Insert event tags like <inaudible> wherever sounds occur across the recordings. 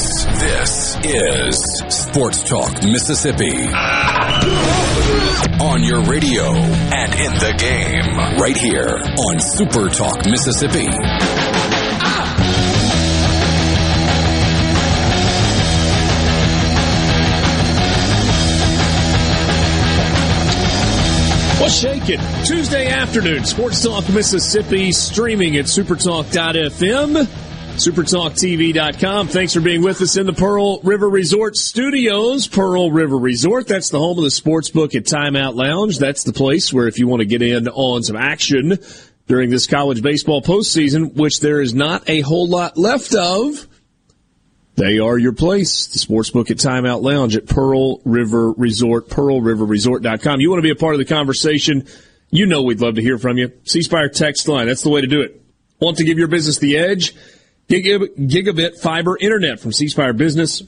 This, this is Sports Talk Mississippi. On your radio and in the game, right here on Super Talk Mississippi. Shake it. Tuesday afternoon, Sports Talk Mississippi, streaming at supertalk.fm supertalktv.com. Thanks for being with us in the Pearl River Resort studios. Pearl River Resort, that's the home of the sports book at Timeout Lounge. That's the place where if you want to get in on some action during this college baseball postseason, which there is not a whole lot left of, they are your place. The sportsbook at Timeout Lounge at Pearl River Resort, pearlriverresort.com. You want to be a part of the conversation? You know we'd love to hear from you. C Spire text line. That's the way to do it. Want to give your business the edge? Gigabit fiber internet from C Spire Business,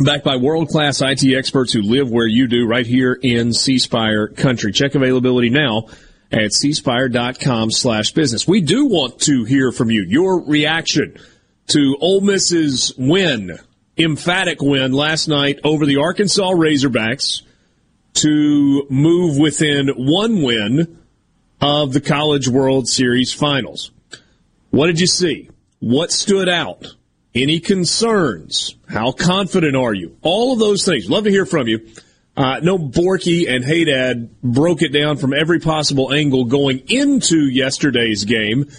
backed by world class IT experts who live where you do, right here in C Spire country. Check availability now at cspire.com slash business. We do want to hear from you, your reaction to Ole Miss's win, emphatic win last night over the Arkansas Razorbacks to move within one win of the College World Series finals. What did you see? What stood out? Any concerns? How confident are you? All of those things. Love to hear from you. Uh, no, Borky and Haydad broke it down from every possible angle going into yesterday's game.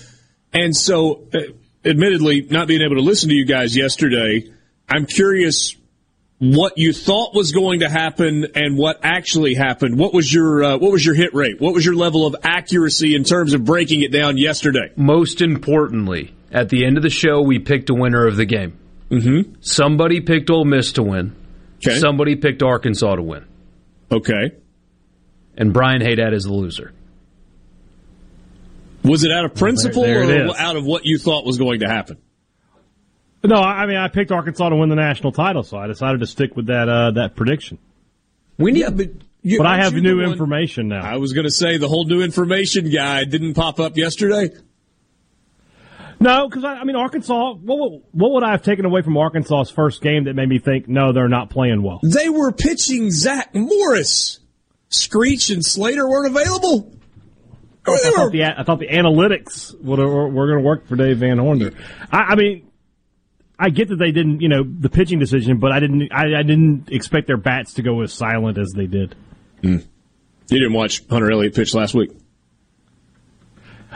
And so, uh, admittedly, not being able to listen to you guys yesterday, I'm curious what you thought was going to happen and what actually happened. What was your uh, what was your hit rate? What was your level of accuracy in terms of breaking it down yesterday? Most importantly, at the end of the show, we picked a winner of the game. Mm-hmm. Somebody picked Ole Miss to win. Okay. Somebody picked Arkansas to win. Okay. And Brian Haydad is the loser. Was it out of principle there, there or out of what you thought was going to happen? No, I mean I picked Arkansas to win the national title, so I decided to stick with that uh, that prediction. We need, yeah, but, you, but I have new information now. I was going to say the whole new information guy didn't pop up yesterday. No, because I, I, mean Arkansas. What, what would I have taken away from Arkansas's first game that made me think no, they're not playing well? They were pitching Zach Morris. Screech and Slater weren't available. I, I thought, the, I thought the analytics were, were going to work for Dave Van Horn. I, I mean, I get that they didn't, you know, the pitching decision, but I didn't, I, I didn't expect their bats to go as silent as they did. Mm. You didn't watch Hunter Elliott pitch last week.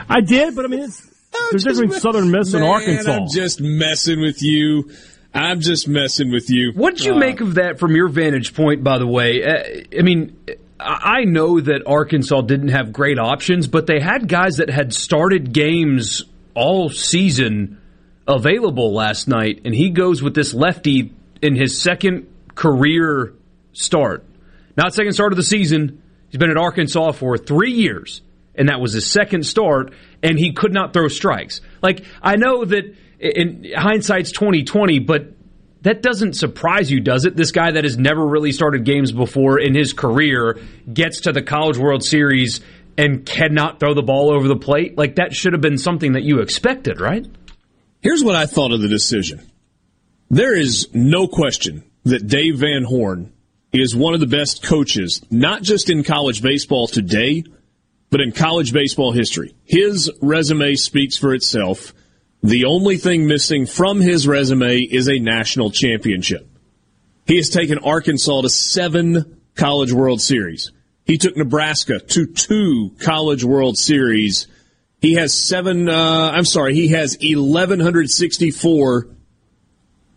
I did, but I mean, it's there's difference between Southern Miss man, and Arkansas. I'm just messing with you. I'm just messing with you. What did you uh, make of that from your vantage point? By the way, uh, I mean, I know that Arkansas didn't have great options, but they had guys that had started games all season available last night, and he goes with this lefty in his second career start. Not second start of the season. He's been at Arkansas for three years and that was his second start, and he could not throw strikes. Like I know that in hindsight's twenty twenty, but that doesn't surprise you, does it? This guy that has never really started games before in his career gets to the College World Series and cannot throw the ball over the plate. Like that should have been something that you expected, right? Here's what I thought of the decision. There is no question that Dave Van Horn is one of the best coaches, not just in college baseball today, but in college baseball history. His resume speaks for itself. The only thing missing from his resume is a national championship. He has taken Arkansas to seven College World Series. He took Nebraska to two College World Series. He has seven, uh, I'm sorry, he has 1,164. Is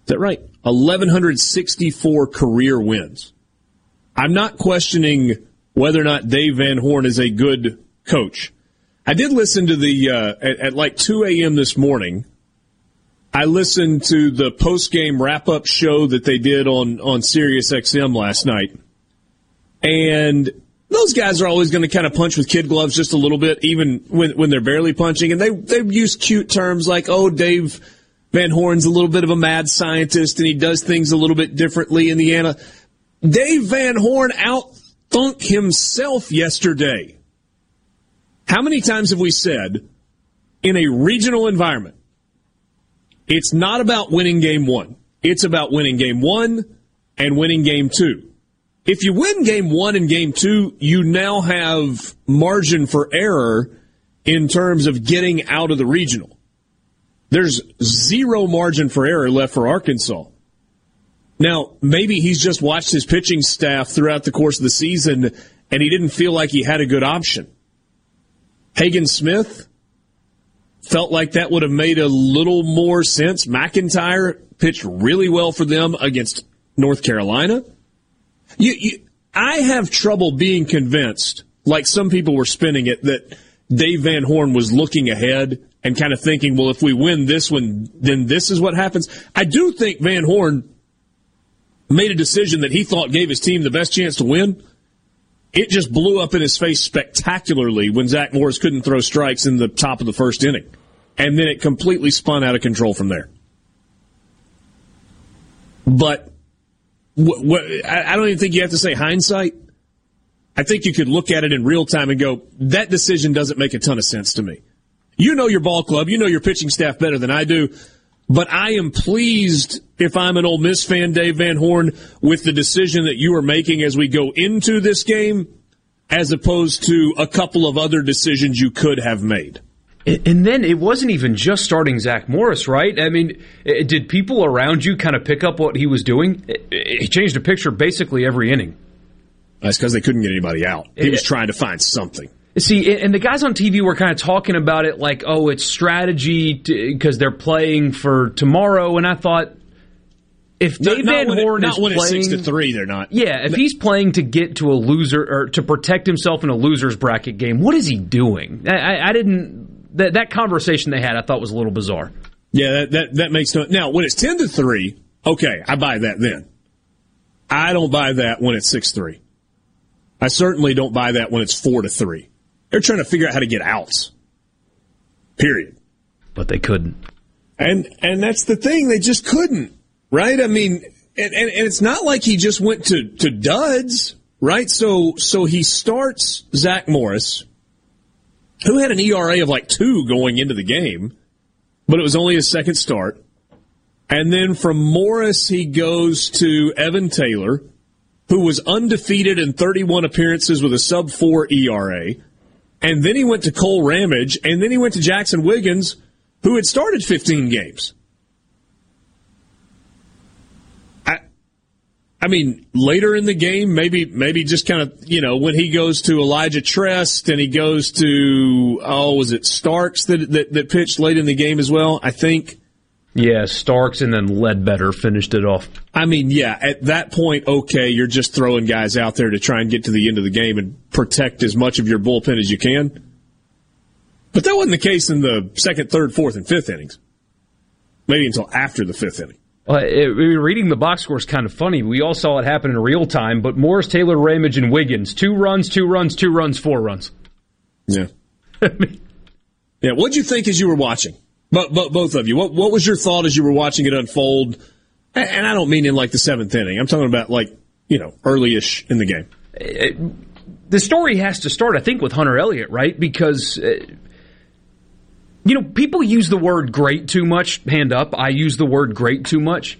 that right? 1,164 career wins. I'm not questioning whether or not Dave Van Horn is a good coach. I did listen to the, uh, at, at like 2 a.m. this morning. I listened to the post game wrap up show that they did on, on Sirius XM last night. And those guys are always going to kind of punch with kid gloves just a little bit, even when, when they're barely punching. And they, they use cute terms like, oh, Dave Van Horn's a little bit of a mad scientist and he does things a little bit differently. Indiana. Dave Van Horn outthunk himself yesterday. How many times have we said in a regional environment, it's not about winning game one. It's about winning game one and winning game two. If you win game one and game two, you now have margin for error in terms of getting out of the regional. There's zero margin for error left for Arkansas. Now, maybe he's just watched his pitching staff throughout the course of the season and he didn't feel like he had a good option. Hagen Smith felt like that would have made a little more sense. McIntyre pitched really well for them against North Carolina. You, you, I have trouble being convinced, like some people were spinning it, that Dave Van Horn was looking ahead and kind of thinking, well, if we win this one, then this is what happens. I do think Van Horn made a decision that he thought gave his team the best chance to win. It just blew up in his face spectacularly when Zach Morris couldn't throw strikes in the top of the first inning. And then it completely spun out of control from there. But what, what, I don't even think you have to say hindsight. I think you could look at it in real time and go, that decision doesn't make a ton of sense to me. You know your ball club, you know your pitching staff better than I do, but I am pleased if I'm an Ole Miss fan, Dave Van Horn, with the decision that you are making as we go into this game, as opposed to a couple of other decisions you could have made. And then it wasn't even just starting Zach Morris, right? I mean, did people around you kind of pick up what he was doing? He changed the picture basically every inning. That's because they couldn't get anybody out. He was trying to find something. See, and the guys on TV were kind of talking about it like, oh, it's strategy because they're playing for tomorrow. And I thought, if Dave not, Van Horn it, is playing, six to three, they're not. Yeah, if he's playing to get to a loser or to protect himself in a losers bracket game, what is he doing? I, I didn't that that conversation they had, I thought was a little bizarre. Yeah, that that, that makes no. Now, when it's ten to three, okay, I buy that. Then I don't buy that when it's six three. I certainly don't buy that when it's four to three. They're trying to figure out how to get outs. Period. But they couldn't. And and that's the thing. They just couldn't. Right? I mean, and, and, and it's not like he just went to, to duds, right? So so he starts Zach Morris, who had an ERA of like two going into the game, but it was only his second start. And then from Morris, he goes to Evan Taylor, who was undefeated in 31 appearances with a sub four ERA. And then he went to Kole Ramage, and then he went to Jaxon Wiggins, who had started 15 games. I mean, later in the game, maybe maybe just kind of you know when he goes to Elijah Trest and he goes to oh was it Starks that, that that pitched late in the game as well? I think. Yeah, Starks and then Ledbetter finished it off. I mean, yeah, at that point, okay, you're just throwing guys out there to try and get to the end of the game and protect as much of your bullpen as you can. But that wasn't the case in the second, third, fourth, and fifth innings. Maybe until after the fifth inning. Well, it, reading the box score is kind of funny. We all saw it happen in real time, but Morris, Taylor, Ramage, and Wiggins, two runs, two runs, two runs, four runs. Yeah. <laughs> yeah. What'd you think as you were watching? But, but both of you, what, what was your thought as you were watching it unfold? And I don't mean in like the seventh inning. I'm talking about like, you know, early-ish in the game. It, the story has to start, I think, with Hunter Elliott, right? Because uh, you know, people use the word great too much. Hand up. I use the word great too much.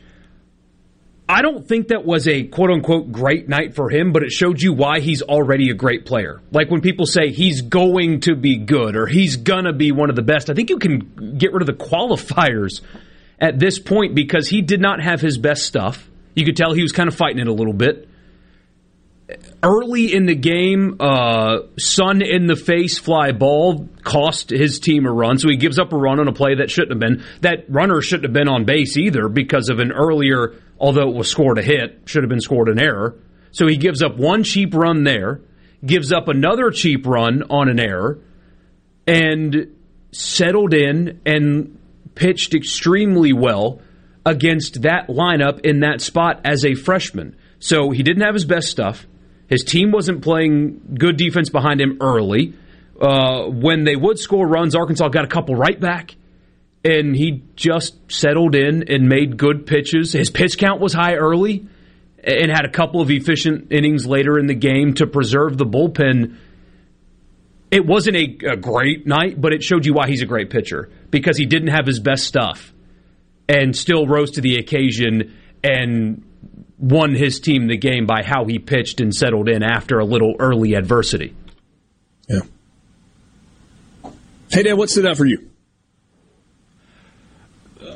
I don't think that was a quote unquote great night for him, but it showed you why he's already a great player. Like when people say he's going to be good or he's gonna be one of the best, I think you can get rid of the qualifiers at this point because he did not have his best stuff. You could tell he was kind of fighting it a little bit. Early in the game, uh, sun in the face fly ball cost his team a run, so he gives up a run on a play that shouldn't have been. That runner shouldn't have been on base either because of an earlier, although it was scored a hit, should have been scored an error. So he gives up one cheap run there, gives up another cheap run on an error, and settled in and pitched extremely well against that lineup in that spot as a freshman. So he didn't have his best stuff. His team wasn't playing good defense behind him early. Uh, when they would score runs, Arkansas got a couple right back, and he just settled in and made good pitches. His pitch count was high early and had a couple of efficient innings later in the game to preserve the bullpen. It wasn't a, a great night, but it showed you why he's a great pitcher because he didn't have his best stuff and still rose to the occasion and won his team the game by how he pitched and settled in after a little early adversity. Yeah. Hey, Dan, what stood out for you?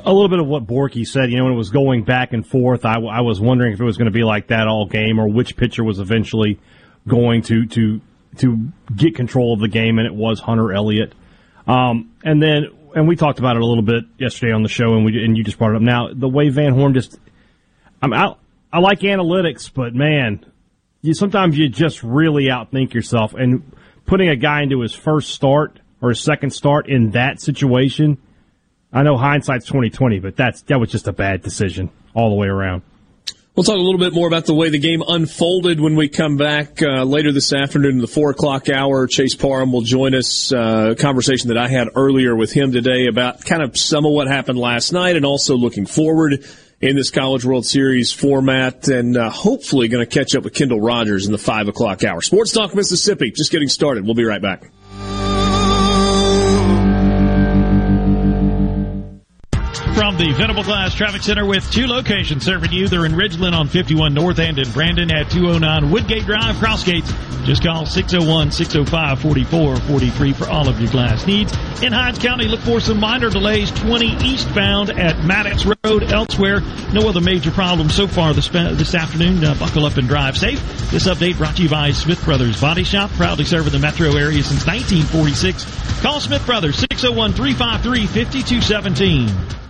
A little bit of what Borky said. You know, when it was going back and forth, I, I was wondering if it was going to be like that all game or which pitcher was eventually going to to to get control of the game, and it was Hunter Elliott. Um, and then, and we talked about it a little bit yesterday on the show, and we and you just brought it up. Now, the way Van Horn just, I mean, I, like analytics, but man, you sometimes you just really outthink yourself. And putting a guy into his first start or his second start in that situation, I know hindsight's twenty twenty, but that's that was just a bad decision all the way around. We'll talk a little bit more about the way the game unfolded when we come back uh, later this afternoon in the four o'clock hour. Chase Parham will join us. Uh, conversation that I had earlier with him today about kind of some of what happened last night and also looking forward in this College World Series format, and uh, hopefully going to catch up with Kendall Rogers in the five o'clock hour. Sports Talk Mississippi, just getting started. We'll be right back. From the Venable Glass Traffic Center with two locations serving you. They're in Ridgeland on 51 North and in Brandon at 209 Woodgate Drive, Crossgates. Just call 601-605-4443 for all of your glass needs. In Hinds County, look for some minor delays 20 eastbound at Maddox Road. Elsewhere, no other major problems so far this, this afternoon. Uh, buckle up and drive safe. This update brought to you by Smith Brothers Body Shop, proudly serving the metro area since 1946. Call Smith Brothers 601 353 5217.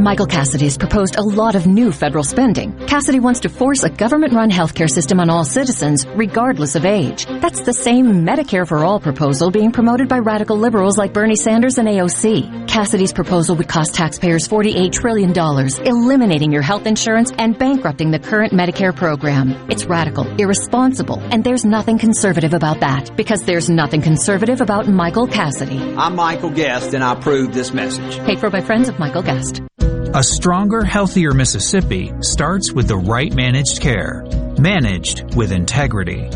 Michael Cassidy has proposed a lot of new federal spending. Cassidy wants to force a government-run healthcare system on all citizens, regardless of age. That's the same Medicare for All proposal being promoted by radical liberals like Bernie Sanders and AOC. Cassidy's proposal would cost taxpayers $48 trillion, eliminating your health insurance and bankrupting the current Medicare program. It's radical, irresponsible, and there's nothing conservative about that, because there's nothing conservative about Michael Cassidy. I'm Michael Guest, and I approve this message. Paid for by friends of Michael Guest. A stronger, healthier Mississippi starts with the right managed care, managed with integrity.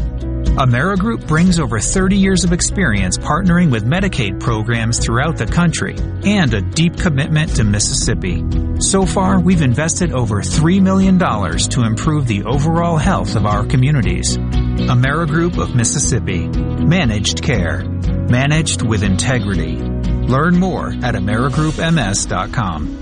Amerigroup brings over 30 years of experience partnering with Medicaid programs throughout the country and a deep commitment to Mississippi. So far, we've invested over $3 million to improve the overall health of our communities. Amerigroup of Mississippi. Managed care. Managed with integrity. Learn more at AmerigroupMS.com.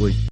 hoje.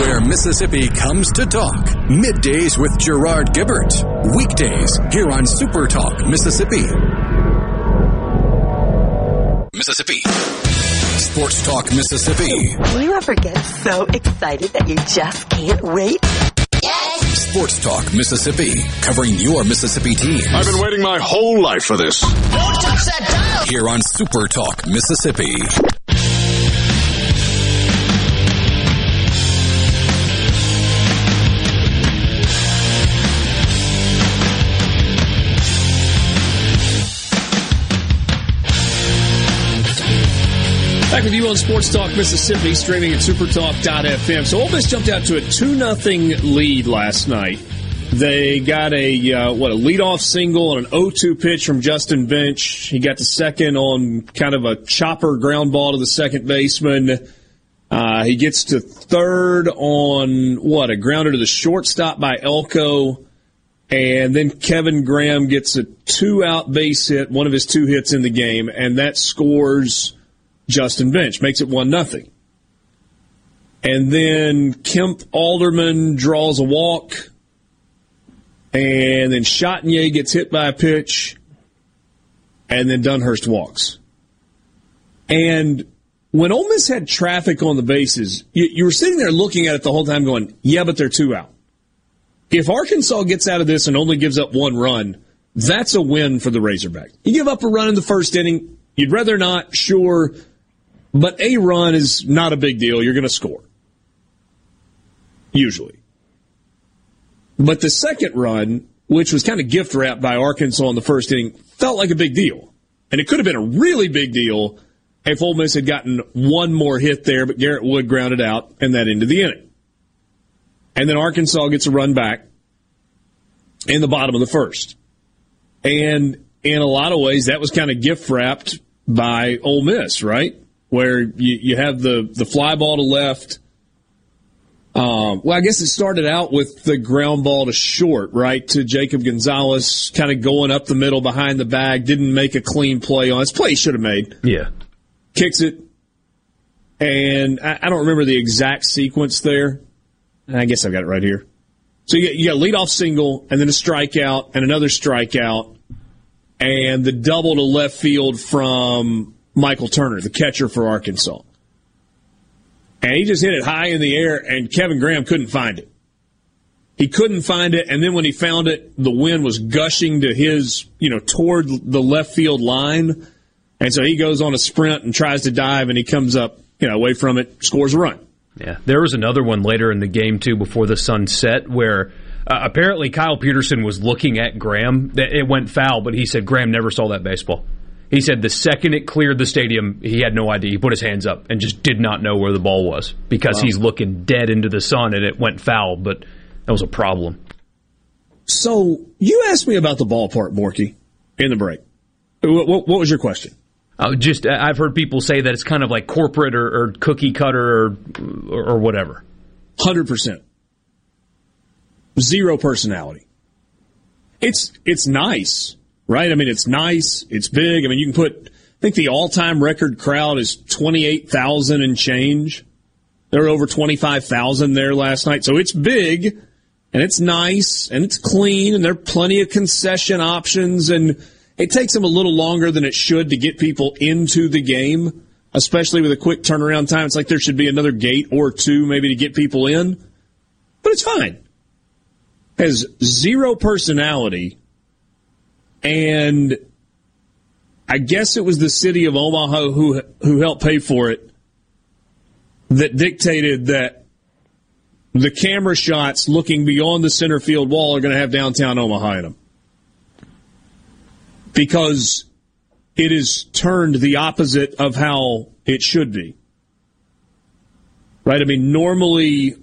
where Mississippi comes to talk. Middays with Gerard Gibert. Weekdays here on Super Talk, Mississippi. Mississippi. Sports Talk, Mississippi. Do you ever get so excited that you just can't wait? Yes! Sports Talk, Mississippi. Covering your Mississippi team. I've been waiting my whole life for this. Don't touch that dial! Here on Super Talk, Mississippi. Back with you on Sports Talk Mississippi, streaming at supertalk.fm. So Ole Miss jumped out to a 2 0 lead last night. They got a, uh, what, a leadoff single and an 0-2 pitch from Justin Bench. He got the second on kind of a chopper ground ball to the second baseman. Uh, he gets to third on, what, a grounder to the shortstop by Elko. And then Kevin Graham gets a two out base hit, one of his two hits in the game, and that scores Justin Bench, makes it 1 nothing. And then Kemp Alderman draws a walk. And then Chatagnier gets hit by a pitch. And then Dunhurst walks. And when Ole Miss had traffic on the bases, you, you, were sitting there looking at it the whole time going, yeah, but they're two out. If Arkansas gets out of this and only gives up one run, that's a win for the Razorbacks. You give up a run in the first inning, you'd rather not, sure, but a run is not a big deal. You're going to score. Usually. But the second run, which was kind of gift wrapped by Arkansas in the first inning, felt like a big deal. And it could have been a really big deal if Ole Miss had gotten one more hit there, but Garrett Wood grounded out and that into the inning. And then Arkansas gets a run back in the bottom of the first. And in a lot of ways, that was kind of gift wrapped by Ole Miss, right? Where you, you have the, the fly ball to left. Um, well, I guess it started out with the ground ball to short, right, to Jacob Gonzalez, kind of going up the middle behind the bag, didn't make a clean play on. It's play he should have made. Yeah. Kicks it. And I, I, don't remember the exact sequence there. I guess I've got it right here. So you got, you got lead off single, and then a strikeout, and another strikeout, and the double to left field from Michael Turner, the catcher for Arkansas. And he just hit it high in the air, and Kevin Graham couldn't find it. He couldn't find it, and then when he found it, the wind was gushing to his, you know, toward the left field line. And so he goes on a sprint and tries to dive, and he comes up, you know, away from it, scores a run. Yeah. There was another one later in the game, too, before the sun set, where uh, apparently Kyle Peterson was looking at Graham. It went foul, but he said Graham never saw that baseball. He said the second it cleared the stadium, he had no idea. He put his hands up and just did not know where the ball was because wow. he's looking dead into the sun and it went foul, but that was a problem. So you asked me about the ballpark, Borky, in the break. What, what, what was your question? Uh, just I've heard people say that it's kind of like corporate or, or cookie cutter or, or, whatever. Hundred percent, zero personality. It's it's nice right? I mean, it's nice, it's big. I mean, you can put, I think the all time record crowd is 28,000 and change. There were over 25,000 there last night. So it's big and it's nice and it's clean and there are plenty of concession options and it takes them a little longer than it should to get people into the game, especially with a quick turnaround time. It's like there should be another gate or two maybe to get people in, but it's fine. Has zero personality and I guess it was the city of Omaha who who helped pay for it that dictated that the camera shots looking beyond the center field wall are going to have downtown Omaha in them because it is turned the opposite of how it should be. right? I mean, normally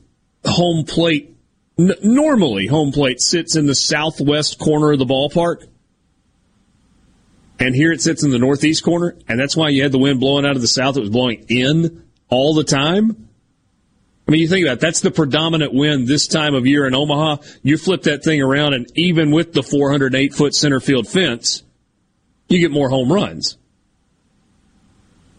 home plate, n- normally home plate sits in the southwest corner of the ballpark. And here it sits in the northeast corner. And that's why you had the wind blowing out of the south. It was blowing in all the time. I mean, you think about it, that's the predominant wind this time of year in Omaha. You flip that thing around, and even with the 408 foot center field fence, you get more home runs.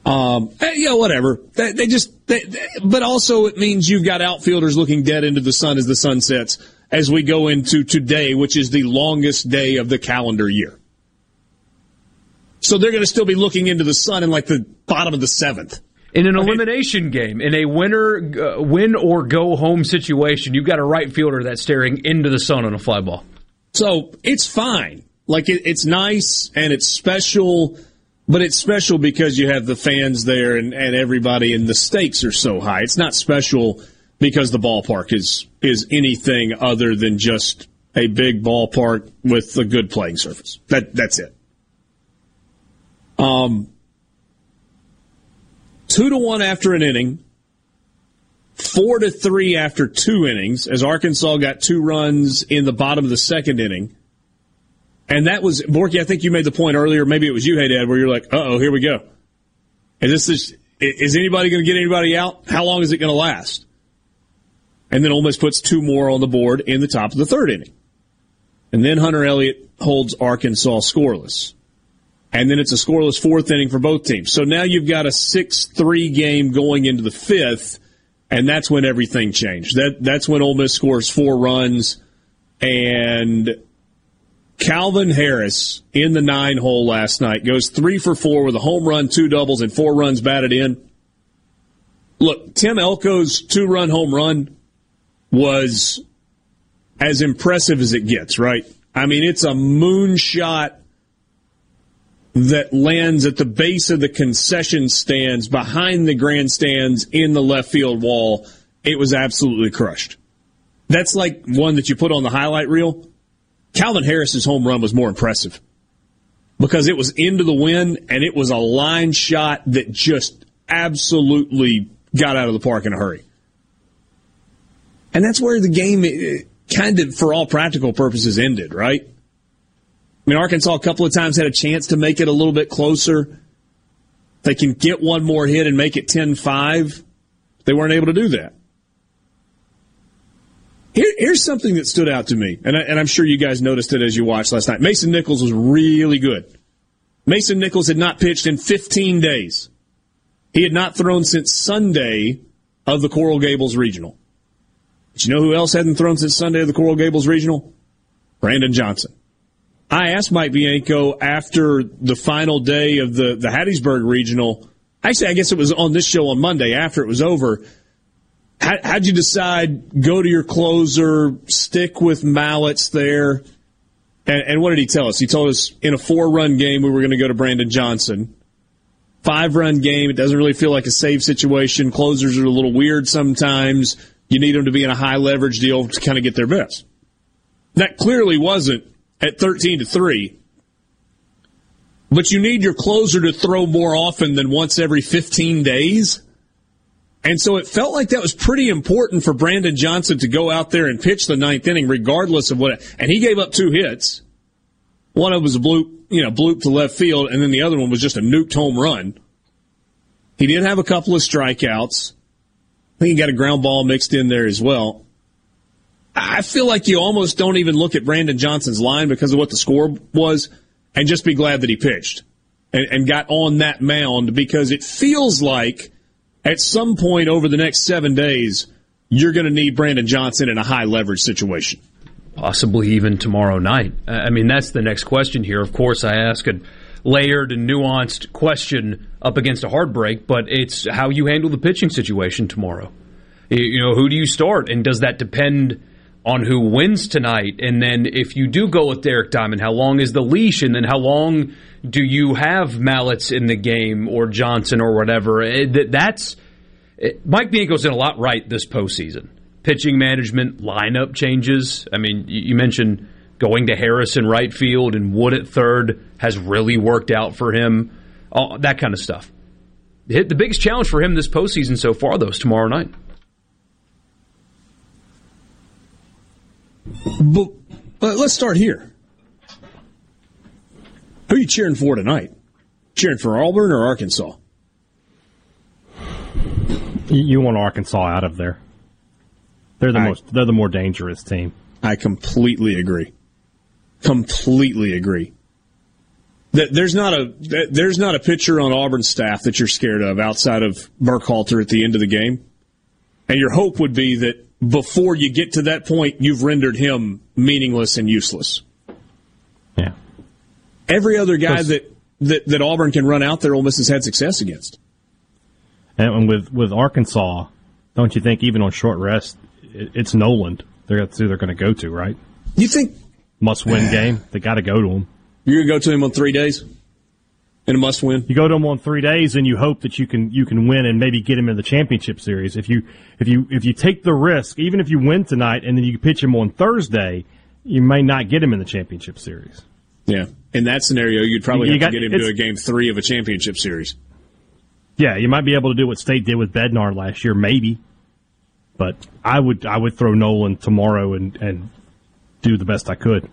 Um, eh, yeah, whatever. They, they just, they, they, but also it means you've got outfielders looking dead into the sun as the sun sets as we go into today, which is the longest day of the calendar year. So they're going to still be looking into the sun in like the bottom of the seventh. In an elimination game, in a winner, uh, win or go home situation, you've got a right fielder that's staring into the sun on a fly ball. So it's fine. Like it, it's nice and it's special, but it's special because you have the fans there and, and everybody, and the stakes are so high. It's not special because the ballpark is is anything other than just a big ballpark with a good playing surface. That that's it. Um, two to one after an inning, four to three after two innings, as Arkansas got two runs in the bottom of the second inning. And that was Borky. I think you made the point earlier. Maybe it was you, hey Dad, where you're like, "Uh oh, here we go." And this is is anybody going to get anybody out? How long is it going to last? And then Ole Miss puts two more on the board in the top of the third inning, and then Hunter Elliott holds Arkansas scoreless, and then it's a scoreless fourth inning for both teams. So now you've got a six-three game going into the fifth, and that's when everything changed. That that's when Ole Miss scores four runs, and Calvin Harris in the nine hole last night goes three for four with a home run, two doubles, and four runs batted in. Look, Tim Elko's two run home run was as impressive as it gets, right? I mean, it's a moonshot that lands at the base of the concession stands behind the grandstands in the left field wall. It was absolutely crushed. That's like one that you put on the highlight reel Calvin Harris's home run was more impressive because it was into the wind and it was a line shot that just absolutely got out of the park in a hurry. And that's where the game eh, kind of, for all practical purposes, ended, right? I mean, Arkansas a couple of times had a chance to make it a little bit closer. They can get one more hit and make it 10 5. They weren't able to do that. Here, here's something that stood out to me, and, I, and I'm sure you guys noticed it as you watched last night. Mason Nichols was really good. Mason Nichols had not pitched in 15 days. He had not thrown since Sunday of the Coral Gables Regional. But you know who else hadn't thrown since Sunday of the Coral Gables Regional? Brandon Johnson. I asked Mike Bianco after the final day of the, the Hattiesburg Regional. Actually, I guess it was on this show on Monday after it was over how, how'd you decide go to your closer, stick with Mallitz there? And, and what did he tell us? He told us in a four run game we were going to go to Brandon Johnson. Five run game, it doesn't really feel like a save situation. Closers are a little weird sometimes. You need them to be in a high leverage deal to kind of get their best. That clearly wasn't at 13 to 3. But you need your closer to throw more often than once every 15 days. And so it felt like that was pretty important for Brandon Johnson to go out there and pitch the ninth inning, regardless of what. And he gave up two hits. One of them was a bloop, you know, bloop to left field, and then the other one was just a nuked home run. He did have a couple of strikeouts. I think he got a ground ball mixed in there as well. I feel like you almost don't even look at Brandon Johnson's line because of what the score was, and just be glad that he pitched and, and got on that mound because it feels like at some point over the next seven days, you're going to need Brandon Johnson in a high leverage situation. Possibly even tomorrow night. I mean, that's the next question here. Of course, I ask a layered and nuanced question up against a hard break, but it's how you handle the pitching situation tomorrow. You know, who do you start, and does that depend on who wins tonight? And then if you do go with Derek Diamond, how long is the leash, and then how long do you have Mallitz in the game or Johnson or whatever? Eh, that's eh, Mike Bianco's done a lot right this postseason. Pitching management, lineup changes. I mean, you mentioned going to Harris in right field and Wood at third has really worked out for him. All that kind of stuff. The biggest challenge for him this postseason so far, though, is tomorrow night. But, but let's start here. Who are you cheering for tonight? Cheering for Auburn or Arkansas? You want Arkansas out of there. They're the I, most. They're the more dangerous team. I completely agree. Completely agree. There's not a there's not a pitcher on Auburn staff that you're scared of outside of Burkhalter at the end of the game, and your hope would be that before you get to that point, you've rendered him meaningless and useless. Yeah. Every other guy that, that that Auburn can run out there, Ole Miss has had success against. And with with Arkansas, don't you think even on short rest, it's Noland? They're that's who they're going to go to, right? You think must win game? They got to go to him. You're going to go to him on three days in a must win. You go to him on three days, and you hope that you can you can win and maybe get him in the championship series. If you if you if you take the risk, even if you win tonight, and then you pitch him on Thursday, you may not get him in the championship series. Yeah, in that scenario, you'd probably you have got, to get him to a game three of a championship series. Yeah, you might be able to do what State did with Bednar last year, maybe. But I would I would throw Noland tomorrow and and do the best I could.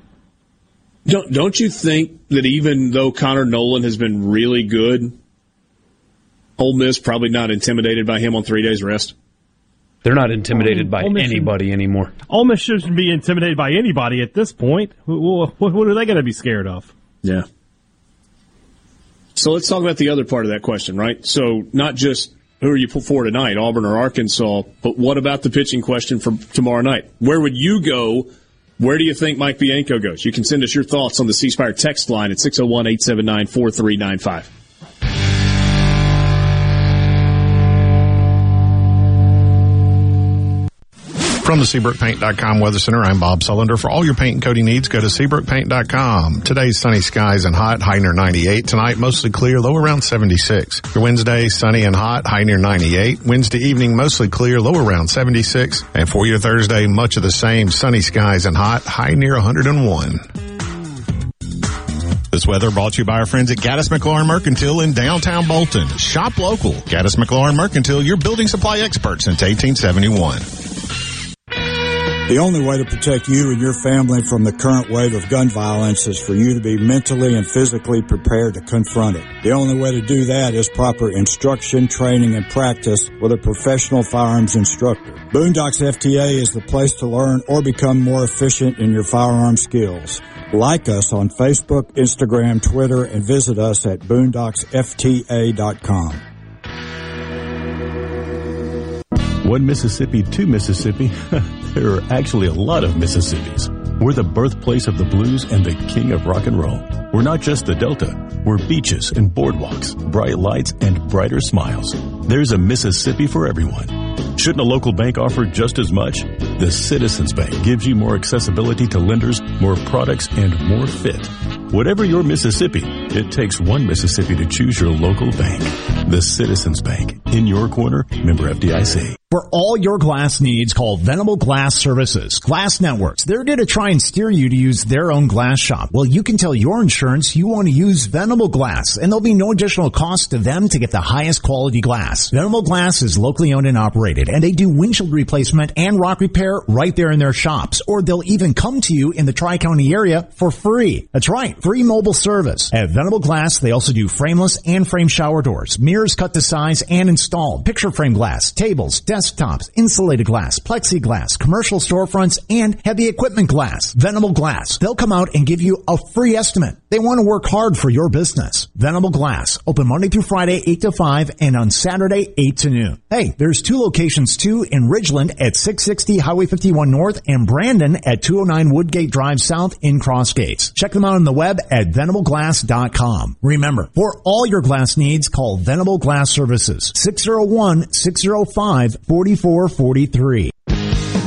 Don't don't you think that even though Connor Noland has been really good, Ole Miss probably not intimidated by him on three days rest? They're not intimidated by anybody anymore. Ole Miss shouldn't be intimidated by anybody at this point. What, what are they going to be scared of? Yeah. So let's talk about the other part of that question, right? So not just who are you for tonight, Auburn or Arkansas, but what about the pitching question for tomorrow night? Where would you go where do you think Mike Bianco goes? You can send us your thoughts on the C Spire text line at 601 879 4395. From the SeabrookPaint.com Weather Center, I'm Bob Sullender. For all your paint and coating needs, go to SeabrookPaint.com. Today's sunny skies and hot, high near 98. Tonight, mostly clear, low around 76. Your Wednesday, sunny and hot, high near 98. Wednesday evening, mostly clear, low around 76. And for your Thursday, much of the same, sunny skies and hot, high near 101. This weather brought to you by our friends at Gaddis McLaurin Mercantile in downtown Bolton. Shop local. Gaddis McLaurin Mercantile, your building supply expert since 1871. The only way to protect you and your family from the current wave of gun violence is for you to be mentally and physically prepared to confront it. The only way to do that is proper instruction, training, and practice with a professional firearms instructor. Boondocks FTA is the place to learn or become more efficient in your firearm skills. Like us on Facebook, Instagram, Twitter, and visit us at boondocksfta.com. One Mississippi, two Mississippi. <laughs> there are actually a lot of Mississippis. We're the birthplace of the blues and the king of rock and roll. We're not just the Delta. We're beaches and boardwalks, bright lights and brighter smiles. There's a Mississippi for everyone. Shouldn't a local bank offer just as much? The Citizens Bank gives you more accessibility to lenders, more products, and more fit. Whatever your Mississippi, it takes one Mississippi to choose your local bank. The Citizens Bank. In your corner, member FDIC. For all your glass needs, call Venable Glass Services. Glass Networks. They're going to try and steer you to use their own glass shop. Well, you can tell your insurance you want to use Venable Glass, and there'll be no additional cost to them to get the highest quality glass. Venable Glass is locally owned and operated, and they do windshield replacement and rock repair right there in their shops, or they'll even come to you in the Tri-County area for free. That's right, free mobile service. At Venable Glass, they also do frameless and frame shower doors, mirrors cut to size and installed, picture frame glass, tables, desktops, insulated glass, plexiglass, commercial storefronts, and heavy equipment glass. Venable Glass. They'll come out and give you a free estimate. They want to work hard for your business. Venable Glass. Open Monday through Friday, 8 to 5, and on Saturday, 8 to noon. Hey, there's two locations too in Ridgeland at 660 Highway 51 North and Brandon at 209 Woodgate Drive South in Cross Gates. Check them out on the web at venableglass.com. Remember, for all your glass needs, call Venable Glass Services. 601 605 4443.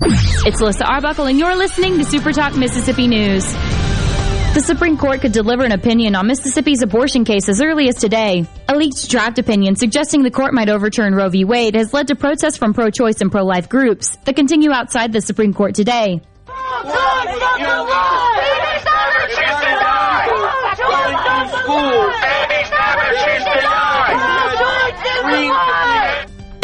It's Alyssa Arbuckle, and you're listening to Super Talk Mississippi News. The Supreme Court could deliver an opinion on Mississippi's abortion case as early as today. A leaked draft opinion suggesting the court might overturn Roe v. Wade has led to protests from pro-choice and pro-life groups that continue outside the Supreme Court today.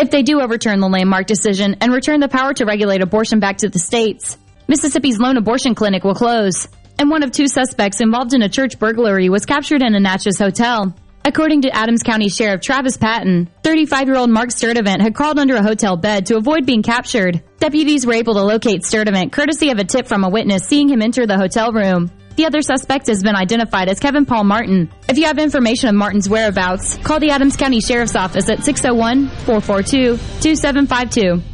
If they do overturn the landmark decision and return the power to regulate abortion back to the states, Mississippi's lone abortion clinic will close. And one of two suspects involved in a church burglary was captured in a Natchez hotel. According to Adams County Sheriff Travis Patton, 35-year-old Mark Sturdivant had crawled under a hotel bed to avoid being captured. Deputies were able to locate Sturdivant courtesy of a tip from a witness seeing him enter the hotel room. The other suspect has been identified as Kevin Paul Martin. If you have information of Martin's whereabouts, call the Adams County Sheriff's Office at 601-442-2752.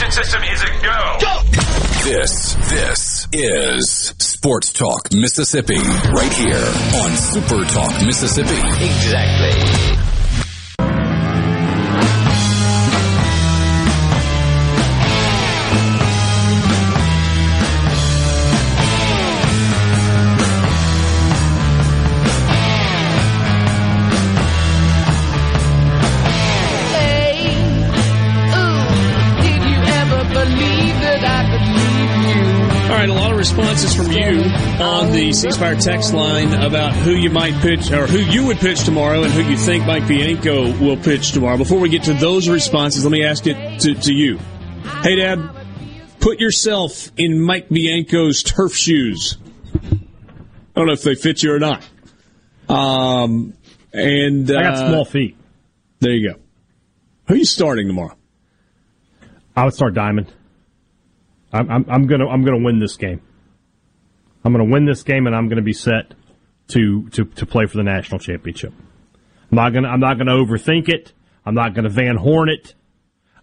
Communication system is a go. Go! This, this is Sports Talk Mississippi, right here on Super Talk Mississippi. Exactly. Responses from you on the C Spire text line about who you might pitch or who you would pitch tomorrow and who you think Mike Bianco will pitch tomorrow. Before we get to those responses, let me ask it to, to you. Hey, Dad, put yourself in Mike Bianco's turf shoes. I don't know if they fit you or not. Um, and I got uh, small feet. There you go. Who are you starting tomorrow? I would start Diamond. I'm, I'm, I'm gonna I'm gonna win this game. I'm gonna win this game, and I'm gonna be set to to to play for the national championship. I'm not gonna I'm not gonna overthink it. I'm not gonna Van Horn it.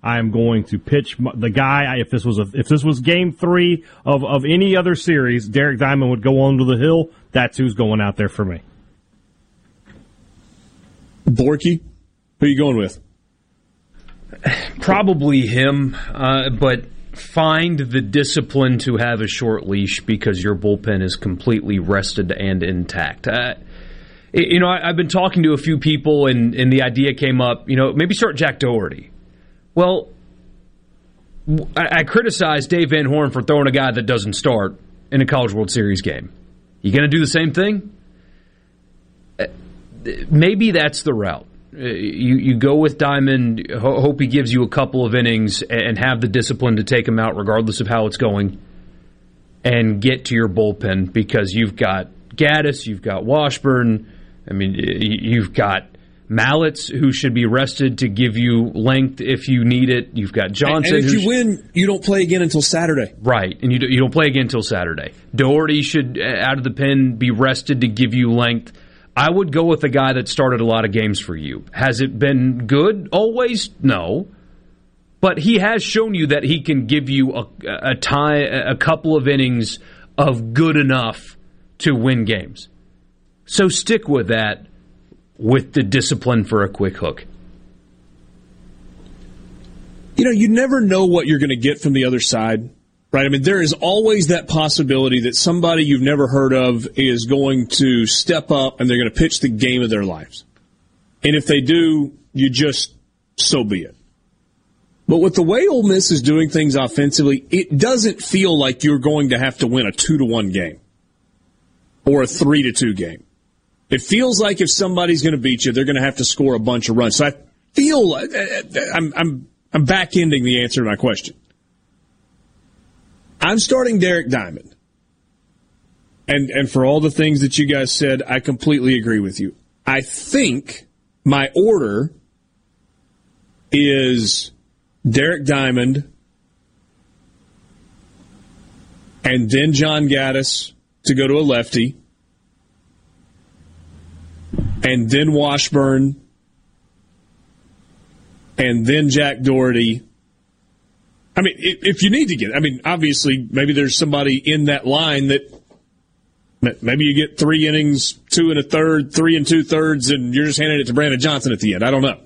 I am going to pitch my, the guy. If this was a if this was Game Three of of any other series, Derek Diamond would go on to the hill. That's who's going out there for me. Borky, who are you going with? <sighs> Probably him, uh, but find the discipline to have a short leash because your bullpen is completely rested and intact. Uh, you know, I, have been talking to a few people, and, and the idea came up. You know, maybe start Jack Dougherty. Well, I, I criticized Dave Van Horn for throwing a guy that doesn't start in a College World Series game. You going to do the same thing? Uh, maybe that's the route. You you go with Diamond. Ho- hope he gives you a couple of innings and have the discipline to take him out, regardless of how it's going, and get to your bullpen because you've got Gaddis, you've got Washburn. I mean, you've got Mallitz who should be rested to give you length if you need it. You've got Johnson. And if you win, you don't play again until Saturday. Right, and you you don't play again until Saturday. Dougherty should uh, out of the pen be rested to give you length. I would go with a guy that started a lot of games for you. Has it been good always? No. but he has shown you that he can give you a, a tie, a couple of innings of good enough to win games. So stick with that with the discipline for a quick hook. You know, you never know what you're going to get from the other side, right? I mean, there is always that possibility that somebody you've never heard of is going to step up and they're going to pitch the game of their lives. And if they do, you just, so be it. But with the way Ole Miss is doing things offensively, it doesn't feel like you're going to have to win a two to one game or a three to two game. It feels like if somebody's going to beat you, they're going to have to score a bunch of runs. So I feel I'm, I'm, I'm back ending the answer to my question. I'm starting Derek Diamond. And, and for all the things that you guys said, I completely agree with you. I think my order is Derek Diamond and then John Gaddis to go to a lefty and then Washburn, and then Jack Dougherty. I mean, if you need to get, I mean, obviously, maybe there's somebody in that line that maybe you get three innings, two and a third, three and two thirds, and you're just handing it to Brandon Johnson at the end. I don't know.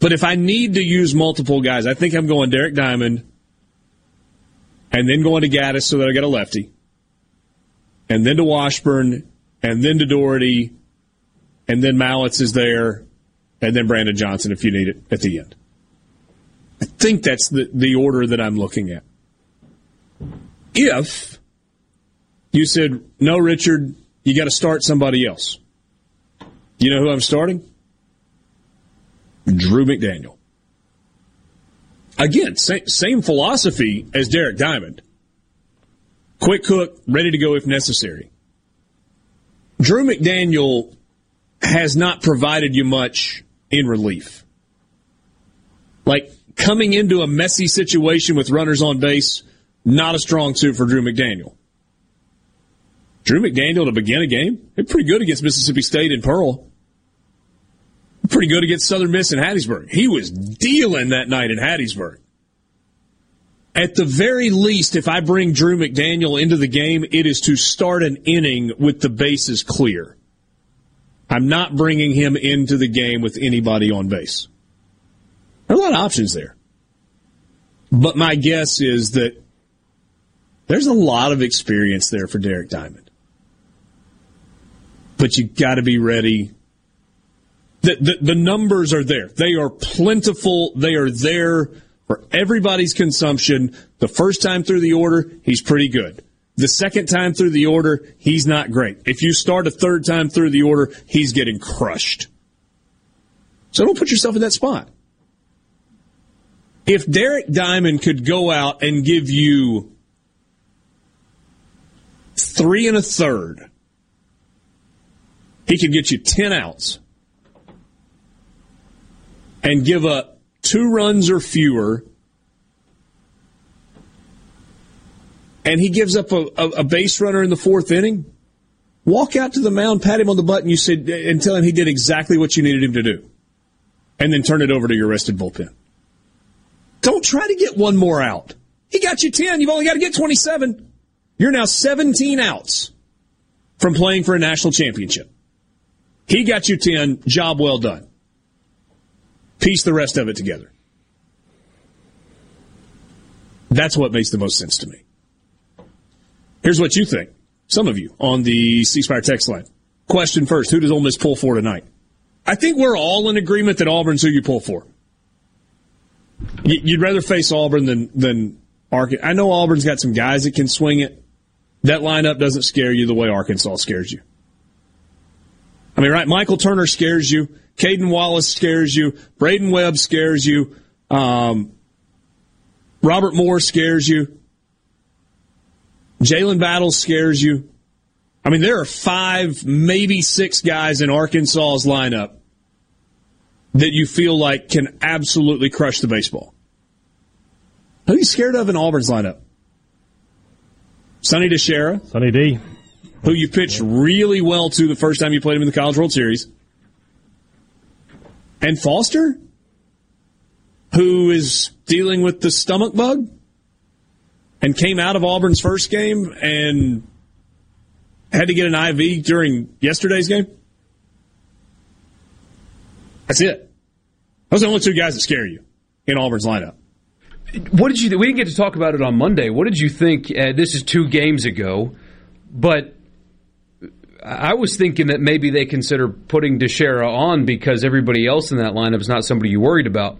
But if I need to use multiple guys, I think I'm going Derek Diamond and then going to Gaddis so that I get a lefty, and then to Washburn, and then to Dougherty, and then Mallitz is there, and then Brandon Johnson if you need it at the end. I think that's the, the order that I'm looking at. If you said, no, Richard, you got to start somebody else. You know who I'm starting? Drew McDaniel. Again, same, same philosophy as Derek Diamond. Quick hook, ready to go if necessary. Drew McDaniel has not provided you much in relief. Like coming into a messy situation with runners on base, not a strong suit for Drew McDaniel. Drew McDaniel to begin a game, He's pretty good against Mississippi State in Pearl. Pretty good against Southern Miss in Hattiesburg. He was dealing that night in Hattiesburg. At the very least, if I bring Drew McDaniel into the game, it is to start an inning with the bases clear. I'm not bringing him into the game with anybody on base. There are a lot of options there. But my guess is that there's a lot of experience there for Derek Diamond. But you've got to be ready. The, the, the numbers are there. They are plentiful. They are there for everybody's consumption. The first time through the order, he's pretty good. The second time through the order, he's not great. If you start a third time through the order, he's getting crushed. So don't put yourself in that spot. If Derek Diamond could go out and give you three and a third, he could get you 10 outs and give up two runs or fewer and he gives up a, a, a, base runner in the fourth inning, walk out to the mound, pat him on the butt, and you said and tell him he did exactly what you needed him to do, and then turn it over to your rested bullpen. Don't try to get one more out. He got you ten. You've only got to get twenty-seven. You're now seventeen outs from playing for a national championship. He got you ten. Job well done. Piece the rest of it together. That's what makes the most sense to me. Here's what you think. Some of you on the C Spire text line. Question first: Who does Ole Miss pull for tonight? I think we're all in agreement that Auburn's who you pull for. You'd rather face Auburn than than Arkansas. I know Auburn's got some guys that can swing it. That lineup doesn't scare you the way Arkansas scares you. I mean, right? Michael Turner scares you. Cayden Wallace scares you. Braydon Webb scares you. Um, Robert Moore scares you. Jalen Battles scares you. I mean, there are five, maybe six guys in Arkansas's lineup that you feel like can absolutely crush the baseball. Who are you scared of in Auburn's lineup? Sonny DiChiara. Sonny D. Who you pitched really well to the first time you played him in the College World Series. And Foster? who is dealing with the stomach bug and came out of Auburn's first game and had to get an IV during yesterday's game. That's it. Those are the only two guys that scare you in Auburn's lineup. What did you? We didn't get to talk about it on Monday. What did you think? Uh, this is two games ago, but I was thinking that maybe they consider putting DiChiara on because everybody else in that lineup is not somebody you worried about.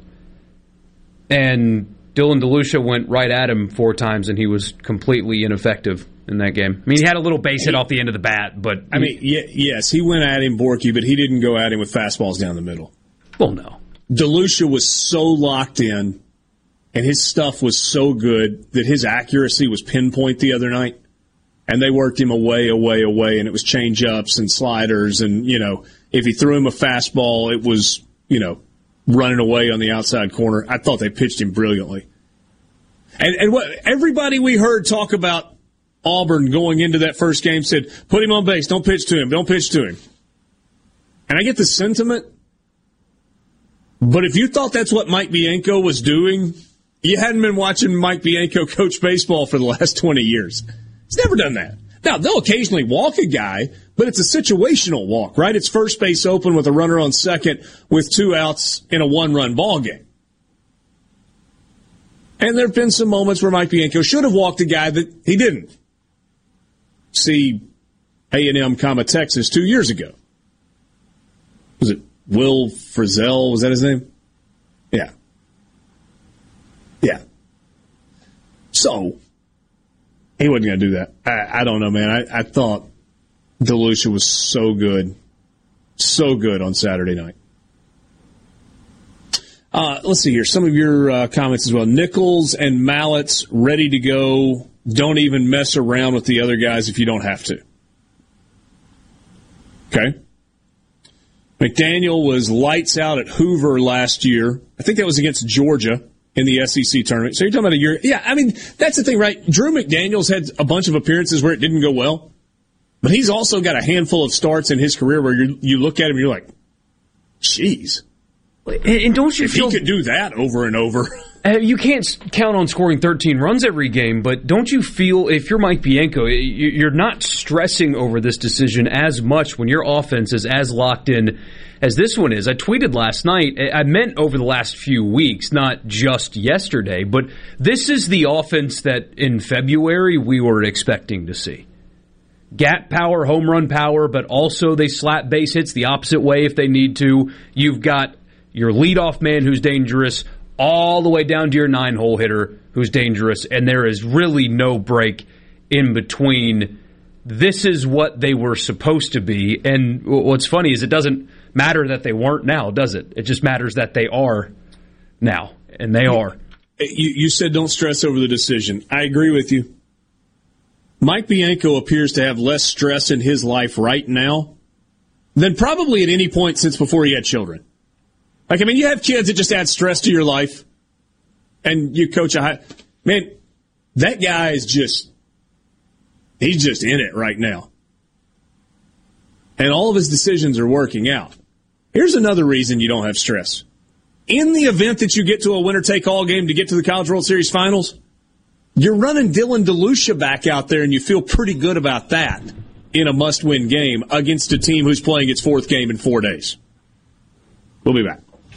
And Dylan DeLucia went right at him four times, and he was completely ineffective in that game. I mean, he had a little base hit off the end of the bat, but I mean, yes, he went at him, Borky, but he didn't go at him with fastballs down the middle. Well, no. DeLucia was so locked in, and his stuff was so good that his accuracy was pinpoint the other night and they worked him away, away, away, and it was change ups and sliders, and you know, if he threw him a fastball, it was you know running away on the outside corner. I thought they pitched him brilliantly, and and what everybody we heard talk about Auburn going into that first game said, put him on base, don't pitch to him, don't pitch to him, and I get the sentiment. But if you thought that's what Mike Bianco was doing, you hadn't been watching Mike Bianco <laughs> coach baseball for the last 20 years. He's never done that. Now, they'll occasionally walk a guy, but it's a situational walk, right? It's first base open with a runner on second with two outs in a one run ball game. And there have been some moments where Mike Bianco should have walked a guy that he didn't. See A&M, Texas two years ago. Will Frizzell? Was that his name? Yeah. Yeah. So he wasn't going to do that. I, I, don't know, man. I, I thought DeLucia was so good, so good on Saturday night. Uh, let's see here. Some of your uh, comments as well. Nichols and Mallitz ready to go. Don't even mess around with the other guys if you don't have to. Okay. McDaniel was lights out at Hoover last year. I think that was against Georgia in the SEC tournament. So you're talking about a year. Yeah, I mean, that's the thing, right? Drew McDaniels had a bunch of appearances where it didn't go well, but he's also got a handful of starts in his career where you you look at him and you're like, "Jeez." And don't you if feel he could do that over and over? You can't count on scoring 13 runs every game, but don't you feel if you're Mike Bianco, you're not stressing over this decision as much when your offense is as locked in as this one is. I tweeted last night, I meant over the last few weeks, not just yesterday, but this is the offense that in February we were expecting to see. Gap power, home run power, but also they slap base hits the opposite way if they need to. You've got your leadoff man who's dangerous, all the way down to your nine hole hitter who's dangerous, and there is really no break in between. This is what they were supposed to be. And what's funny is it doesn't matter that they weren't now, does it? It just matters that they are now, and they are. You, you said don't stress over the decision. I agree with you. Mike Bianco appears to have less stress in his life right now than probably at any point since before he had children. Like, I mean, you have kids that just add stress to your life, and you coach a high. Man, that guy is just, he's just in it right now. And all of his decisions are working out. Here's another reason you don't have stress. In the event that you get to a winner take all game to get to the College World Series finals, you're running Dylan DeLucia back out there and you feel pretty good about that in a must win game against a team who's playing its fourth game in four days. We'll be back.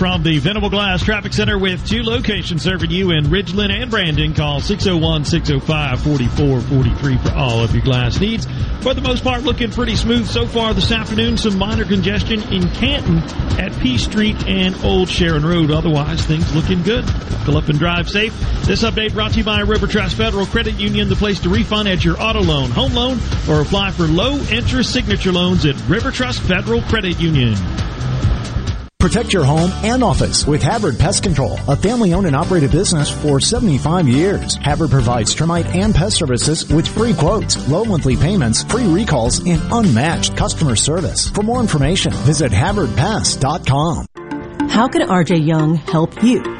from the Venable Glass Traffic Center with two locations serving you in Ridgeland and Brandon. Call 601-605-4443 for all of your glass needs. For the most part, looking pretty smooth so far this afternoon. Some minor congestion in Canton at P Street and Old Sharon Road. Otherwise, things looking good. Buckle up and drive safe. This update brought to you by River Trust Federal Credit Union, the place to refinance your auto loan, home loan, or apply for low interest signature loans at River Trust Federal Credit Union. Protect your home and office with Havard Pest Control, a family owned and operated business for 75 years. Havard provides termite and pest services with free quotes, low monthly payments, free recalls, and unmatched customer service. For more information, visit HavardPest.com. How can RJ Young help you?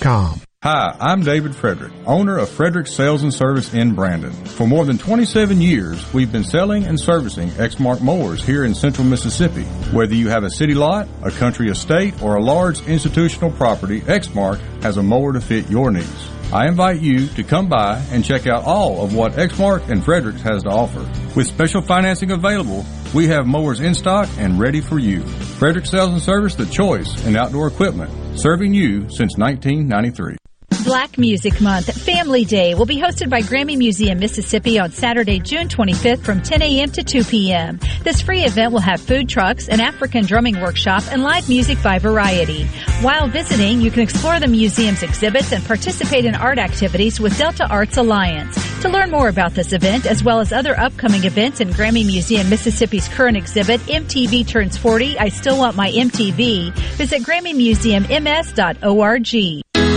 Hi, I'm David Frederick, owner of Frederick Sales and Service in Brandon. For more than 27 years, we've been selling and servicing Exmark mowers here in central Mississippi. Whether you have a city lot, a country estate, or a large institutional property, Exmark has a mower to fit your needs. I invite you to come by and check out all of what Exmark and Fredericks has to offer. With special financing available, we have mowers in stock and ready for you. Frederick Sales and Service, the choice in outdoor equipment, serving you since 1993. Black Music Month Family Day will be hosted by Grammy Museum Mississippi on Saturday, June 25th from 10 a.m. to 2 p.m. This free event will have food trucks, an African drumming workshop, and live music by Variety. While visiting, you can explore the museum's exhibits and participate in art activities with Delta Arts Alliance. To learn more about this event, as well as other upcoming events in Grammy Museum Mississippi's current exhibit, MTV Turns 40, I Still Want My MTV, visit GrammyMuseumMS.org.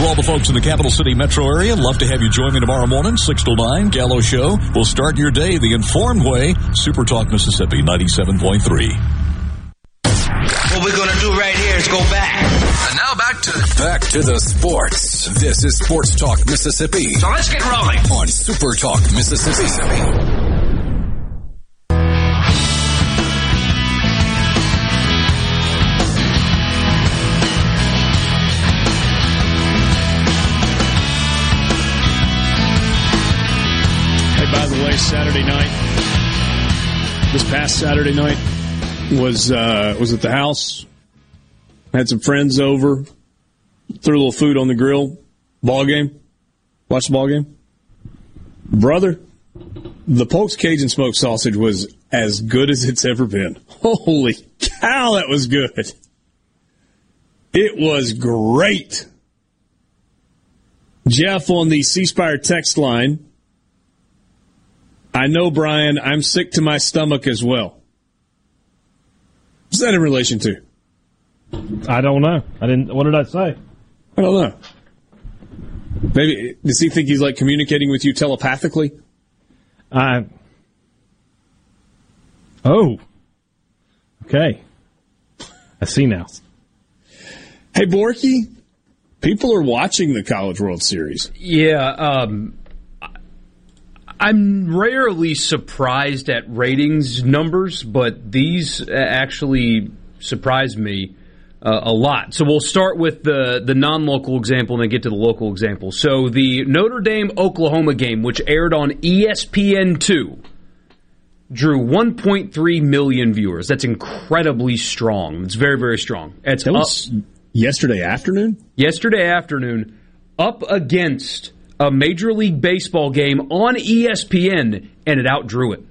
To all the folks in the capital city metro area, love to have you join me tomorrow morning, 6 to 9, Gallo Show. We'll start your day the informed way. Super Talk Mississippi 97.3. What we're going to do right here is go back. And now back to back to the sports. This is Sports Talk Mississippi. So let's get rolling on Super Talk Mississippi. Saturday night, this past Saturday night, was uh, was at the house. Had some friends over, threw a little food on the grill. Ball game, watch the ball game. Brother, the Polk's Cajun smoked sausage was as good as it's ever been. <laughs> Holy cow, that was good! It was great. Jeff on the C Spire text line I know, Brian, I'm sick to my stomach as well. What's that in relation to? I don't know. I didn't. What did I say? I don't know. Maybe does he think he's like communicating with you telepathically? I. Oh. Okay. I see now. Hey, Borky, people are watching the College World Series. Yeah. Um, I'm rarely surprised at ratings numbers, but these actually surprised me. uh, a lot. So we'll start with the the non-local example and then get to the local example. So the Notre Dame Oklahoma game, which aired on ESPN two, drew 1.3 million viewers. That's incredibly strong. It's very very strong. It's That was yesterday afternoon. yesterday afternoon up against a Major League Baseball game on ESPN, and it outdrew it.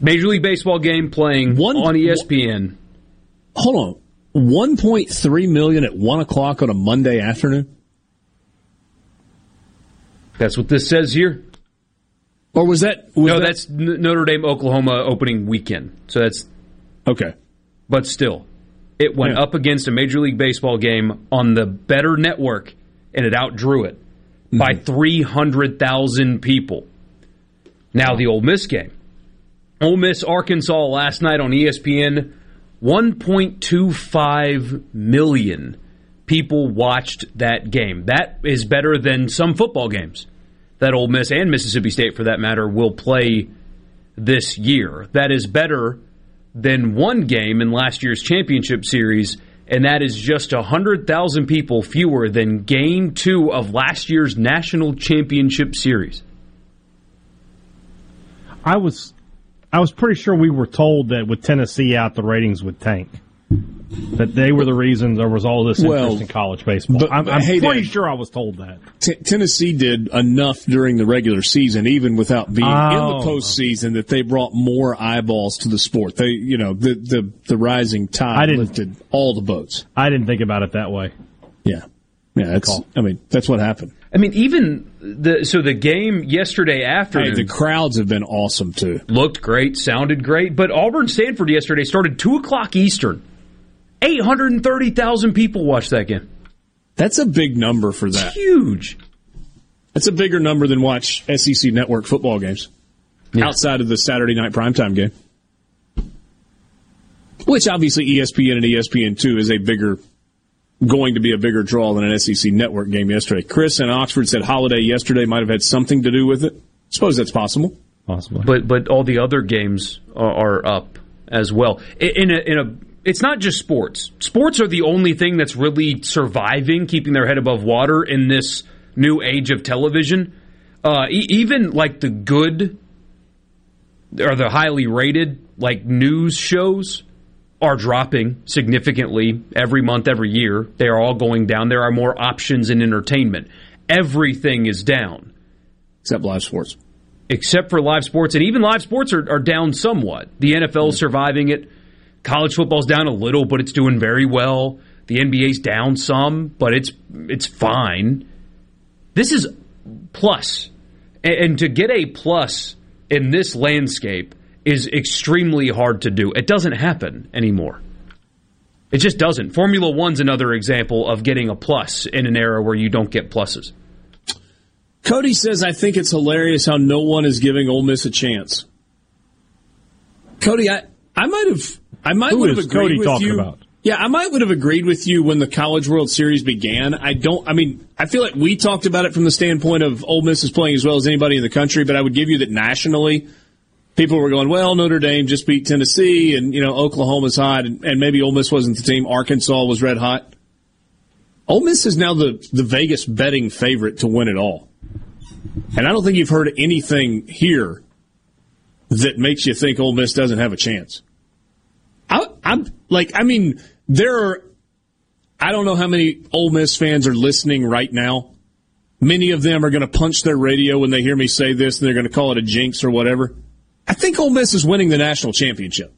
Major League Baseball game playing on E ESPN. Hold on, 1.3 million at one o'clock on a Monday afternoon. That's what this says here. Or was that? Was no, that- that's Notre Dame Oklahoma opening weekend. So that's okay. But still, it went Yeah. up against a Major League Baseball game on the better network, and it outdrew it by Mm-hmm. 300,000 people. Now, the Ole Miss game. Ole Miss Arkansas last night on ESPN, 1.25 million people watched that game. That is better than some football games that Ole Miss and Mississippi State, for that matter, will play this year. That is better than one game in last year's championship series, and that is just 100,000 people fewer than game two of last year's national championship series. I was I was pretty sure we were told that with Tennessee out, the ratings would tank. That they were the reason there was all this interest Well, in college baseball. but- I'm, I'm hey, pretty Dan. sure I was told that. T- Tennessee did enough during the regular season, even without being in Oh. the postseason, that they brought more eyeballs to the sport. They, you know, the the, the rising I tide didn't- lifted all the boats. I didn't think about it that way. Yeah, yeah. That's. I mean, that's what happened. I mean, even the so the game yesterday afternoon. Hey, the crowds have been awesome too. looked great, sounded great. But Auburn Stanford yesterday started two o'clock Eastern. Eight hundred and thirty thousand people watched that game. That's a big number for that. Huge. That's a bigger number than watch SEC network football games outside of the Saturday night primetime game. Which obviously ESPN and ESPN two is a bigger, going to be a bigger draw than an SEC network game yesterday. Chris in Oxford said holiday yesterday might have had something to do with it. Suppose that's possible. Possibly. But but all the other games are, are up as well. In a, in a it's not just sports. Sports are the only thing that's really surviving, keeping their head above water in this new age of television. Uh, e- even like the good or the highly rated like news shows are dropping significantly every month, every year. They are all going down. There are more options in entertainment. Everything is down except live sports. Except for live sports, and even live sports are, are down somewhat. The NFL is surviving it. College football's down a little, but it's doing very well. The NBA's down some, but it's it's fine. This is plus, and, and to get a plus in this landscape is extremely hard to do. It doesn't happen anymore. It just doesn't. Formula One's another example of getting a plus in an era where you don't get pluses. Cody says, I think it's hilarious how no one is giving Ole Miss a chance. Cody, I, I might have, I might Who would have agreed Cody with talking you. about? Yeah, I might would have agreed with you when the College World Series began. I don't, I mean, I feel like we talked about it from the standpoint of Ole Miss is playing as well as anybody in the country, but I would give you that nationally, people were going, well, Notre Dame just beat Tennessee and, you know, Oklahoma's hot and, and maybe Ole Miss wasn't the team. Arkansas was red hot. Ole Miss is now the, the Vegas betting favorite to win it all. And I don't think you've heard anything here that makes you think Ole Miss doesn't have a chance. I, I'm like, I mean, there are, I don't know how many Ole Miss fans are listening right now. Many of them are going to punch their radio when they hear me say this and they're going to call it a jinx or whatever. I think Ole Miss is winning the national championship.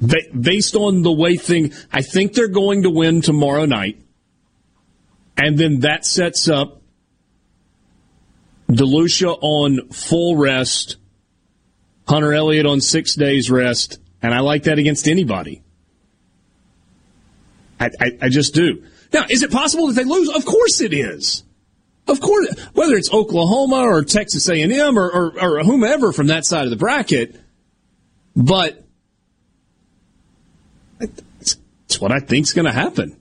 Ba- based on the way thing, I think they're going to win tomorrow night. And then that sets up Delucia on full rest, Hunter Elliott on six days rest, and I like that against anybody. I, I, I just do. Now, is it possible that they lose? Of course it is. Of course, whether it's Oklahoma or Texas A&M or, or, or whomever from that side of the bracket, but it's, it's what I think's going to happen.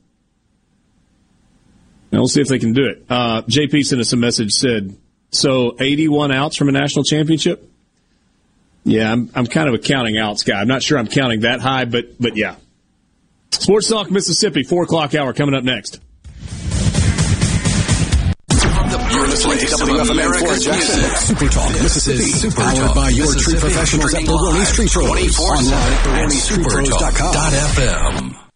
Now we'll see if they can do it. Uh, JP sent us a message said, so 81 outs from a national championship? Yeah, I'm, I'm kind of a counting outs guy. I'm not sure I'm counting that high, but but yeah. Sports Talk Mississippi, four o'clock hour coming up next. You're listening to WFMN Fort Jackson. Super Talk Mississippi. Super powered by your tree professionals at Baroni's Tree Pros. Online at baronistreepros.com.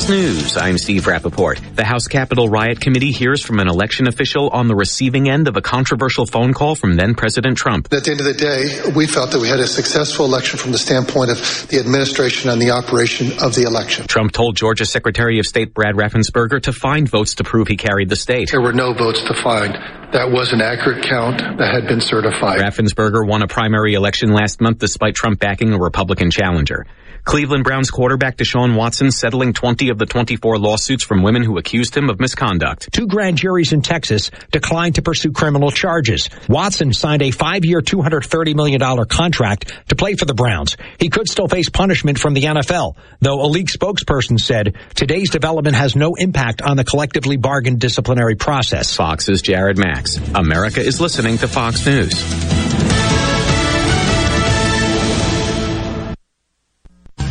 Fox News. I'm Steve Rappaport. The House Capitol Riot Committee hears from an election official on the receiving end of a controversial phone call from then President Trump. At the end of the day, we felt that we had a successful election from the standpoint of the administration and the operation of the election. Trump told Georgia Secretary of State Brad Raffensperger to find votes to prove he carried the state. There were no votes to find. That was an accurate count that had been certified. Raffensperger won a primary election last month despite Trump backing a Republican challenger. Cleveland Browns quarterback Deshaun Watson settling 20 of the 24 lawsuits from women who accused him of misconduct. Two grand juries in Texas declined to pursue criminal charges. Watson signed a five-year, $230 million contract to play for the Browns. He could still face punishment from the NFL, though a league spokesperson said today's development has no impact on the collectively bargained disciplinary process. Fox's Jared Max. America is listening to Fox News.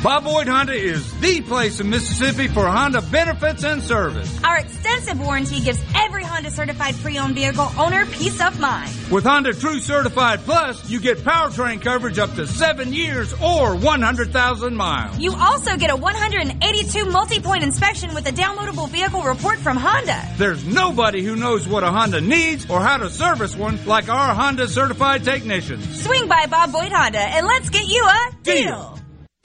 Bob Boyd Honda is the place in Mississippi for Honda benefits and service. Our extensive warranty gives every Honda certified pre-owned vehicle owner peace of mind. With Honda True Certified Plus, you get powertrain coverage up to seven years or 100,000 miles. You also get a 182 multi-point inspection with a downloadable vehicle report from Honda. There's nobody who knows what a Honda needs or how to service one like our Honda certified technicians. Swing by Bob Boyd Honda and let's get you a deal.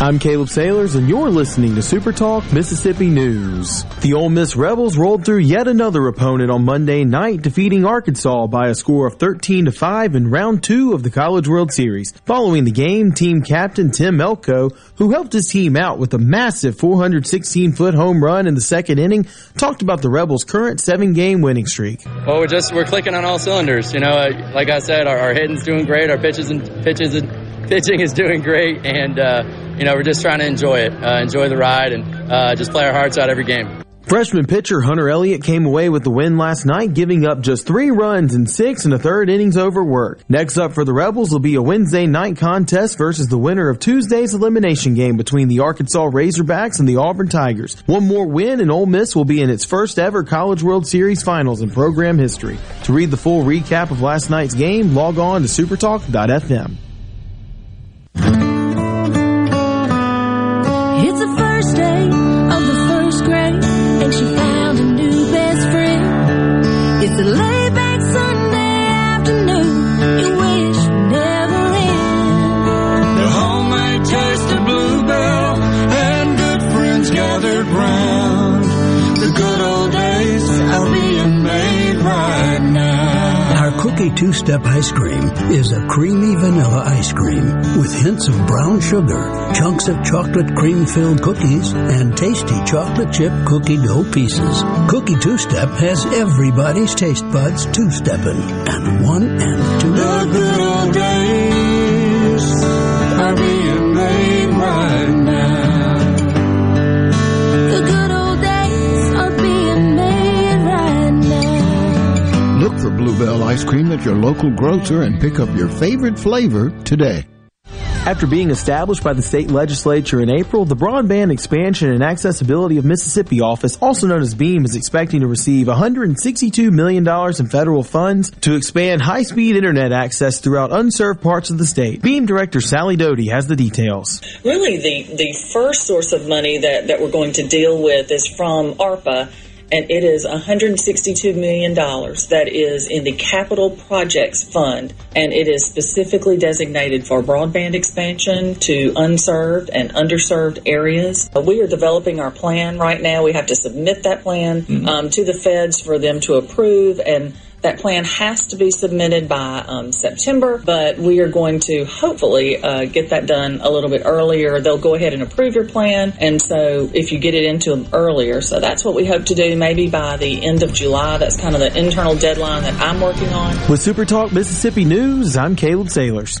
I'm Caleb Sailors, and you're listening to Super Talk Mississippi News. The Ole Miss Rebels rolled through yet another opponent on Monday night, defeating Arkansas by a score of 13 to 5 in round two of the College World Series. Following the game, team captain Tim Elko, who helped his team out with a massive 416 foot home run in the second inning, talked about the Rebels' current seven game winning streak. Well, we're just we're clicking on all cylinders. You know, uh, like I said, our, our hitting's doing great, our pitches and pitches and pitching is doing great, and uh, you know we're just trying to enjoy it, uh, enjoy the ride, and uh, just play our hearts out every game. Freshman pitcher Hunter Elliott came away with the win last night, giving up just three runs in six and a third innings over work. Next up for the Rebels will be a Wednesday night contest versus the winner of Tuesday's elimination game between the Arkansas Razorbacks and the Auburn Tigers. One more win and Ole Miss will be in its first ever College World Series finals in program history. To read the full recap of last night's game, log on to supertalk.fm. It's Two Step Ice Cream is a creamy vanilla ice cream with hints of brown sugar, chunks of chocolate cream filled cookies, and tasty chocolate chip cookie dough pieces. Cookie Two Step has everybody's taste buds two stepping, and one and two. The good old days ice cream at your local grocer and pick up your favorite flavor today. After being established by the state legislature in April, the Broadband Expansion and Accessibility of Mississippi Office, also known as BEAM, is expecting to receive $162 million in federal funds to expand high-speed internet access throughout unserved parts of the state. BEAM Director Sally Doty has the details. Really, the, the first source of money that, that we're going to deal with is from ARPA, and it is $162 million that is in the Capital Projects Fund, and it is specifically designated for broadband expansion to unserved and underserved areas. Uh, We are developing our plan right now. We have to submit that plan um, to the feds for them to approve, and That plan has to be submitted by um, September, but we are going to hopefully uh, get that done a little bit earlier. They'll go ahead and approve your plan, and so if you get it into them earlier, so that's what we hope to do. Maybe by the end of July. That's kind of the internal deadline that I'm working on. With Super Talk Mississippi News, I'm Caleb Sailors.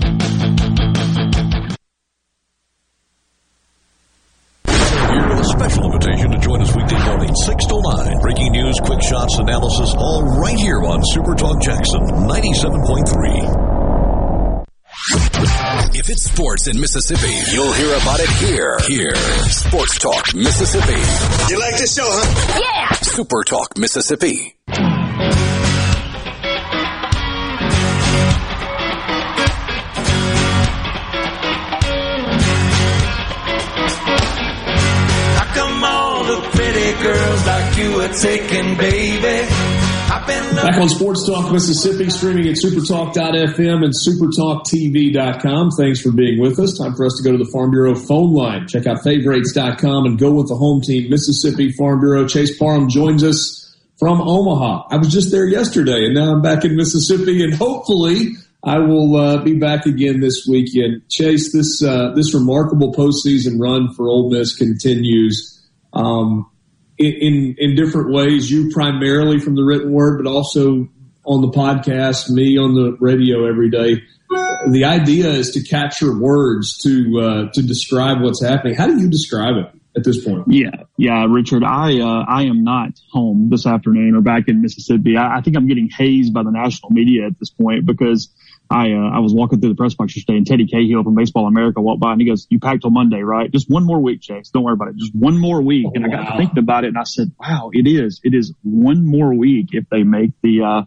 97.3. If it's sports in Mississippi, you'll hear about it here. Here. Sports Talk Mississippi. You like this show, huh? Yeah! Super Talk Mississippi. How come all the pretty girls like you are taking, baby? Back on Sports Talk Mississippi, streaming at supertalk.fm and supertalktv.com. Thanks for being with us. Time for us to go to the Farm Bureau phone line. Check out favorites.com and go with the home team, Mississippi Farm Bureau. Chase Parham joins us from Omaha. I was just there yesterday and now I'm back in Mississippi and hopefully I will uh, be back again this weekend. Chase, this uh, this remarkable postseason run for Ole Miss continues. Um, in, in, different ways. You primarily from the written word, but also on the podcast, me on the radio every day. The idea is to capture words to uh, to describe what's happening. How do you describe it at this point? Yeah, yeah, Richard. I uh, I am not home this afternoon or back in Mississippi. I, I think I'm getting hazed by the national media at this point because I uh, I was walking through the press box yesterday and Teddy Cahill from Baseball America walked by and he goes, "You packed till Monday, right? Just one more week, Chase. Don't worry about it. Just one more week." Oh, and I got wow. to thinking about it and I said, "Wow, it is. It is one more week if they make the." uh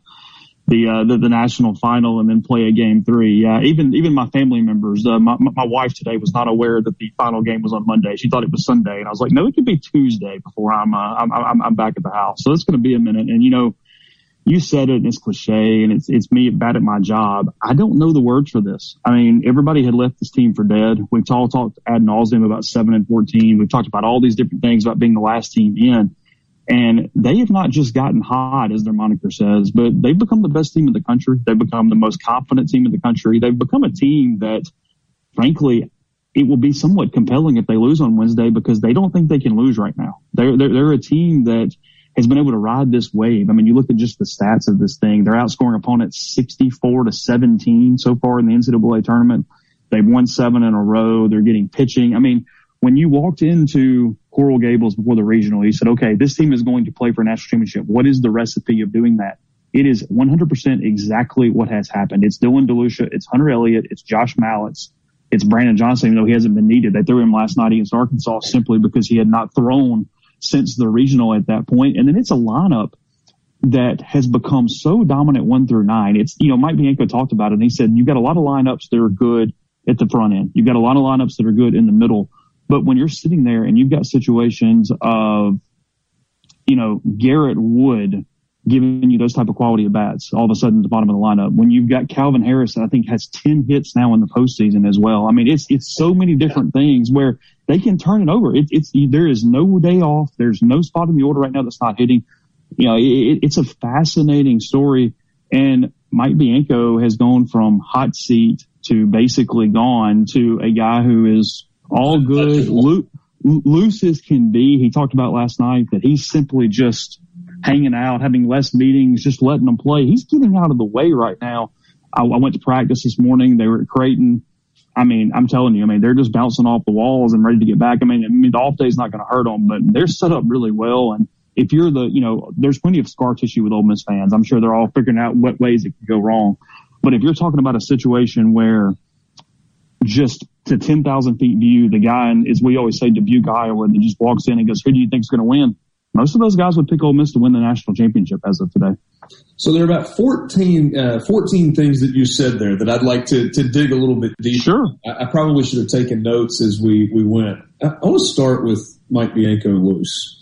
the, uh, the the national final and then play a game three. Yeah, even even my family members. Uh, my my wife today was not aware that the final game was on Monday. She thought it was Sunday, and I was like, no, it could be Tuesday before I'm uh, I'm, I'm I'm back at the house. So it's going to be a minute. And you know, you said it, and it's cliche, and it's it's me bad at my job. I don't know the words for this. I mean, everybody had left this team for dead. We've all talked ad nauseum about seven and fourteen. We've talked about all these different things about being the last team in. And they have not just gotten hot, as their moniker says, but they've become the best team in the country. They've become the most confident team in the country. They've become a team that, frankly, it will be somewhat compelling if they lose on Wednesday because they don't think they can lose right now. They're, they're, they're a team that has been able to ride this wave. I mean, you look at just the stats of this thing. They're outscoring opponents 64 to 17 so far in the NCAA tournament. They've won seven in a row. They're getting pitching. I mean, when you walked into Coral Gables before the regional, you said, okay, this team is going to play for a national championship. What is the recipe of doing that? It is 100% exactly what has happened. It's Dylan DeLucia. It's Hunter Elliott. It's Josh Mallitz. It's Brandon Johnson, even though he hasn't been needed. They threw him last night against Arkansas simply because he had not thrown since the regional at that point. And then it's a lineup that has become so dominant one through nine. It's, you know, Mike Bianco talked about it and he said, you've got a lot of lineups that are good at the front end. You've got a lot of lineups that are good in the middle. But when you're sitting there and you've got situations of, you know, Garrett Wood giving you those type of quality at bats all of a sudden at the bottom of the lineup, when you've got Calvin Harris that I think has 10 hits now in the postseason as well. I mean, it's, it's so many different things where they can turn it over. It, it's, there is no day off. There's no spot in the order right now that's not hitting. You know, it, it's a fascinating story and Mike Bianco has gone from hot seat to basically gone to a guy who is all good, loo- loose as can be. He talked about last night that he's simply just hanging out, having less meetings, just letting them play. He's getting out of the way right now. I, I went to practice this morning. They were at Creighton. I mean, I'm telling you, I mean, they're just bouncing off the walls and ready to get back. I mean, I mean, the off day's not going to hurt them, but they're set up really well. And if you're the, you know, there's plenty of scar tissue with Ole Miss fans. I'm sure they're all figuring out what ways it could go wrong. But if you're talking about a situation where just to 10,000 feet view, the guy, in, as we always say, Dubuque, Iowa, that just walks in and goes, who do you think is going to win? Most of those guys would pick Ole Miss to win the national championship as of today. So there are about 14, uh, 14 things that you said there that I'd like to, to dig a little bit deeper. Sure. I, I probably should have taken notes as we, we went. I, I want to start with Mike Bianco loose.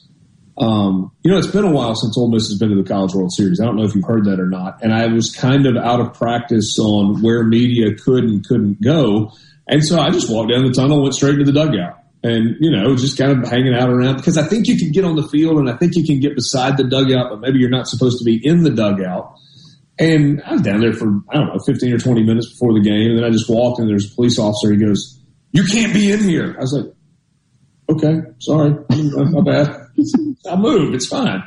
Um, you know, it's been a while since Ole Miss has been to the College World Series. I don't know if you've heard that or not. And I was kind of out of practice on where media could and couldn't go. And so I just walked down the tunnel, went straight to the dugout and, you know, just kind of hanging out around because I think you can get on the field and I think you can get beside the dugout, but maybe you're not supposed to be in the dugout. And I was down there for, I don't know, 15 or 20 minutes before the game. And then I just walked and there's a police officer. He goes, you can't be in here. I was like, okay, sorry. <laughs> My bad. <laughs> I'll move. It's fine.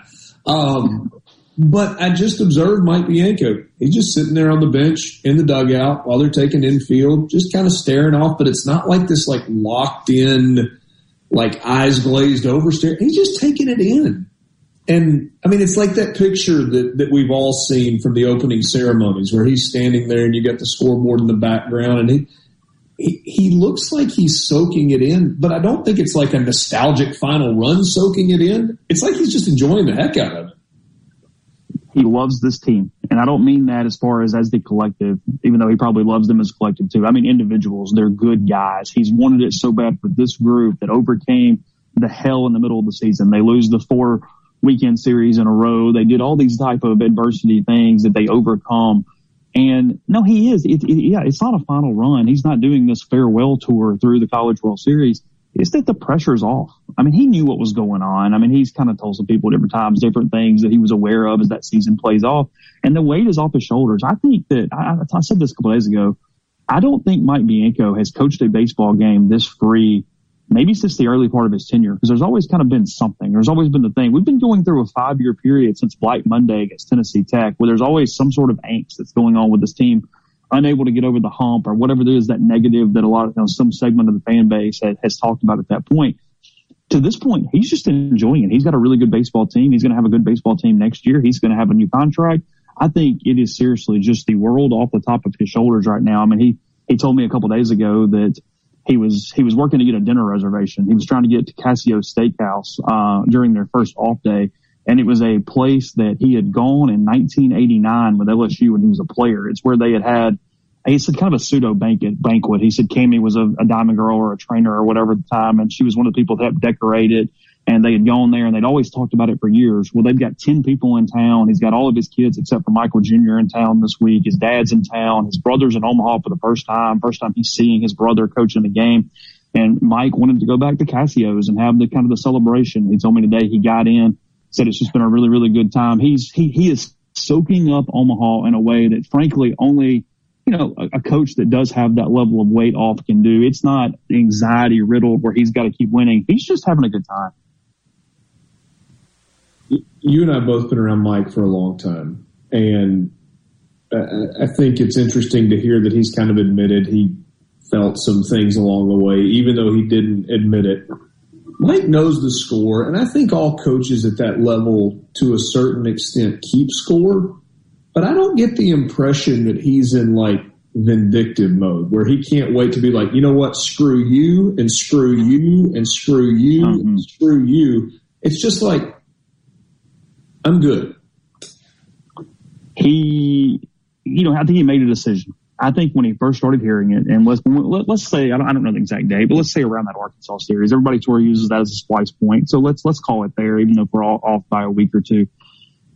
Um, but I just observed Mike Bianco. He's just sitting there on the bench in the dugout while they're taking infield, just kind of staring off. But it's not like this like locked in, like eyes glazed over stare. He's just taking it in. And I mean, it's like that picture that, that we've all seen from the opening ceremonies where he's standing there and you got the scoreboard in the background and he, he, he looks like he's soaking it in, but I don't think it's like a nostalgic final run soaking it in. It's like he's just enjoying the heck out of it. He loves this team. And I don't mean that as far as as the collective, even though he probably loves them as collective too. I mean individuals. They're good guys. He's wanted it so bad for this group that overcame the hell in the middle of the season. They lose the four weekend series in a row. They did all these type of adversity things that they overcome. And no, he is. It, it, yeah, it's not a final run. He's not doing this farewell tour through the College World Series. It's that the pressure's off. I mean, he knew what was going on. I mean, he's kind of told some people different times, different things that he was aware of as that season plays off. And the weight is off his shoulders. I think that I, I said this a couple days ago. I don't think Mike Bianco has coached a baseball game this free maybe since the early part of his tenure, because there's always kind of been something. There's always been the thing. We've been going through a five year period since Black Monday against Tennessee Tech, where there's always some sort of angst that's going on with this team, unable to get over the hump or whatever there is that negative that a lot of, you know, some segment of the fan base has, has talked about at that point. To this point, he's just enjoying it. He's got a really good baseball team. He's going to have a good baseball team next year. He's going to have a new contract. I think it is seriously just the world off the top of his shoulders right now. I mean, he, he told me a couple days ago that he was he was working to get a dinner reservation. He was trying to get to Cascio Steakhouse uh, during their first off day, and it was a place that he had gone in 1989 with LSU when he was a player. It's where they had had he said kind of a pseudo banquet. Banquet. He said Camie was a, a diamond girl or a trainer or whatever at the time, and she was one of the people that helped decorate it. And they had gone there and they'd always talked about it for years. Well, they've got 10 people in town. He's got all of his kids except for Michael Jr. in town this week. His dad's in town. His brother's in Omaha for the first time. First time he's seeing his brother coaching the game. And Mike wanted to go back to Cascio's and have the kind of the celebration. He told me today he got in, said it's just been a really, really good time. He's, he, he is soaking up Omaha in a way that frankly only you know, a, a, coach that does have that level of weight off can do. It's not anxiety riddled where he's got to keep winning. He's just having a good time you and I have both been around Mike for a long time, and I think it's interesting to hear that he's kind of admitted he felt some things along the way, even though he didn't admit it. Mike knows the score, and I think all coaches at that level, to a certain extent, keep score. But I don't get the impression that he's in like vindictive mode where he can't wait to be like, you know what, screw you and screw you and screw you mm-hmm. and screw you. It's just like I'm good. He, you know, I think he made a decision. I think when he first started hearing it, and let's let's say I don't, I don't know the exact date, but let's say around that Arkansas series, everybody sort of uses that as a splice point. So let's let's call it there, even though we're all off by a week or two.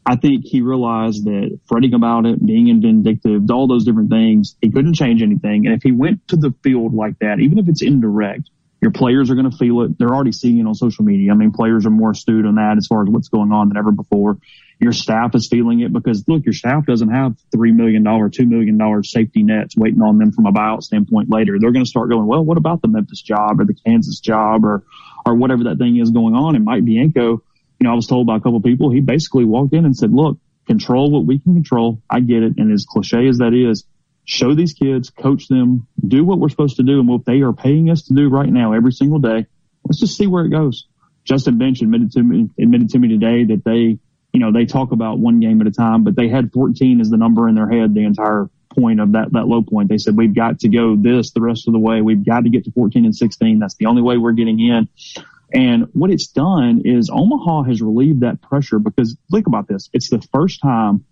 I think he realized that fretting about it, being vindictive, all those different things, he couldn't change anything. And if he went to the field like that, even if it's indirect, your players are going to feel it. They're already seeing it on social media. I mean, players are more astute on that as far as what's going on than ever before. Your staff is feeling it because look, your staff doesn't have $3 million, $2 million safety nets waiting on them from a buyout standpoint later. They're going to start going, well, what about the Memphis job or the Kansas job or, or whatever that thing is going on? And Mike Bianco, you know, I was told by a couple of people, he basically walked in and said, look, control what we can control. I get it. And as cliche as that is, show these kids, coach them, do what we're supposed to do and what they are paying us to do right now every single day. Let's just see where it goes. Justin Bench admitted to me, admitted to me today that they, you know, they talk about one game at a time, but they had 14 as the number in their head the entire point of that, that low point. They said, we've got to go this the rest of the way. We've got to get to 14 and 16. That's the only way we're getting in. And what it's done is Omaha has relieved that pressure because think about this. It's the first time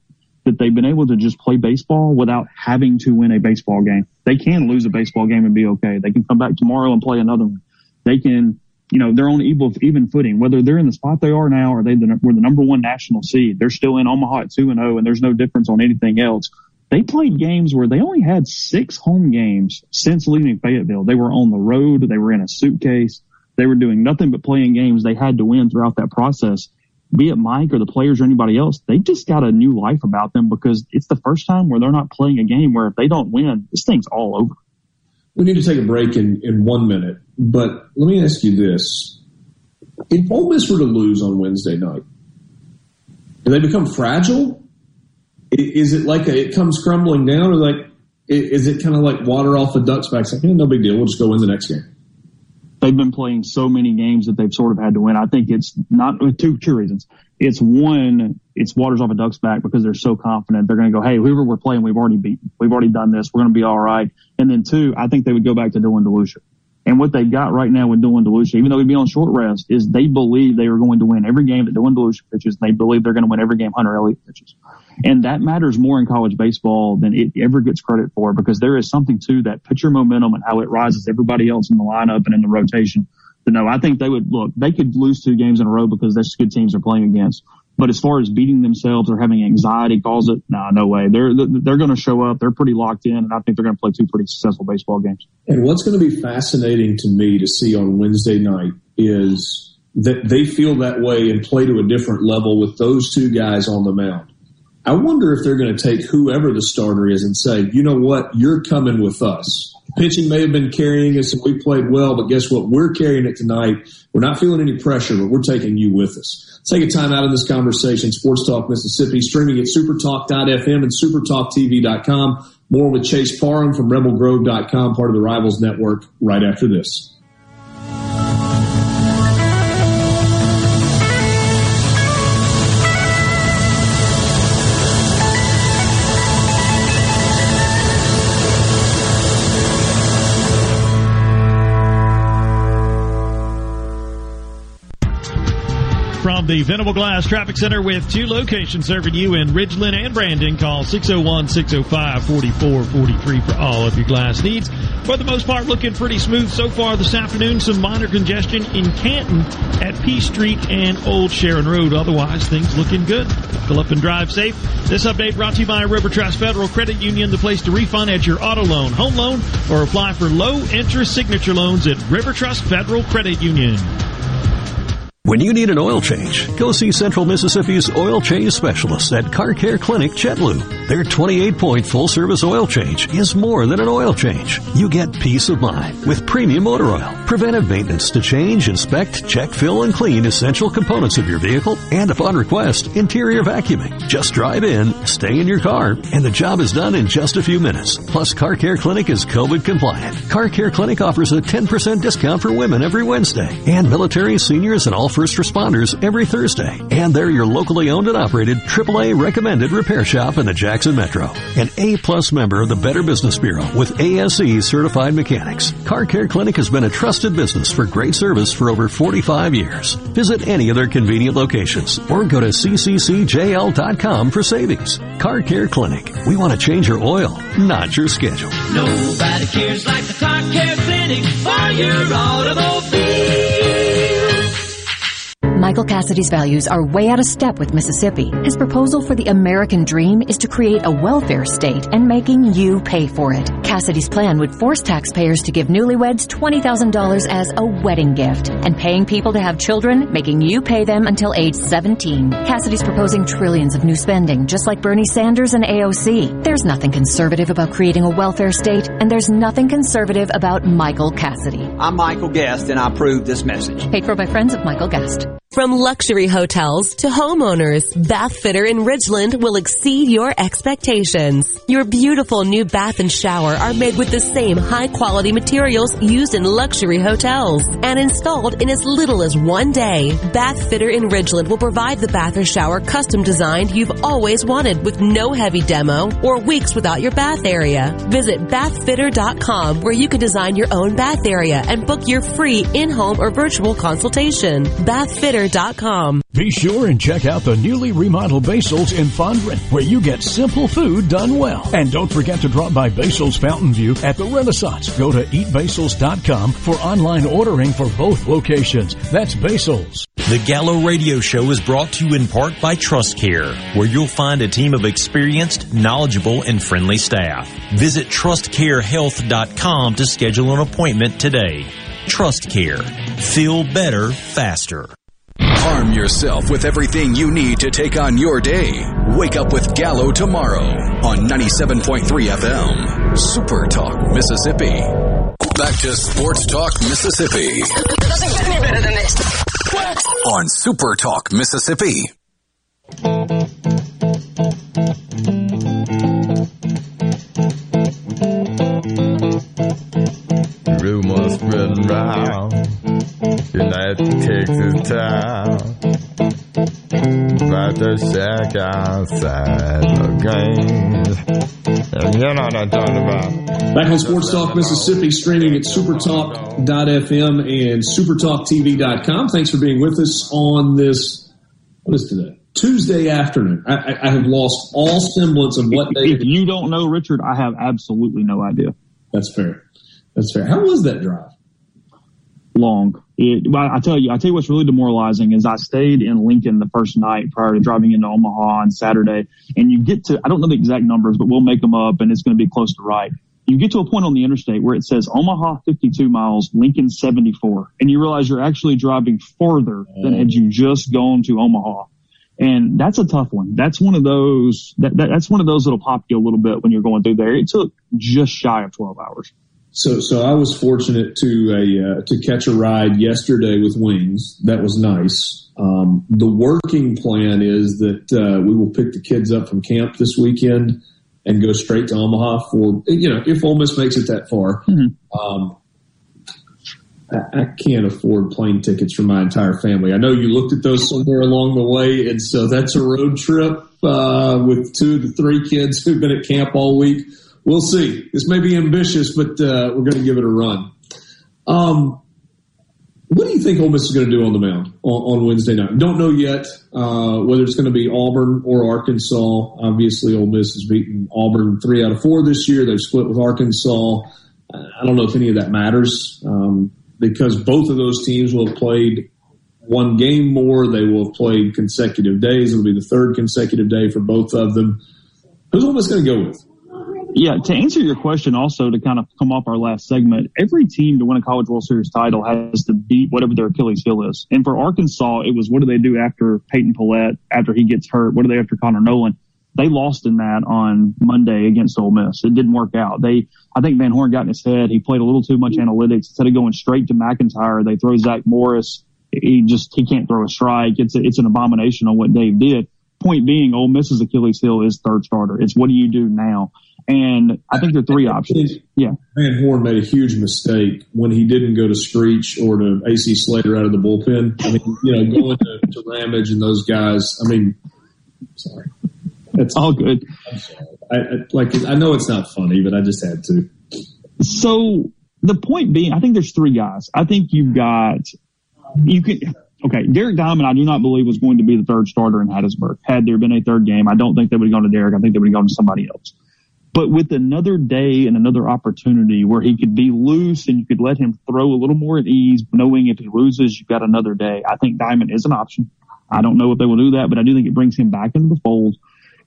that they've been able to just play baseball without having to win a baseball game. They can lose a baseball game and be okay. They can come back tomorrow and play another one. They can, you know, they're on even, footing, whether they're in the spot they are now or they were the number one national seed. They're still in Omaha at two and zero, and there's no difference on anything else. They played games where they only had six home games since leaving Fayetteville. They were on the road. They were in a suitcase. They were doing nothing but playing games they had to win throughout that process. Be it Mike or the players or anybody else, they just got a new life about them because it's the first time where they're not playing a game where if they don't win, this thing's all over. We need to take a break in, in one minute, but let me ask you this. If Ole Miss were to lose on Wednesday night, do they become fragile? Is it like a, it comes crumbling down or like, is it kind of like water off a duck's back? It's like, no big deal. We'll just go win the next game they've been playing so many games that they've sort of had to win. I think it's not two two reasons. It's one, it's waters off a duck's back because they're so confident. They're going to go, hey, whoever we're playing, we've already beaten. We've already done this. We're going to be all right. And then two, I think they would go back to doing DeLucia. And what they've got right now with Dylan DeLucia, even though he'd be on short rest, is they believe they are going to win every game that Dylan DeLucia pitches. And they believe they're going to win every game Hunter Elliott pitches. And that matters more in college baseball than it ever gets credit for because there is something to that pitcher momentum and how it rises everybody else in the lineup and in the rotation to know. I think they would look, they could lose two games in a row because that's good teams they're playing against. But as far as beating themselves or having anxiety cause it, nah, no way. They're they're going to show up. They're pretty locked in, and I think they're going to play two pretty successful baseball games. And what's going to be fascinating to me to see on Wednesday night is that they feel that way and play to a different level with those two guys on the mound. I wonder if they're going to take whoever the starter is and say, you know what, you're coming with us. Pitching may have been carrying us and we played well, but guess what? We're carrying it tonight. We're not feeling any pressure, but we're taking you with us. Take a time out of this conversation. Sports Talk Mississippi, streaming at supertalk.fm and supertalktv.com. More with Chase Parham from rebelgrove.com, part of the Rivals Network, right after this. The Venable Glass Traffic Center with two locations serving you in Ridgeland and Brandon. Call 601-605-4443 for all of your glass needs. For the most part, looking pretty smooth so far this afternoon. Some minor congestion in Canton at P Street and Old Sharon Road. Otherwise, things looking good. Pull up and drive safe. This update brought to you by River Trust Federal Credit Union, the place to refinance your auto loan, home loan, or apply for low interest signature loans at River Trust Federal Credit Union. When you need an oil change, go see Central Mississippi's oil change specialists at Car Care Clinic Chetloo. Their 28 point full service oil change is more than an oil change. You get peace of mind with premium motor oil, preventive maintenance to change, inspect, check, fill, and clean essential components of your vehicle, and upon request, interior vacuuming. Just drive in, stay in your car, and the job is done in just a few minutes. Plus, Car Care Clinic is COVID compliant. Car Care Clinic offers a 10% discount for women every Wednesday, and military, seniors, and all first responders every Thursday. And they're your locally owned and operated AAA recommended repair shop in the Jackson Metro. An A plus member of the Better Business Bureau with ASE certified mechanics. Car Care Clinic has been a trusted business for great service for over 45 years. Visit any of their convenient locations or go to cccjl.com for savings. Car Care Clinic. We want to change your oil, not your schedule. Nobody cares like the Car Care Clinic for your automobile. Michael Cassidy's values are way out of step with Mississippi. His proposal for the American dream is to create a welfare state and making you pay for it. Cassidy's plan would force taxpayers to give newlyweds $20,000 as a wedding gift and paying people to have children, making you pay them until age 17. Cassidy's proposing trillions of new spending, just like Bernie Sanders and AOC. There's nothing conservative about creating a welfare state, and there's nothing conservative about Michael Cassidy. I'm Michael Guest, and I approve this message. Paid for by friends of Michael Guest. From luxury hotels to homeowners, Bath Fitter in Ridgeland will exceed your expectations. Your beautiful new bath and shower are made with the same high quality materials used in luxury hotels and installed in as little as one day. Bath Fitter in Ridgeland will provide the bath or shower custom designed you've always wanted with no heavy demo or weeks without your bath area. Visit bathfitter.com where you can design your own bath area and book your free in-home or virtual consultation. Bathfitter.com. Be sure and check out the newly remodeled Basil's in Fondren, where you get simple food done well. And don't forget to drop by Basil's Fountain View at the Renaissance. Go to eatbasils.com for online ordering for both locations. That's Basil's. The Gallo Radio Show is brought to you in part by Trust Care, where you'll find a team of experienced, knowledgeable, and friendly staff. Visit trustcarehealth.com to schedule an appointment today. Trust Care. Feel better faster. Arm yourself with everything you need to take on your day. Wake up with Gallo tomorrow on 97.3 FM. Super Talk, Mississippi. Back to Sports Talk, Mississippi. It doesn't get any better than this. On Super Talk, Mississippi. Rumors spreading round United Texas town About the shack outside the game And you know what I'm talking about Back on Sports Talk Mississippi, streaming at supertalk.fm and supertalktv.com. Thanks for being with us on this, what is today? Tuesday afternoon. I, I, I have lost all semblance of what day. If you don't know, Richard, I have absolutely no idea. That's fair. That's fair. How was that drive? Long. It, well, I tell you, I tell you what's really demoralizing is I stayed in Lincoln the first night prior to driving into Omaha on Saturday, and you get to I don't know the exact numbers, but we'll make them up, and it's going to be close to right. You get to a point on the interstate where it says Omaha 52 miles, Lincoln 74, and you realize you're actually driving farther than had you just gone to Omaha. And that's a tough one. That's one of those, that, that, that's one of those that'll pop you a little bit when you're going through there. It took just shy of 12 hours. So, so I was fortunate to a uh, to catch a ride yesterday with Wings. That was nice. Um, the working plan is that uh, we will pick the kids up from camp this weekend and go straight to Omaha for you know if Ole Miss makes it that far. Um, I, I can't afford plane tickets for my entire family. I know you looked at those somewhere along the way, and so that's a road trip uh, with two to three kids who've been at camp all week. We'll see. This may be ambitious, but uh, we're going to give it a run. Um, what do you think Ole Miss is going to do on the mound on, on Wednesday night? Don't know yet uh, whether it's going to be Auburn or Arkansas. Obviously, Ole Miss has beaten Auburn three out of four this year. They've split with Arkansas. I don't know if any of that matters um, because both of those teams will have played one game more. They will have played consecutive days. It'll be the third consecutive day for both of them. Who's Ole Miss going to go with? Yeah, to answer your question also to kind of come off our last segment, every team to win a College World Series title has to beat whatever their Achilles heel is. And for Arkansas, it was what do they do after Peyton Pallette, after he gets hurt? What do they after Connor Noland? They lost in that on Monday against Ole Miss. It didn't work out. They, I think Van Horn got in his head. He played a little too much analytics. Instead of going straight to McEntire, they throw Zack Morris. He just, he can't throw a strike. It's a, it's an abomination on what Dave did. Point being, Ole Miss's Achilles heel is third starter. It's what do you do now? And I think there are three options. Yeah. Van Horn made a huge mistake when he didn't go to Screech or to AC Slater out of the bullpen. I mean, you know, going to, to Ramage and those guys. I mean, sorry. It's all good. I, I, like, I know it's not funny, but I just had to. So the point being, I think there's three guys. I think you've got, you can, okay, Derek Diamond, I do not believe was going to be the third starter in Hattiesburg. Had there been a third game, I don't think they would have gone to Derek. I think they would have gone to somebody else. But with another day and another opportunity where he could be loose and you could let him throw a little more at ease, knowing if he loses, you've got another day. I think Diamond is an option. I don't know if they will do that, but I do think it brings him back into the fold.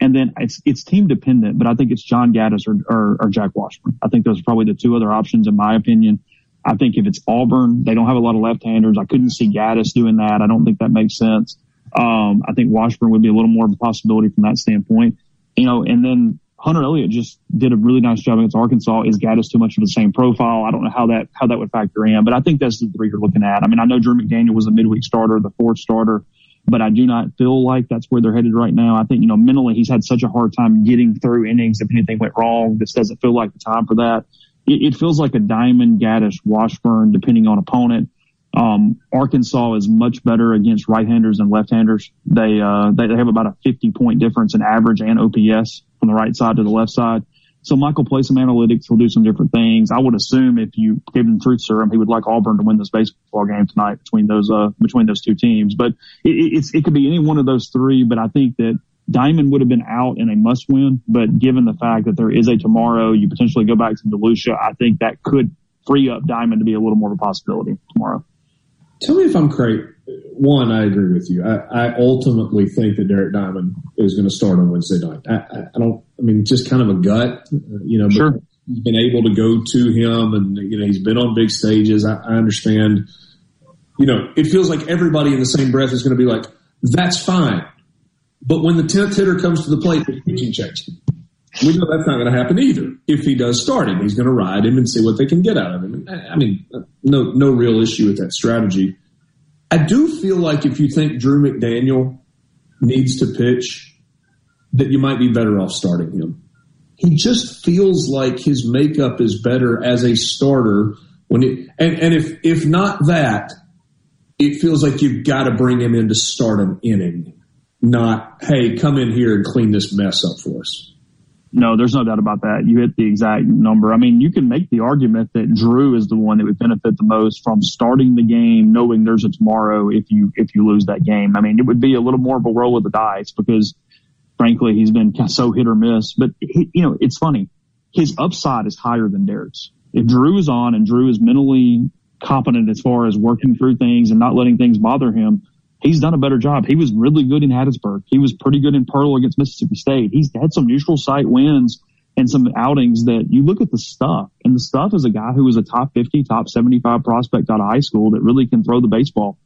And then it's it's team dependent, but I think it's John Gaddis or, or, or Jack Washburn. I think those are probably the two other options in my opinion. I think if it's Auburn, they don't have a lot of left-handers. I couldn't see Gaddis doing that. I don't think that makes sense. Um, I think Washburn would be a little more of a possibility from that standpoint. You know, and then Hunter Elliott just did a really nice job against Arkansas. Is Gaddis too much of the same profile? I don't know how that how that would factor in, but I think that's the three you're looking at. I mean, I know Drew McDaniel was a midweek starter, the fourth starter, but I do not feel like that's where they're headed right now. I think you know mentally he's had such a hard time getting through innings. If anything went wrong, this doesn't feel like the time for that. It, it feels like a Diamond Gaddis Washburn, depending on opponent. Um, Arkansas is much better against right-handers and left-handers. They, uh, they, they have about a 50 point difference in average and OPS from the right side to the left side. So Michael plays some analytics. He'll do some different things. I would assume if you gave him truth serum, he would like Auburn to win this baseball game tonight between those, uh, between those two teams. But it, it's, it could be any one of those three. But I think that Diamond would have been out in a must win. But given the fact that there is a tomorrow, you potentially go back to DeLucia. I think that could free up Diamond to be a little more of a possibility tomorrow. Tell me if I'm correct. One, I agree with you. I, I ultimately think that Derek Diamond is going to start on Wednesday night. I, I, I, don't. I mean, just kind of a gut, you know. Sure. He's been able to go to him, and you know he's been on big stages. I, I understand. You know, it feels like everybody in the same breath is going to be like, "That's fine," but when the tenth hitter comes to the plate, the pitching change. We know that's not going to happen either. If he does start him, he's going to ride him and see what they can get out of him. I mean, no, no real issue with that strategy. I do feel like if you think Drew McDaniel needs to pitch, that you might be better off starting him. He just feels like his makeup is better as a starter when it, and, and if, if not that, it feels like you've got to bring him in to start an inning, not, hey, come in here and clean this mess up for us. No, there's no doubt about that. You hit the exact number. I mean, you can make the argument that Drew is the one that would benefit the most from starting the game, knowing there's a tomorrow if you if you lose that game. I mean, it would be a little more of a roll of the dice because, frankly, he's been so hit or miss. But he, you know, it's funny. His upside is higher than Derek's. If Drew is on and Drew is mentally competent as far as working through things and not letting things bother him, he's done a better job. He was really good in Hattiesburg. He was pretty good in Pearl against Mississippi State. He's had some neutral site wins and some outings that you look at the stuff and the stuff is a guy who was a top 50, top 75 prospect out of high school that really can throw the baseball,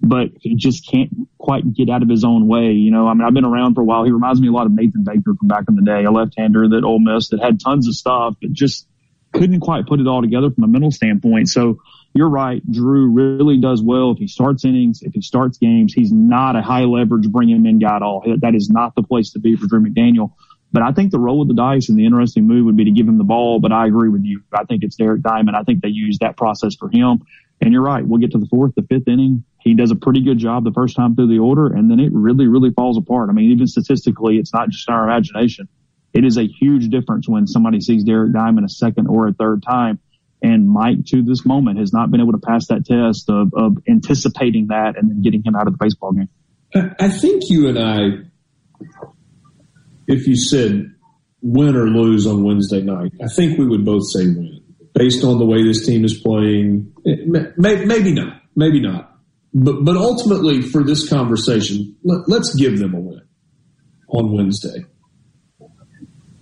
but he just can't quite get out of his own way. You know, I mean, I've been around for a while. He reminds me a lot of Nathan Baker from back in the day, a left-hander that Ole Miss that had tons of stuff, but just couldn't quite put it all together from a mental standpoint. So you're right. Drew really does well if he starts innings, if he starts games. He's not a high leverage bring him in guy at all. That is not the place to be for Drew McDaniel. But I think the roll of the dice and the interesting move would be to give him the ball. But I agree with you. I think it's Derek Diamond. I think they use that process for him. And you're right. We'll get to the fourth, the fifth inning. He does a pretty good job the first time through the order, and then it really, really falls apart. I mean, even statistically, it's not just our imagination. It is a huge difference when somebody sees Derek Diamond a second or a third time and Mike, to this moment, has not been able to pass that test of, of anticipating that and then getting him out of the baseball game. I think you and I, if you said win or lose on Wednesday night, I think we would both say win based on the way this team is playing. Eh, maybe not, maybe not. But, but ultimately for this conversation, let, let's give them a win on Wednesday.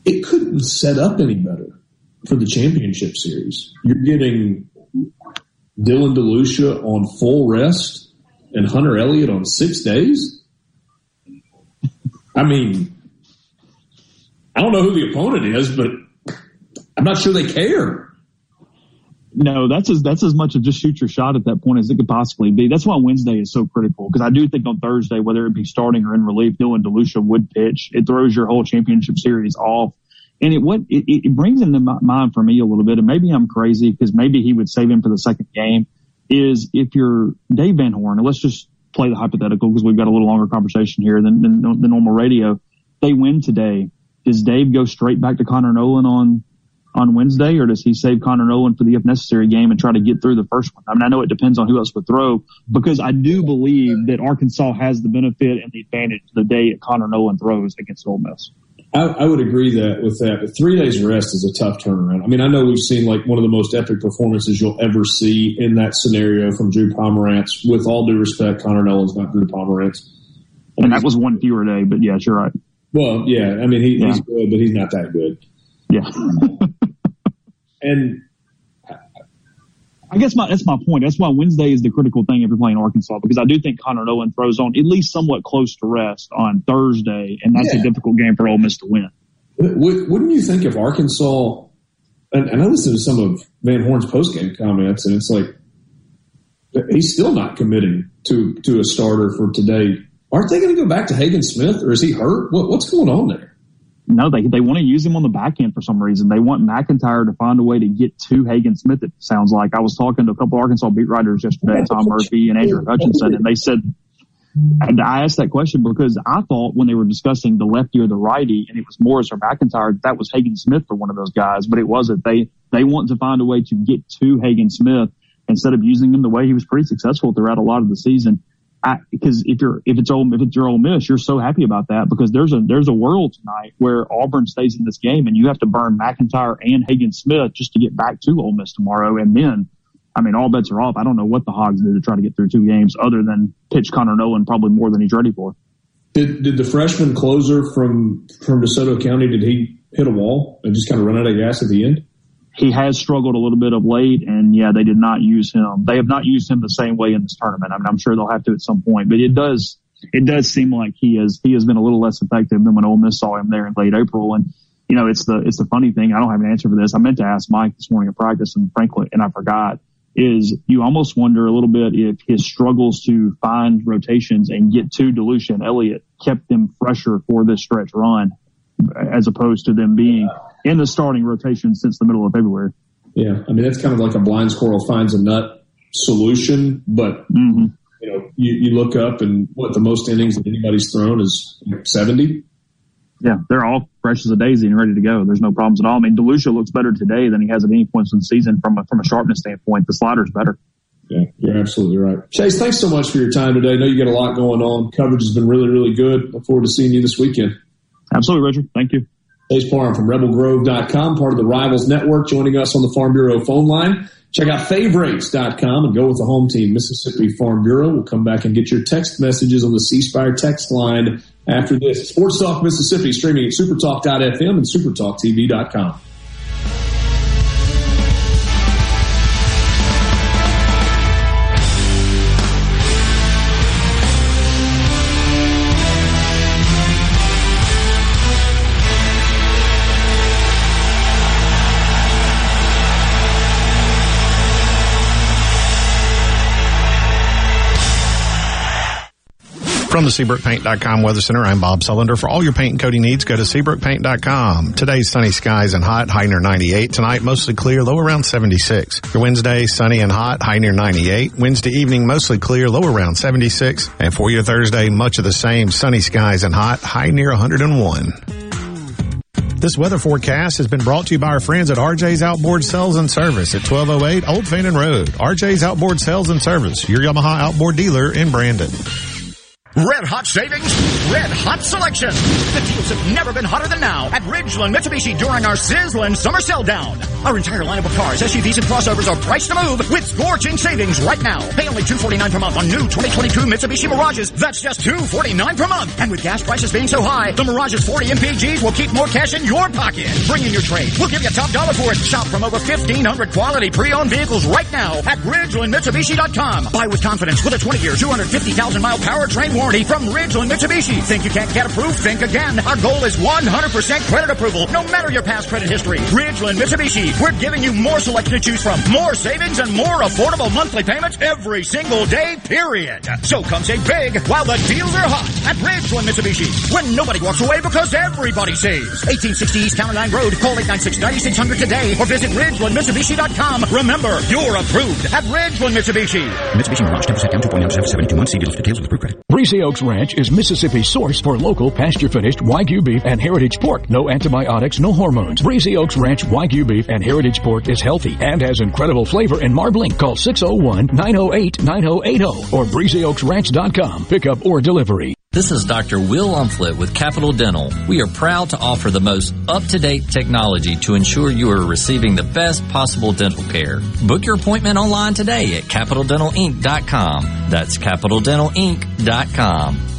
It couldn't set up any better for the championship series. You're getting Dylan DeLucia on full rest and Hunter Elliott on six days. I mean, I don't know who the opponent is, but I'm not sure they care. No, that's as that's as much of just shoot your shot at that point as it could possibly be. That's why Wednesday is so critical because I do think on Thursday, whether it be starting or in relief, Dylan DeLucia would pitch. It throws your whole championship series off and it what it, it brings into my mind for me a little bit, and maybe I'm crazy because maybe he would save him for the second game. Is if you're Dave Van Horn, and let's just play the hypothetical because we've got a little longer conversation here than, than the normal radio. They win today. Does Dave go straight back to Connor Noland on on Wednesday, or does he save Connor Noland for the if necessary game and try to get through the first one? I mean, I know it depends on who else would throw because I do believe that Arkansas has the benefit and the advantage the day Connor Noland throws against Ole Miss. I, I, would agree that with that. But three days rest is a tough turnaround. I mean, I know we've seen like one of the most epic performances you'll ever see in that scenario from Drew Pomeranz. With all due respect, Connor Noland's not Drew Pomeranz. And that was one fewer day, but yes, you're right. Well, yeah, I mean he, yeah. he's good, but he's not that good. Yeah. <laughs> and I guess my, that's my point. That's why Wednesday is the critical thing if you're playing Arkansas because I do think Connor Noland throws on at least somewhat close to rest on Thursday, and that's yeah. a difficult game for Ole Miss to win. Wouldn't you think if Arkansas, and, and I listened to some of Van Horn's postgame comments, and it's like he's still not committing to to a starter for today. Aren't they going to go back to Hagen Smith, or is he hurt? What, what's going on there? No, they they want to use him on the back end for some reason. They want McEntire to find a way to get to Hagen Smith. It sounds like I was talking to a couple Arkansas beat writers yesterday, Tom Murphy and Andrew Hutchinson, and they said and I asked that question because I thought when they were discussing the lefty or the righty, and it was Morris or McEntire, that was Hagen Smith for one of those guys, but it wasn't. They they want to find a way to get to Hagen Smith instead of using him the way he was pretty successful throughout a lot of the season. Because if you're if it's Ole if it's your Ole Miss, you're so happy about that because there's a there's a world tonight where Auburn stays in this game and you have to burn McEntire and Hagen Smith just to get back to Ole Miss tomorrow, and then I mean, all bets are off. I don't know what the Hogs did to try to get through two games other than pitch Connor Noland probably more than he's ready for. Did, did the freshman closer from, from DeSoto County, did he hit a wall and just kind of run out of gas at the end? He has struggled a little bit of late and yeah, they did not use him. They have not used him the same way in this tournament. I mean, I'm sure they'll have to at some point, but it does, it does seem like he has, he has been a little less effective than when Ole Miss saw him there in late April. And, you know, it's the, it's the funny thing. I don't have an answer for this. I meant to ask Mike this morning at practice and frankly, and I forgot is you almost wonder a little bit if his struggles to find rotations and get to DeLucia and Elliott kept them fresher for this stretch run as opposed to them being in the starting rotation since the middle of February. Yeah. I mean, that's kind of like a blind squirrel finds a nut solution, but mm-hmm. you know, you, you look up and what the most innings that anybody's thrown is 70 yeah, they're all fresh as a daisy and ready to go. There's no problems at all. I mean, DeLucia looks better today than he has at any point in the season from a, from a sharpness standpoint. The slider's better. Yeah, you're absolutely right. Chase, thanks so much for your time today. I know you got a lot going on. Coverage has been really, really good. Look forward to seeing you this weekend. Absolutely, Richard. Thank you. Chase Parham from RebelGrove.com, part of the Rivals Network, joining us on the Farm Bureau phone line. Check out favorites.com and go with the home team, Mississippi Farm Bureau. We'll come back and get your text messages on the C Spire text line after this. Sports Talk Mississippi streaming at supertalk.fm and supertalktv.com. From the SeabrookPaint.com Weather Center, I'm Bob Sullender. For all your paint and coating needs, go to SeabrookPaint.com. Today's sunny skies and hot, high near 98. Tonight, mostly clear, low around 76. For Wednesday, sunny and hot, high near 98. Wednesday evening, mostly clear, low around 76. And for your Thursday, much of the same, sunny skies and hot, high near 101. This weather forecast has been brought to you by our friends at RJ's Outboard Sales and Service at 1208 Old Fannin Road. RJ's Outboard Sales and Service, your Yamaha outboard dealer in Brandon. Red hot savings, red hot selection. The deals have never been hotter than now at Ridgeland Mitsubishi during our sizzling summer sell down. Our entire lineup of cars, SUVs, and crossovers are priced to move with scorching savings right now. Pay only $249 per month on new 2022 Mitsubishi Mirages. That's just 249 per month. And with gas prices being so high, the Mirage's 40 MPGs will keep more cash in your pocket. Bring in your trade. We'll give you top dollar for it. Shop from over 1,500 quality pre-owned vehicles right now at RidgelandMitsubishi.com. Buy with confidence with a 20-year, 250,000 mile powertrain warranty warranty from Ridgeland Mitsubishi. Think you can't get approved? Think again. Our goal is 100% credit approval, no matter your past credit history. Ridgeland Mitsubishi, we're giving you more selection to choose from, more savings and more affordable monthly payments every single day, period. So come save big while the deals are hot at Ridgeland Mitsubishi. When nobody walks away because everybody saves. 1860 East County Line Road. Call 896-9600 today or visit RidgelandMitsubishi.com. Remember, you're approved at Ridgeland Mitsubishi. Mitsubishi Mirage 10% down 2.9% for 72 months. See deals details with approved credit. Breezy Oaks Ranch is Mississippi's source for local pasture-finished Wagyu beef and heritage pork. No antibiotics, no hormones. Breezy Oaks Ranch Wagyu beef and heritage pork is healthy and has incredible flavor and marbling. Call 601-908-9080 or breezyoaksranch.com. Pickup or delivery. This is Dr. Will Umflett with Capital Dental. We are proud to offer the most up-to-date technology to ensure you are receiving the best possible dental care. Book your appointment online today at capitaldentalinc.com. That's capitaldentalinc.com.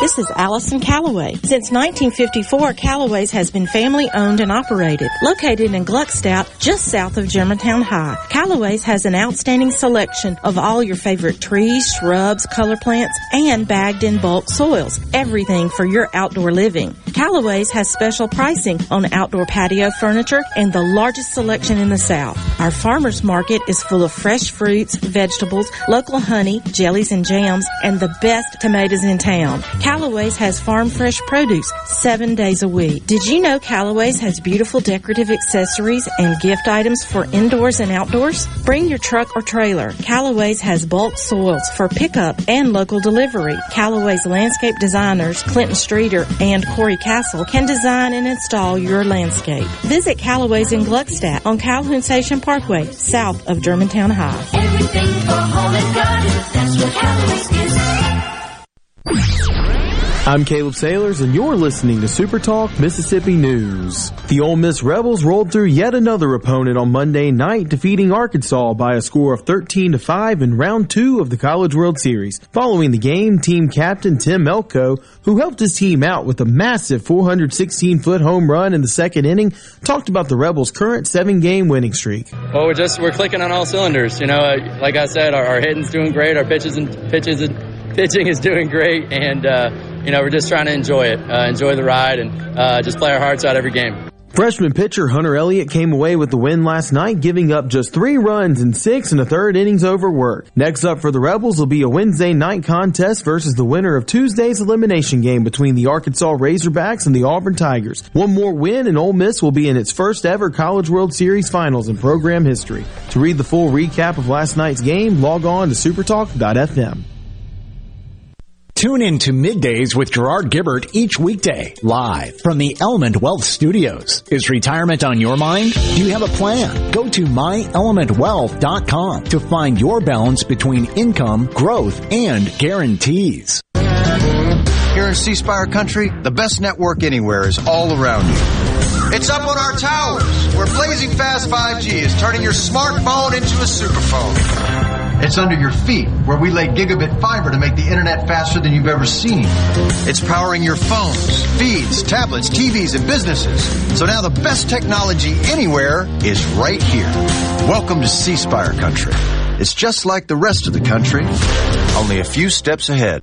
This is Allison Calloway. Since 1954, Calloway's has been family owned and operated. Located in Gluckstadt, just south of Germantown High. Calloway's has an outstanding selection of all your favorite trees, shrubs, color plants, and bagged in bulk soils. Everything for your outdoor living. Callaway's has special pricing on outdoor patio furniture and the largest selection in the South. Our farmers market is full of fresh fruits, vegetables, local honey, jellies and jams, and the best tomatoes in town. Callaway's has farm fresh produce seven days a week. Did you know Callaway's has beautiful decorative accessories and gift items for indoors and outdoors? Bring your truck or trailer. Callaway's has bulk soils for pickup and local delivery. Callaway's landscape designers, Clinton Streeter and Corey Castle, can design and install your landscape. Visit Callaway's in Gluckstadt on Calhoun Station Parkway, south of Germantown High. Everything for home and garden, that's what Callaway's is. I'm Caleb Sailors, and you're listening to Super Talk Mississippi News. The Ole Miss Rebels rolled through yet another opponent on Monday night, defeating Arkansas by a score of 13 to 5 in round two of the College World Series. Following the game, team captain Tim Elko, who helped his team out with a massive 416 foot home run in the second inning, talked about the Rebels' current seven game winning streak. Well, we're just we're clicking on all cylinders. You know, like I said, our, our hitting's doing great, our pitches and pitches and <laughs> pitching is doing great, and uh, you know we're just trying to enjoy it, uh, enjoy the ride, and uh, just play our hearts out every game. Freshman pitcher Hunter Elliott came away with the win last night, giving up just three runs in six and a third innings over work. Next up for the Rebels will be a Wednesday night contest versus the winner of Tuesday's elimination game between the Arkansas Razorbacks and the Auburn Tigers. One more win and Ole Miss will be in its first ever College World Series finals in program history. To read the full recap of last night's game, log on to supertalk.fm. Tune in to Middays with Gerard Gibert each weekday, live from the Element Wealth Studios. Is retirement on your mind? Do you have a plan? Go to myelementwealth.com to find your balance between income, growth, and guarantees. Here in C Spire country, the best network anywhere is all around you. It's up on our towers, where blazing fast 5G is turning your smartphone into a superphone. It's under your feet, where we lay gigabit fiber to make the internet faster than you've ever seen. It's powering your phones, feeds, tablets, TVs, and businesses. So now the best technology anywhere is right here. Welcome to C Spire country. It's just like the rest of the country, only a few steps ahead.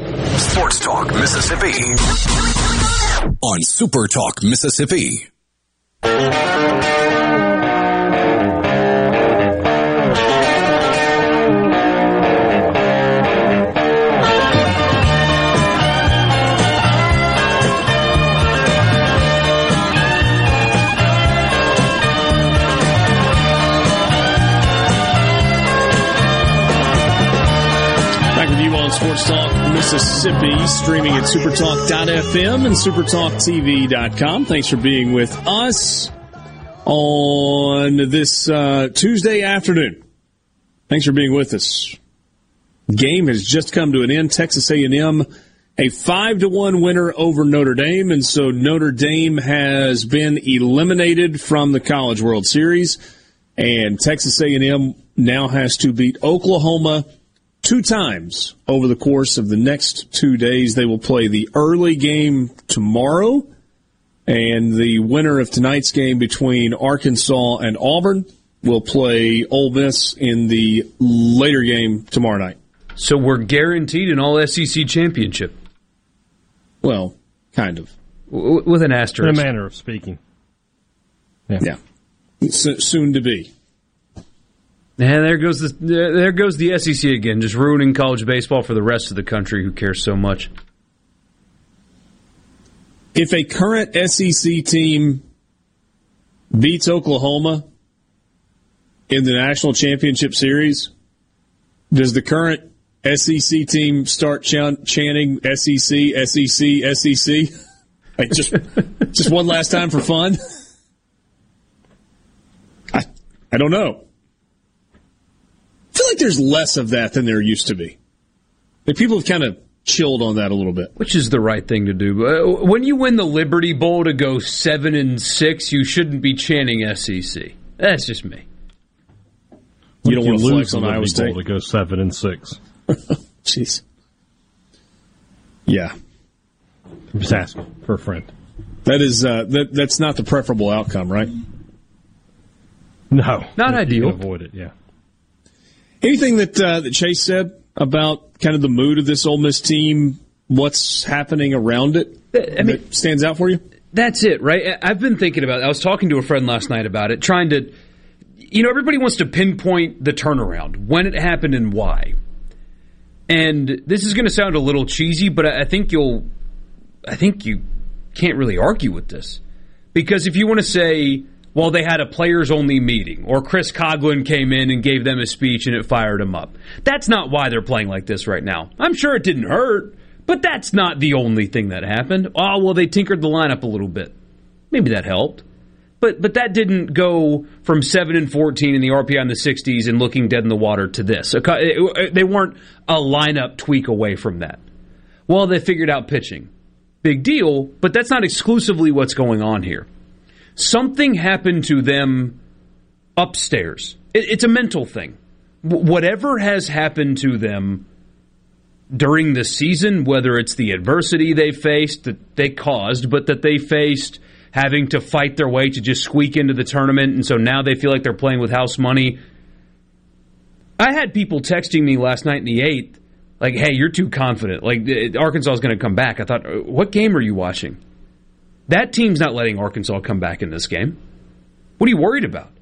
Sports Talk Mississippi on Super Talk Mississippi. Back with you on Sports Talk Mississippi, streaming at supertalk.fm and supertalktv.com. Thanks for being with us on this uh, Tuesday afternoon. Thanks for being with us. Game has just come to an end. Texas A&M a five to one winner over Notre Dame, and so Notre Dame has been eliminated from the College World Series, and Texas A&M now has to beat Oklahoma two times over the course of the next two days. They will play the early game tomorrow, and the winner of tonight's game between Arkansas and Auburn will play Ole Miss in the later game tomorrow night. So we're guaranteed an All SEC championship. Well, kind of. W- with an asterisk. In a manner of speaking. Yeah. So, soon to be. And there goes the there goes the SEC again, just ruining college baseball for the rest of the country who cares so much. If a current SEC team beats Oklahoma in the national championship series, does the current SEC team start ch- chanting SEC, SEC, SEC? <laughs> Like just just one last time for fun. <laughs> I I don't know. I feel like there's less of that than there used to be. Like people have kind of chilled on that a little bit. Which is the right thing to do. Uh, When you win the Liberty Bowl to go seven and six, you shouldn't be chanting SEC. That's just me. You don't If want to lose flex the on Liberty Iowa State. Bowl to go seven and six. <laughs> Jeez. Yeah. I'm just asking for a friend. That is uh, that that's not the preferable outcome, right? No, Not ideal. avoid it. Yeah. Anything that uh, that Chase said about kind of the mood of this Ole Miss team, what's happening around it, I mean, that stands out for you? That's it, right? I've been thinking about it. I was talking to a friend last night about it, trying to, you know, everybody wants to pinpoint the turnaround, when it happened and why. And this is going to sound a little cheesy, but I think you'll, I think you can't really argue with this. Because if you want to say, well, they had a players only meeting, or Chris Coghlan came in and gave them a speech and it fired them up, that's not why they're playing like this right now. I'm sure it didn't hurt, but that's not the only thing that happened. Oh, well, they tinkered the lineup a little bit. Maybe that helped. But but that didn't go from seven and fourteen in the RPI in the sixties and looking dead in the water to this. They weren't a lineup tweak away from that. Well, they figured out pitching. Big deal, but that's not exclusively what's going on here. Something happened to them upstairs. It- It's a mental thing. Wh- Whatever has happened to them during the season, whether it's the adversity they faced that they caused, but that they faced having to fight their way to just squeak into the tournament, and so now they feel like they're playing with house money. I had people texting me last night in the eighth, like, "Hey, you're too confident. Like uh, Arkansas is going to come back." I thought, "Uh, "What game are you watching? That team's not letting Arkansas come back in this game. What are you worried about?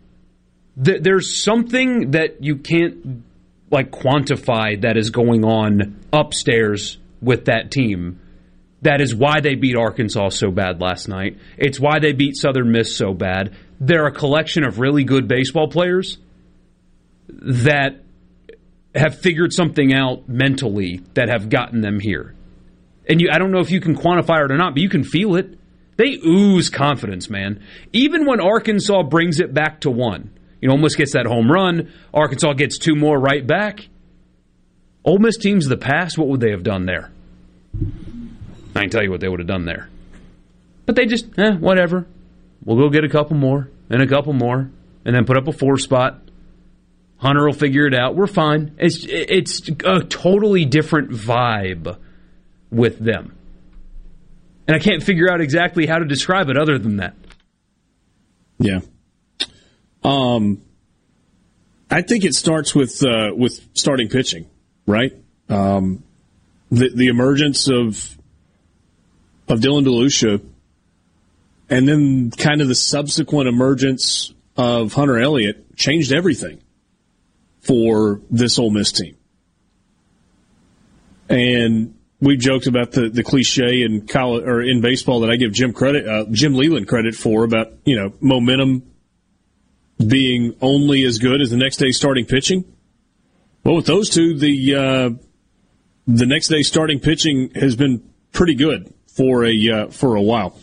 There's something that you can't like quantify that is going on upstairs with that team. That is why they beat Arkansas so bad last night. It's why they beat Southern Miss so bad. They're a collection of really good baseball players that have figured something out mentally that have gotten them here. And you I don't know if you can quantify it or not, but you can feel it. They ooze confidence, man. Even when Arkansas brings it back to one, you know, almost gets that home run. Arkansas gets two more right back. Ole Miss teams of the past, what would they have done there? I can tell you what they would have done there. But they just, eh, whatever. We'll go get a couple more and a couple more, and then put up a four spot. Hunter will figure it out. We're fine. It's it's a totally different vibe with them, and I can't figure out exactly how to describe it other than that. Yeah. Um, I think it starts with uh, with starting pitching, right? Um, the the emergence of of Dylan DeLucia, and then kind of the subsequent emergence of Hunter Elliott changed everything for this Ole Miss team. And we joked about the, the cliche in college or in baseball that I give Jim credit, uh, Jim Leyland credit for about you know momentum being only as good as the next day starting pitching. Well, with those two, the uh, the next day starting pitching has been pretty good for a uh, for a while.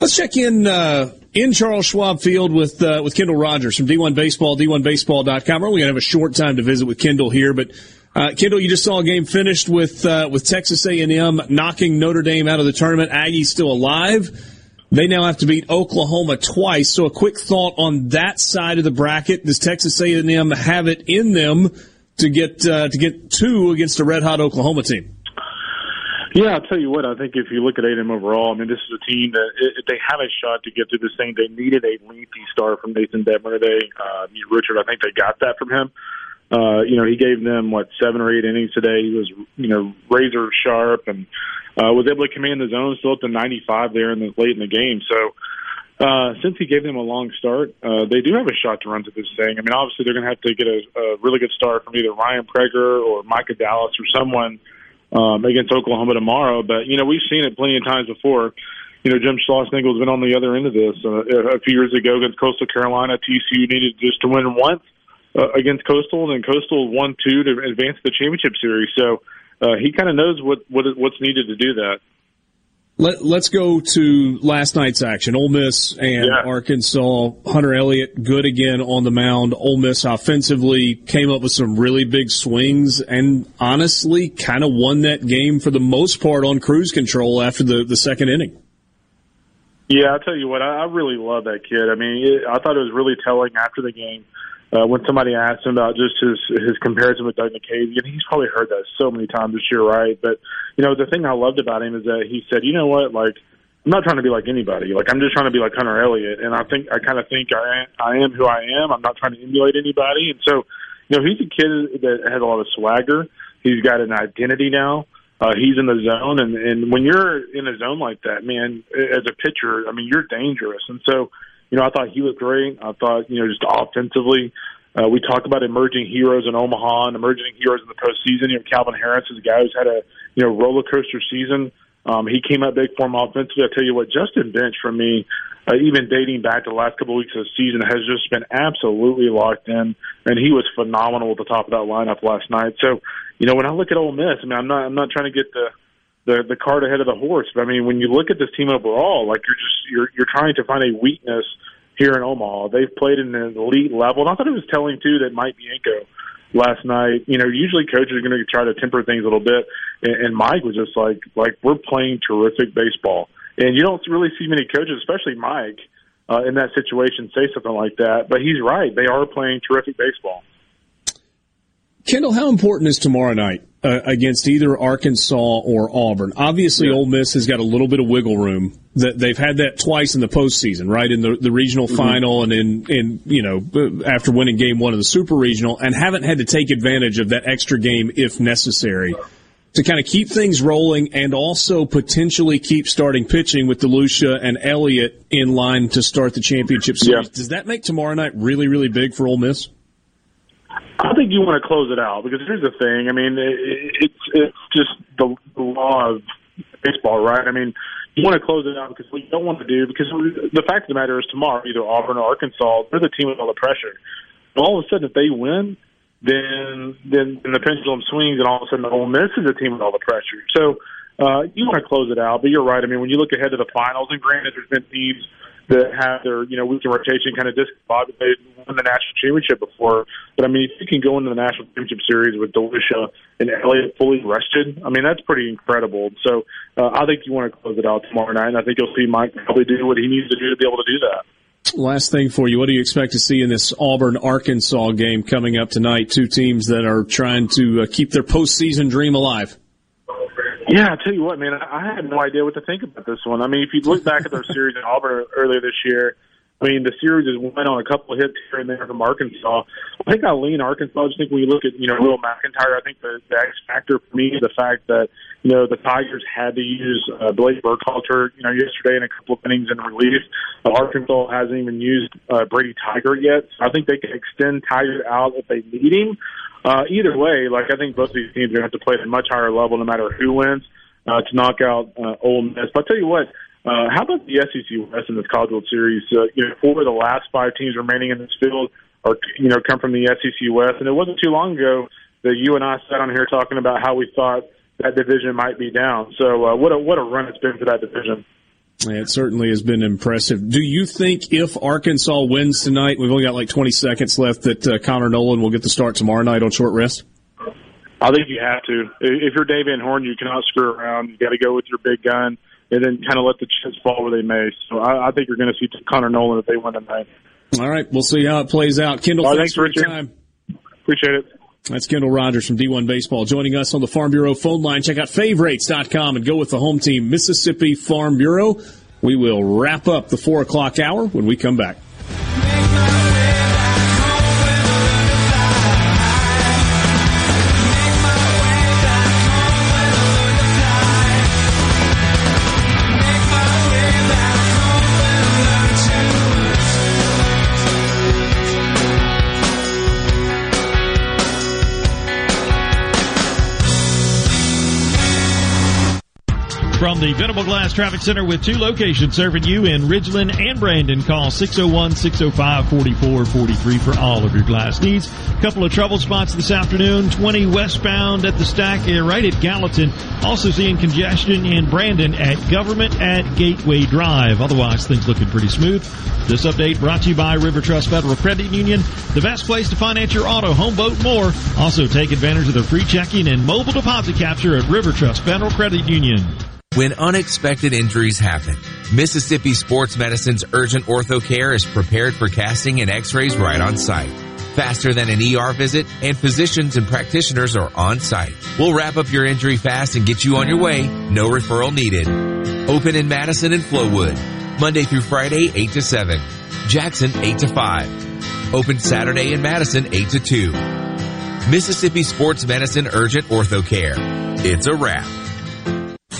Let's check in uh, in Charles Schwab Field with uh, with Kendall Rogers from D1 Baseball, D1Baseball.com. We're only gonna have a short time to visit with Kendall here, but uh, Kendall, you just saw a game finished with uh, with Texas A&M knocking Notre Dame out of the tournament. Aggies still alive. They now have to beat Oklahoma twice. So, a quick thought on that side of the bracket: Does Texas A&M have it in them to get uh, to get two against a red hot Oklahoma team? Yeah, I'll tell you what. I think if you look at A&M overall, I mean, this is a team that if they have a shot to get through this thing, they needed a lengthy start from Nathan Dettmer today. Uh, Richard, I think they got that from him. Uh, you know, he gave them what seven or eight innings today. He was, you know, razor sharp and uh, was able to command the zone still up to 95 there in the late in the game. So, uh, since he gave them a long start, uh, they do have a shot to run to this thing. I mean, obviously they're going to have to get a, a really good start from either Ryan Prager or Micah Dallas or someone um, against Oklahoma tomorrow. But you know, we've seen it plenty of times before. You know, Jim Schlossnagle's been on the other end of this. Uh, a few years ago against Coastal Carolina, TCU needed just to win once uh, against Coastal, and then Coastal won two to advance the championship series. So uh, he kind of knows what, what what's needed to do that. Let, let's go to last night's action. Ole Miss and Yeah. Arkansas. Hunter Elliott, good again on the mound. Ole Miss offensively came up with some really big swings and honestly kind of won that game for the most part on cruise control after the, the second inning. Yeah, I'll tell you what, I, I really love that kid. I mean, it, I thought it was really telling after the game uh, when somebody asked him about just his his comparison with Doug McCabe, and he's probably heard that so many times this year, right? But you know, the thing I loved about him is that he said, you know what, like I'm not trying to be like anybody. Like I'm just trying to be like Hunter Elliott, and I think I kind of think I I am who I am. I'm not trying to emulate anybody, and so you know, he's a kid that has a lot of swagger. He's got an identity now. Uh, he's in the zone, and and when you're in a zone like that, man, as a pitcher, I mean, you're dangerous. And so, you know, I thought he was great. I thought, you know, just offensively, uh, we talked about emerging heroes in Omaha and emerging heroes in the postseason. You know, Calvin Harris is a guy who's had a you know roller coaster season. Um, he came out big for him offensively. I tell you what, Justin Bench for me, uh, even dating back to the last couple of weeks of the season, has just been absolutely locked in, and he was phenomenal at the top of that lineup last night. So, you know, when I look at Ole Miss, I mean, I'm not I'm not trying to get the the the cart ahead of the horse, but I mean, when you look at this team overall, like you're just you're you're trying to find a weakness here in Omaha. They've played in an elite level, and I thought it was telling too that Mike Bianco last night. You know, usually coaches are going to try to temper things a little bit, and, and Mike was just like, like we're playing terrific baseball, and you don't really see many coaches, especially Mike, uh, in that situation say something like that. But he's right; they are playing terrific baseball. Kendall, how important is tomorrow night uh, against either Arkansas or Auburn? Obviously, Ole Miss has got a little bit of wiggle room. That they've had that twice in the postseason, right? In the, the regional Mm-hmm. final and in, in you know after winning game one of the super regional, and haven't had to take advantage of that extra game if necessary to kind of keep things rolling and also potentially keep starting pitching with DeLucia and Elliott in line to start the championship series. Does that make tomorrow night really really big for Ole Miss? I think you want to close it out because here's the thing. I mean, it, it's it's just the, law of baseball, right? I mean, you want to close it out because what you don't want to do because the fact of the matter is tomorrow either Auburn or Arkansas they're the team with all the pressure. And all of a sudden, if they win, then then, then the pendulum swings, and all of a sudden, Ole Miss is the team with all the pressure. So uh, you want to close it out, but you're right. I mean, when you look ahead to the finals, and granted, there's been teams that have their you know weekend rotation kind of. They won the national championship before, but I mean, if you can go into the national championship series with DeLucia and Elliott fully rested, I mean, that's pretty incredible. So uh, I think you want to close it out tomorrow night, and I think you'll see Mike probably do what he needs to do to be able to do that. Last thing for you, what do you expect to see in this Auburn Arkansas game coming up tonight? Two teams that are trying to uh, keep their postseason dream alive. Yeah, I tell you what, man, I had no idea what to think about this one. I mean, if you look back at their <laughs> series in Auburn earlier this year, I mean, the series is went on a couple of hits here and there from Arkansas. I think I lean Arkansas. I just think when you look at, you know, Will McEntire, I think the, the X factor for me is the fact that, you know, the Tigers had to use uh, Blake Burkhalter, you know, yesterday in a couple of innings in relief. Uh, Arkansas hasn't even used uh, Brady Tygart yet. So I think they can extend Tygart out if they need him. Uh, either way, like I think both of these teams are going to have to play at a much higher level no matter who wins uh, to knock out uh, Ole Miss. But I'll tell you what, uh, how about the SEC West in this College World Series? Uh, you know, four of the last five teams remaining in this field are, you know, come from the SEC West. And it wasn't too long ago that you and I sat on here talking about how we thought that division might be down. So uh, what a what a run it's been for that division. It certainly has been impressive. Do you think if Arkansas wins tonight, we've only got like 20 seconds left, that uh, Connor Noland will get the start tomorrow night on short rest? I think you have to. If you're Dave Van Horn, you cannot screw around. You got to go with your big gun and then kind of let the chips fall where they may. So I, I think you're going to see Connor Noland if they win tonight. All right, we'll see how it plays out. Kendall, All right, thanks, thanks, for your time. Appreciate it. That's Kendall Rogers from D1 Baseball joining us on the Farm Bureau phone line. Check out favrates.com and go with the home team, Mississippi Farm Bureau. We will wrap up the four o'clock hour when we come back. From the Venable Glass Traffic Center with two locations serving you in Ridgeland and Brandon. Call 601-605-4443 for all of your glass needs. A Couple of trouble spots this afternoon. 20 westbound at the stack uh, right at Gallatin. Also seeing congestion in Brandon at Government at Gateway Drive. Otherwise, things looking pretty smooth. This update brought to you by River Trust Federal Credit Union. The best place to finance your auto, home, boat, more. Also take advantage of their free checking and mobile deposit capture at River Trust Federal Credit Union. When unexpected injuries happen, Mississippi Sports Medicine's urgent ortho care is prepared for casting and x-rays right on site. Faster than an ER visit, and physicians and practitioners are on site. We'll wrap up your injury fast and get you on your way. No referral needed. Open in Madison and Flowood. Monday through Friday, 8 to 7. Jackson, 8 to 5. Open Saturday in Madison, 8 to 2. Mississippi Sports Medicine Urgent Ortho Care. It's a wrap.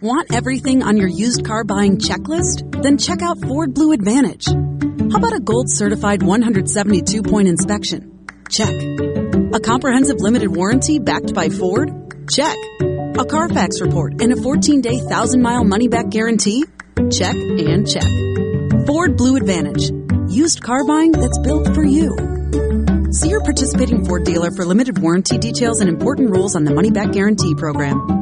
Want everything on your used car buying checklist? Then check out Ford Blue Advantage. How about a gold certified 172 point inspection? Check. A comprehensive limited warranty backed by Ford? Check. A Carfax report and a 14 day 1,000 mile money back guarantee? Check and check. Ford Blue Advantage. Used car buying that's built for you. See your participating Ford dealer for limited warranty details and important rules on the money back guarantee program.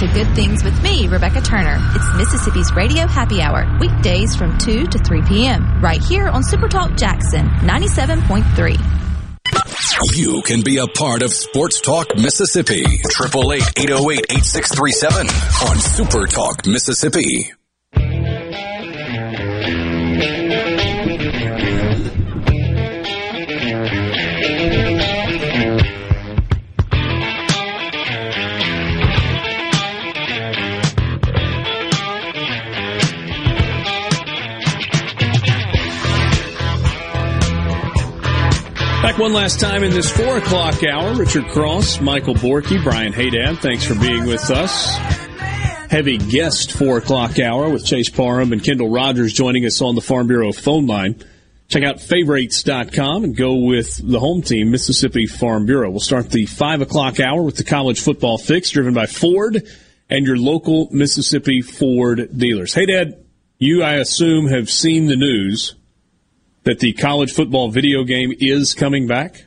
To Good Things with me, Rebecca Turner. It's Mississippi's Radio Happy Hour, weekdays from 2 to 3 p.m., right here on Supertalk Jackson 97.3. You can be a part of Sports Talk Mississippi. 888-808-8637 on Super Talk Mississippi. Back one last time in this four o'clock hour. Richard Cross, Michael Borky, Brian Haydad, thanks for being with us. Heavy guest four o'clock hour with Chase Parham and Kendall Rogers joining us on the Farm Bureau phone line. Check out favrates.com and go with the home team, Mississippi Farm Bureau. We'll start the 5 o'clock hour with the college football fix driven by Ford and your local Mississippi Ford dealers. Hey, Dad, you, I assume, have seen the news that the college football video game is coming back.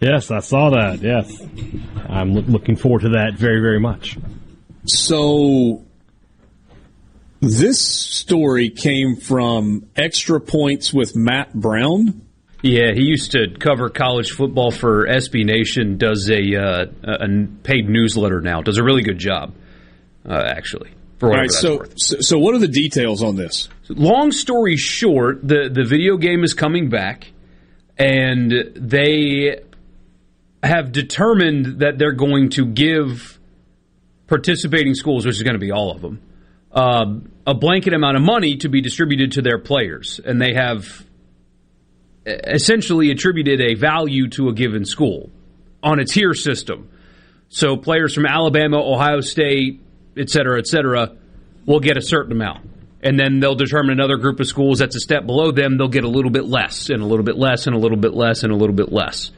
Yes, I saw that. Yes. I'm loo- looking forward to that very, very much. So this story came from Extra Points with Matt Brown. Yeah, he used to cover college football for SB Nation. Does a uh, a paid newsletter now. Does a really good job, uh, actually. For All whatever right, that's so, so so what are the details on this? Long story short, the the video game is coming back, and they have determined that they're going to give participating schools, which is going to be all of them, uh, a blanket amount of money to be distributed to their players, and they have essentially attributed a value to a given school on a tier system. So players from Alabama, Ohio State, et cetera, et cetera, will get a certain amount. And then they'll determine another group of schools that's a step below them, they'll get a little bit less, and a little bit less, and a little bit less, and a little bit less.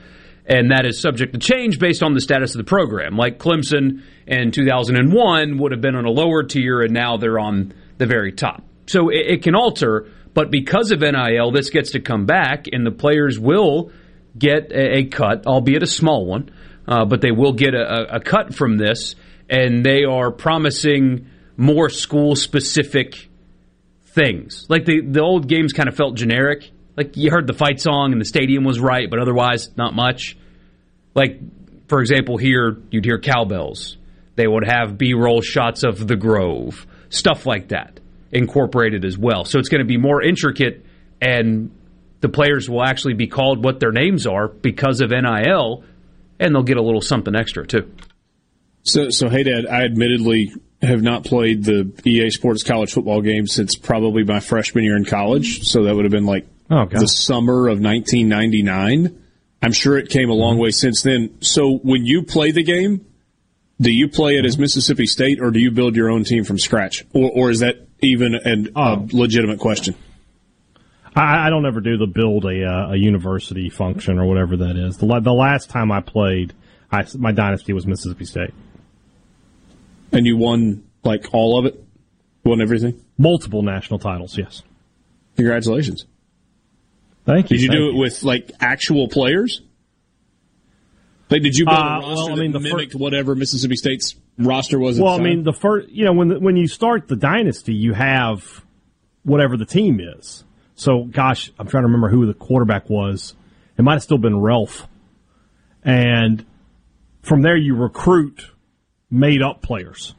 And that is subject to change based on the status of the program. Like Clemson in 2001 would have been on a lower tier, and now they're on the very top. So it, it can alter, but because of NIL, this gets to come back, and the players will get a, a cut, albeit a small one, uh, but they will get a, a, cut from this, and they are promising more school specific things. Like the the old games kind of felt generic. Like you heard the fight song and the stadium was right, but otherwise not much. Like for example, here you'd hear cowbells. They would have B-roll shots of the Grove, stuff like that incorporated as well. So it's going to be more intricate and the players will actually be called what their names are because of NIL and they'll get a little something extra too. So, so hey, Dad, I admittedly have not played the EA Sports college football game since probably my freshman year in college. So that would have been like Oh, the summer of 1999. I'm sure it came a long way since then. So when you play the game, do you play it as Mississippi State or do you build your own team from scratch? Or, or is that even an, a legitimate question? I, I don't ever do the build a, uh, a university function or whatever that is. The, the last time I played, I, my dynasty was Mississippi State. And you won like all of it? Won everything? Multiple national titles, yes. Congratulations. Thank you. Did you do it with like actual players? Like, did you build Uh, a roster well, I mean, that the fir- whatever Mississippi State's roster was? Well, I mean, the first, you know, when the, when you start the dynasty, you have whatever the team is. So, gosh, I'm trying to remember who the quarterback was. It might have still been Ralph. And from there, you recruit made up players.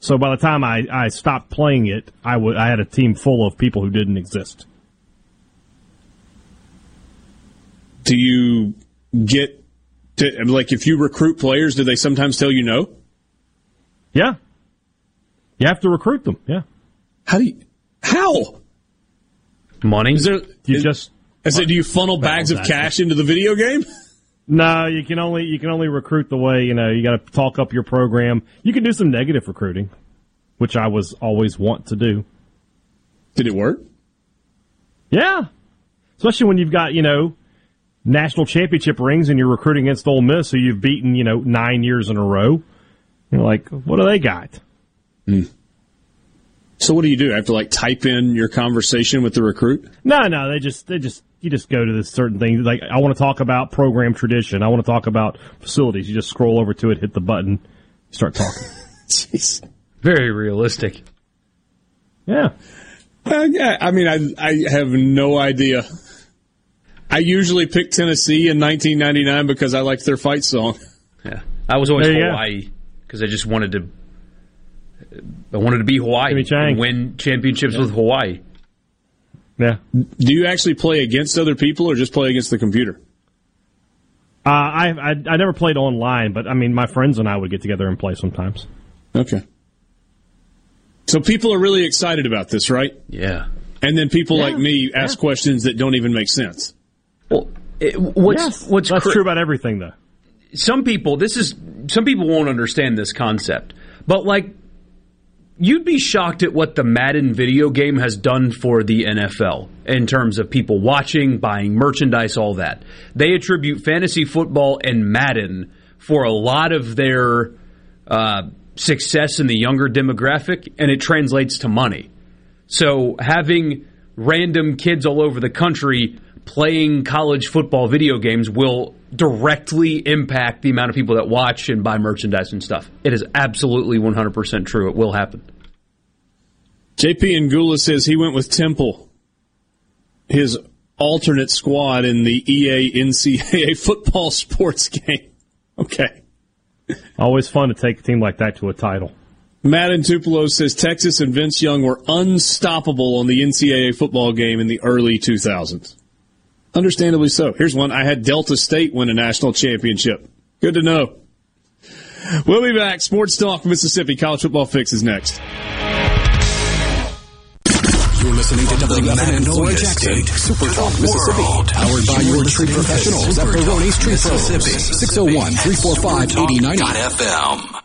So by the time I, I stopped playing it, I wa- I had a team full of people who didn't exist. do you get to like if you recruit players? Do they sometimes tell you no? Yeah, you have to recruit them. Yeah. How do you? How? Money? Is there? You is, just I said, do you funnel bags of cash into the video game? No, you can only you can only recruit the way you know. You got to talk up your program. You can do some negative recruiting, which I was always want to do. Did it work? Yeah, especially when you've got you know national championship rings and you're recruiting against Ole Miss, who you've beaten you know nine years in a row. You're like, what do they got? Hmm. So what do you do? I have to like type in your conversation with the recruit. No, no, they just they just you just go to this certain thing. Like I want to talk about program tradition. I want to talk about facilities. You just scroll over to it, hit the button, start talking. <laughs> Jeez. Very realistic. Yeah. Uh, yeah, I mean, I I have no idea. I usually pick Tennessee in 1999 because I liked their fight song. Yeah, I was always There you. Hawaii because I just wanted to. I wanted to be Hawaii Timmy Chang. and win championships with Hawaii. Yeah. Do you actually play against other people or just play against the computer? Uh, I, I I never played online, but I mean, my friends and I would get together and play sometimes. Okay. So people are really excited about this, right? Yeah. And then people Yeah, like me ask questions that don't even make sense. Well, it, what's Yes, what's that's cra- true about everything, though. some people this is some people won't understand this concept but like you'd be shocked at what the Madden video game has done for the NFL in terms of people watching, buying merchandise, all that. They attribute fantasy football and Madden for a lot of their uh, success in the younger demographic, and it translates to money. So having random kids all over the country playing college football video games will directly impact the amount of people that watch and buy merchandise and stuff. It is absolutely 100% true. It will happen. JP Ngula says he went with Temple, his alternate squad in the EA NCAA <laughs> football sports game. Okay. Always fun to take a team like that to a title. Matt Madden Tupelo says Texas and Vince Young were unstoppable on the NCAA football game in the early 2000s. Understandably so. Here's one. I had Delta State win a national championship. Good to know. We'll be back. Sports Talk Mississippi. College Football Fix is next. You're listening to WFN Noah Jackson, Super Talk Mississippi, powered by your tree professionals at Baroni's Tree Pros, 601-345-89.fm.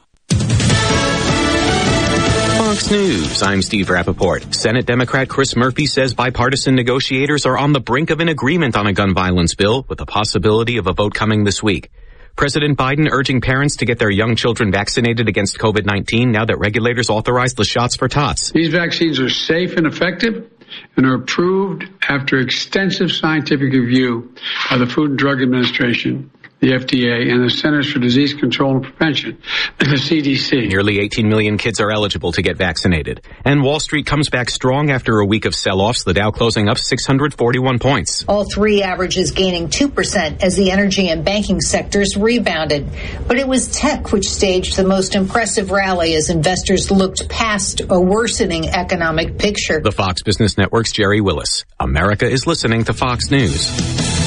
Fox News. I'm Steve Rappaport. Senate Democrat Chris Murphy says bipartisan negotiators are on the brink of an agreement on a gun violence bill with the possibility of a vote coming this week. President Biden urging parents to get their young children vaccinated against COVID-19 now that regulators authorized the shots for tots. These vaccines are safe and effective and are approved after extensive scientific review by the Food and Drug Administration the FDA, and the Centers for Disease Control and Prevention, the CDC. Nearly 18 million kids are eligible to get vaccinated. And Wall Street comes back strong after a week of sell-offs, the Dow closing up 641 points. All three averages gaining 2% as the energy and banking sectors rebounded. But it was tech which staged the most impressive rally as investors looked past a worsening economic picture. The Fox Business Network's Gerri Willis. America is listening to Fox News.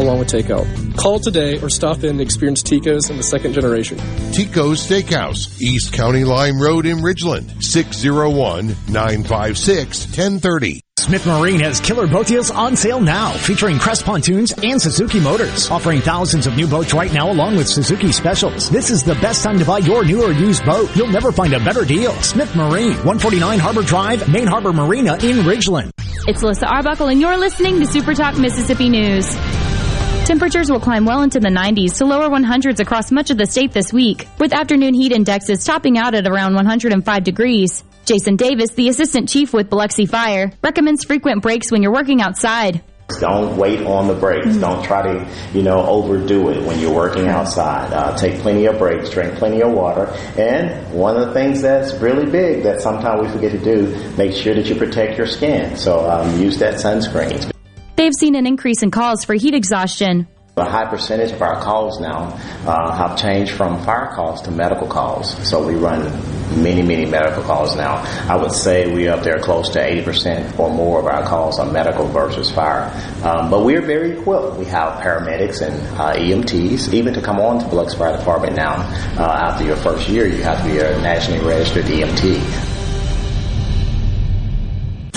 along with takeout. Call today or stop in to experience Tico's in the second generation. Tico's Steakhouse, East County Line Road in Ridgeland, 601 956 1030. Smith Marine has killer boat deals on sale now, featuring Crest pontoons and Suzuki motors, offering thousands of new boats right now along with Suzuki specials. This is the best time to buy your new or used boat. You'll never find a better deal. Smith Marine, 149 Harbor Drive, Main Harbor Marina in Ridgeland. It's Alyssa Arbuckle and you're listening to Super Talk Mississippi News. Temperatures will climb well into the 90s to lower 100s across much of the state this week, with afternoon heat indexes topping out at around 105 degrees. Jason Davis, the assistant chief with Biloxi Fire, recommends frequent breaks when you're working outside. Don't wait on the breaks. Mm-hmm. Don't try to, you know, overdo it when you're working outside. Uh, take plenty of breaks, drink plenty of water. And one of the things that's really big that sometimes we forget to do, make sure that you protect your skin. So um, use that sunscreen. They've seen an increase in calls for heat exhaustion. A high percentage of our calls now uh, have changed from fire calls to medical calls. So we run many, many medical calls now. I would say we're up there close to 80% or more of our calls are medical versus fire. Um, but we're very equipped. We have paramedics and uh, EMTs. Even to come on to Biloxi Fire Department now, uh, after your first year, you have to be a nationally registered EMT.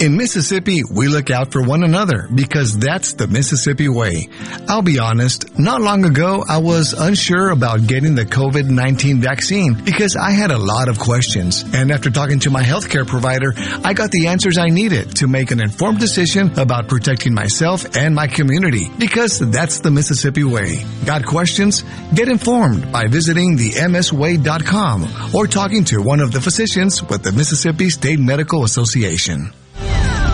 In Mississippi, we look out for one another because that's the Mississippi way. I'll be honest, not long ago, I was unsure about getting the COVID-19 vaccine because I had a lot of questions. And after talking to my healthcare provider, I got the answers I needed to make an informed decision about protecting myself and my community because that's the Mississippi way. Got questions? Get informed by visiting the msway.com or talking to one of the physicians with the Mississippi State Medical Association.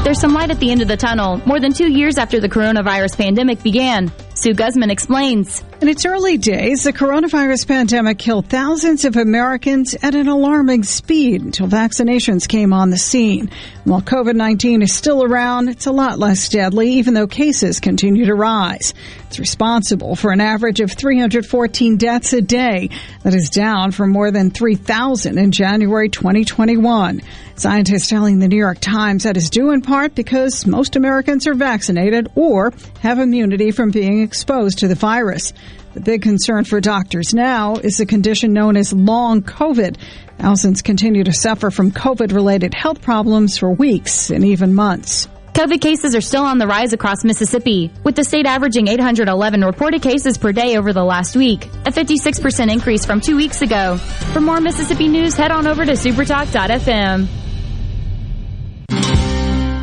There's some light at the end of the tunnel, more than two years after the coronavirus pandemic began. Sue Guzman explains. In its early days, the coronavirus pandemic killed thousands of Americans at an alarming speed until vaccinations came on the scene. While COVID-19 is still around, it's a lot less deadly, even though cases continue to rise. It's responsible for an average of 314 deaths a day. That is down from more than 3,000 in January 2021. Scientists telling the New York Times that is due in part because most Americans are vaccinated or have immunity from being exposed to the virus. The big concern for doctors now is a condition known as long COVID. Thousands continue to suffer from COVID related health problems for weeks and even months. COVID cases are still on the rise across Mississippi, with the state averaging 811 reported cases per day over the last week, a 56% increase from two weeks ago. For more Mississippi news, head on over to supertalk.fm.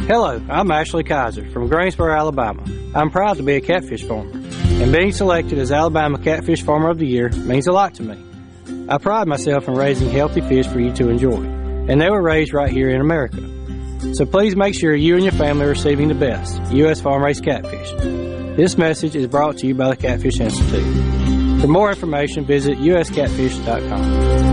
Hello, I'm Ashley Kaiser from Greensboro, Alabama. I'm proud to be a catfish farmer, and being selected as Alabama Catfish Farmer of the Year means a lot to me. I pride myself in raising healthy fish for you to enjoy, and they were raised right here in America. So please make sure you and your family are receiving the best U.S. farm raised catfish. This message is brought to you by the Catfish Institute. For more information, visit uscatfish.com.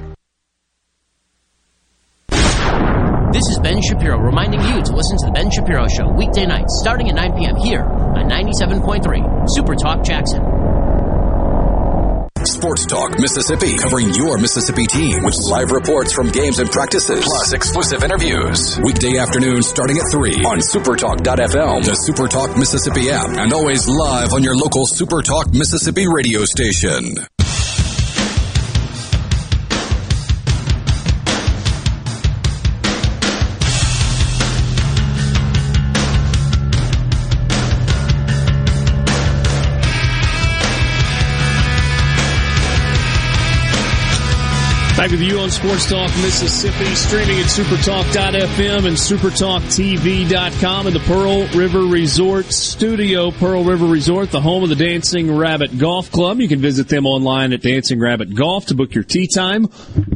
This is Ben Shapiro reminding you to listen to The Ben Shapiro Show weekday nights starting at 9 p.m. here on 97.3 Super Talk Jackson. Sports Talk Mississippi, covering your Mississippi team with live reports from games and practices, plus exclusive interviews. Weekday afternoon starting at 3 on supertalk.fm, the Supertalk Mississippi app, and always live on your local Supertalk Mississippi radio station. Back with you on Sports Talk Mississippi, streaming at supertalk.fm and supertalktv.com in the Pearl River Resort studio. Pearl River Resort, the home of the Dancing Rabbit Golf Club. You can visit them online at Dancing Rabbit Golf to book your tee time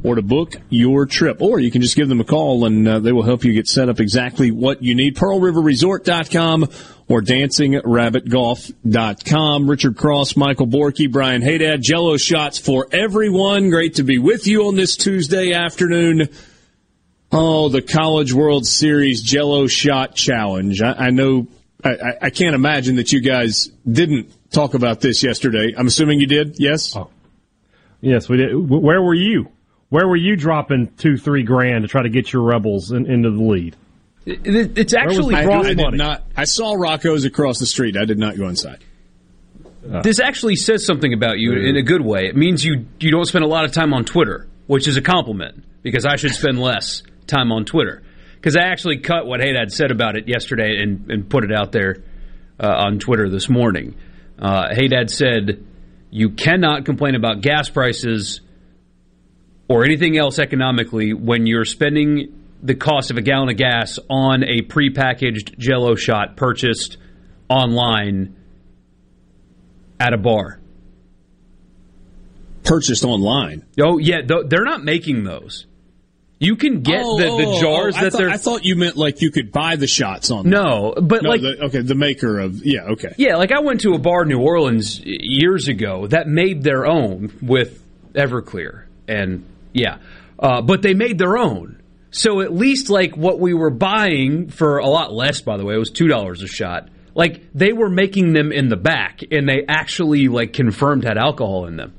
or to book your trip. Or you can just give them a call and uh, they will help you get set up exactly what you need. PearlRiverResort.com or dancingrabbitgolf.com. Richard Cross, Michael Borky, Brian Hadad, Jello shots for everyone. Great to be with you on this Tuesday afternoon. Oh, the College World Series Jello Shot Challenge. I, I know, I, I, can't imagine that you guys didn't talk about this yesterday. I'm assuming you did, yes? Oh. Yes, we did. Where were you? Where were you dropping two, three grand to try to get your Rebels in, into the lead? It's actually I, I did not. I saw Rocco's across the street. I did not go inside. Uh, this actually says something about you in a good way. It means you you don't spend a lot of time on Twitter, which is a compliment because I should spend less time on Twitter. Because I actually cut what Hadad said about it yesterday and, and put it out there uh, on Twitter this morning. Uh, Hadad said you cannot complain about gas prices or anything else economically when you're spending the cost of a gallon of gas on a prepackaged jello shot purchased online at a bar. Purchased online? Oh, yeah. They're not making those. You can get oh, the, the, jars oh, that thought, they're. I thought you meant like you could buy the shots on. No, but no, like the, okay, the maker of yeah, okay, yeah. Like I went to a bar in New Orleans years ago that made their own with Everclear, and yeah, uh, but they made their own So at least like what we were buying for a lot less, by the way, it was two dollars a shot. Like they were making them in the back, and they actually like confirmed had alcohol in them.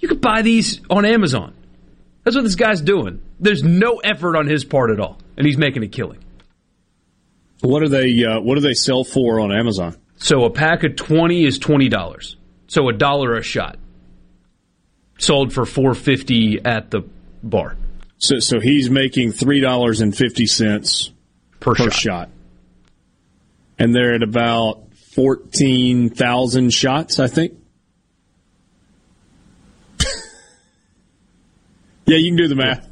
You could buy these on Amazon. That's what this guy's doing. There's no effort on his part at all, and he's making a killing. What do they uh, What do they sell for on Amazon? So a pack of twenty is twenty dollars. So a dollar a shot. Sold for four fifty at the bar. So so he's making three dollars and fifty cents per, shot. shot, and they're at about fourteen thousand shots, I think. <laughs> yeah, you can do the math.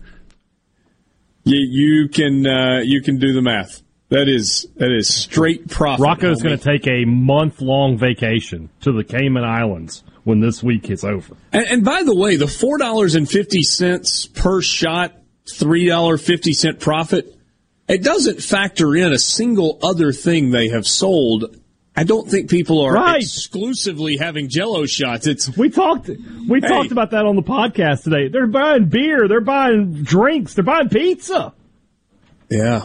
Yeah, you can uh, you can do the math. That is that is straight profit. Rocco's going to take a month long vacation to the Cayman Islands when this week is over. And, and by the way, the four dollars and fifty cents per shot, three dollar fifty cent profit, it doesn't factor in a single other thing they have sold. I don't think people are right. exclusively having Jello shots. It's we talked we hey. talked about that on the podcast today. They're buying beer, they're buying drinks, they're buying pizza. Yeah.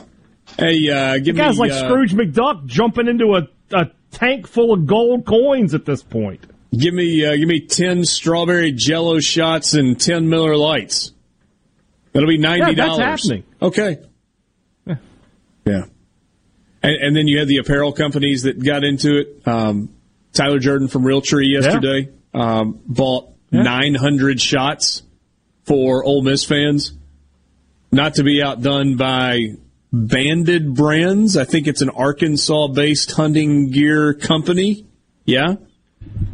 Hey, uh, give guys me, like uh, Scrooge McDuck jumping into a, a tank full of gold coins at this point. Give me uh, give me ten strawberry Jello shots and ten Miller Lites. That'll be ninety dollars. Yeah, that's happening. Okay. Yeah. yeah. And, and, then you had the apparel companies that got into it. Um, Tyler Jordan from Realtree yesterday yeah. um, bought yeah. 900 shots for Ole Miss fans. Not to be outdone by Banded Brands. I think it's an Arkansas based hunting gear company. Yeah.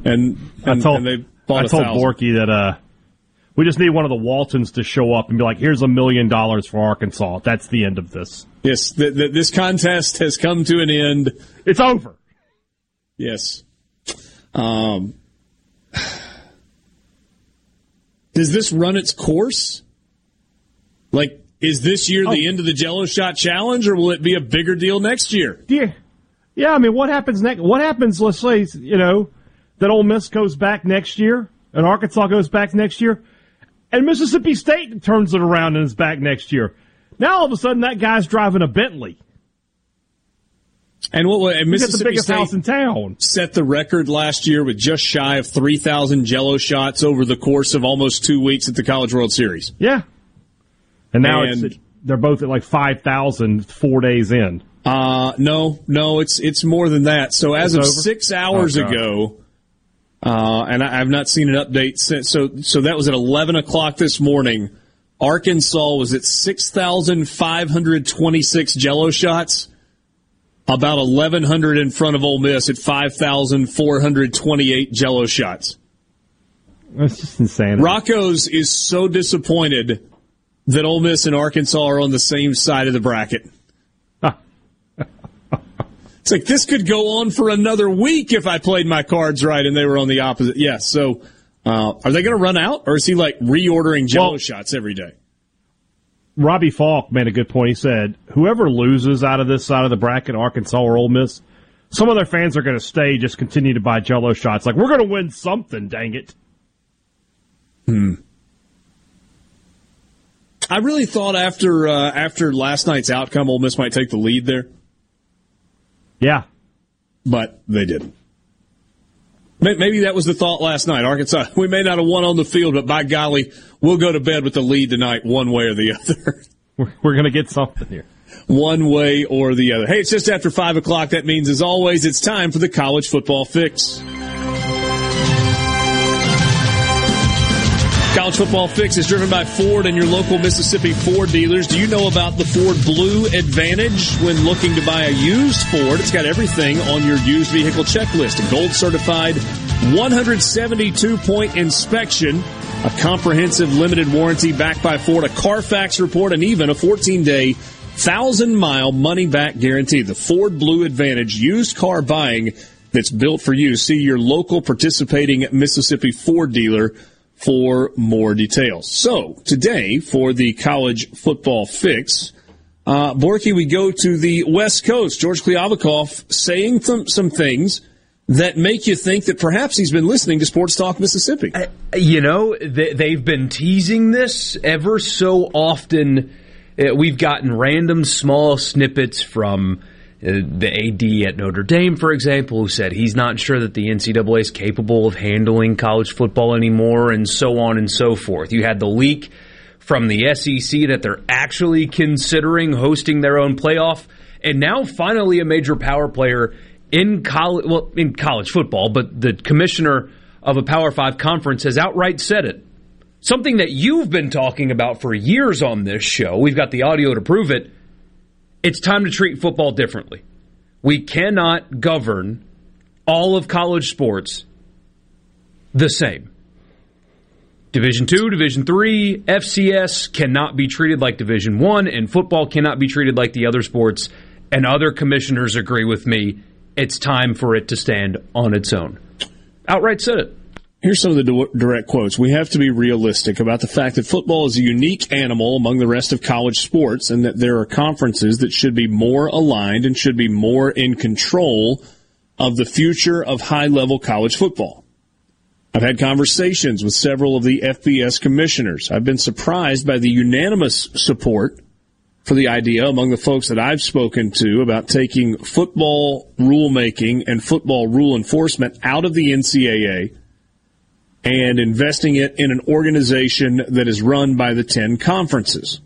And, and I told, and they bought I told thousand. Borky that uh, we just need one of the Waltons to show up and be like, here's a million dollars for Arkansas. That's the end of this. Yes, th- th- this contest has come to an end. It's over. Yes. Um, does this run its course? Like, is this year oh. the end of the Jello Shot Challenge, or will it be a bigger deal next year? Yeah, yeah. I mean, what happens next? What happens? Let's say you know that Ole Miss goes back next year, and Arkansas goes back next year, and Mississippi State turns it around and is back next year. Now all of a sudden, that guy's driving a Bentley. And what and Mississippi the biggest State house in town set the record last year with just shy of three thousand Jello shots over the course of almost two weeks at the College World Series. Yeah, and now And- it's they're both at like five thousand four days in. Uh, no, no, it's it's more than that. So as It's of over? six hours Oh, ago, uh, and I, I've not seen an update since. So so that was at eleven o'clock this morning. Arkansas was at six thousand five hundred twenty six Jello shots. About eleven hundred in front of Ole Miss at five thousand four hundred twenty eight Jello shots. That's just insane. Rocco's is so disappointed that Ole Miss and Arkansas are on the same side of the bracket. It's like this could go on for another week if I played my cards right and they were on the opposite. Yes. so, uh, are they going to run out, or is he like reordering Jello Well- shots every day? Robbie Falk made a good point. He said, whoever loses out of this side of the bracket, Arkansas or Ole Miss, some of their fans are going to stay, just continue to buy Jello shots. Like we're going to win something. Dang it! Hmm. I really thought after uh, after last night's outcome, Ole Miss might take the lead there, Yeah, but they didn't. Maybe that was the thought last night. Arkansas, <laughs> we may not have won on the field, but by golly, we'll go to bed with the lead tonight, one way or the <laughs> other. we're, we're going to get something here. one way or the other. Hey, it's just after 5 o'clock. That means, as always, it's time for the college football fix. College Football Fix is driven by Ford and your local Mississippi Ford dealers. Do you know about the Ford Blue Advantage when looking to buy a used Ford? It's got everything on your used vehicle checklist. A gold certified 172 point inspection, a comprehensive limited warranty backed by Ford, a Carfax report, and even a 14 day, thousand mile money back guarantee. The Ford Blue Advantage used car buying that's built for you. See your local participating Mississippi Ford dealer for more details. So today for the college football fix, uh, Borky, we go to the West Coast. George Kliavkoff saying some, some things that make you think that perhaps he's been listening to Sports Talk Mississippi. You know, they, they've been teasing this ever so often Uh, we've gotten random small snippets from uh, Uh, the AD at Notre Dame, for example, who said he's not sure that the NCAA is capable of handling college football anymore, and so on and so forth. You had the leak from the SEC that they're actually considering hosting their own playoff, and now finally a major power player in college, well, in college football, but the commissioner of a Power Five conference has outright said it. Something that you've been talking about for years on this show. We've got the audio to prove it. It's time to treat football differently. We cannot govern all of college sports the same. Division 2, Division 3, FCS cannot be treated like Division 1 and football cannot be treated like the other sports and other commissioners agree with me. It's time for it to stand on its own. Outright said it. Here's some of the direct quotes. We have to be realistic about the fact that football is a unique animal among the rest of college sports and that there are conferences that should be more aligned and should be more in control of the future of high level college football. I've had conversations with several of the FBS commissioners. I've been surprised by the unanimous support for the idea among the folks that I've spoken to about taking football rulemaking and football rule enforcement out of the NCAA and investing it in an organization that is run by the 10 conferences.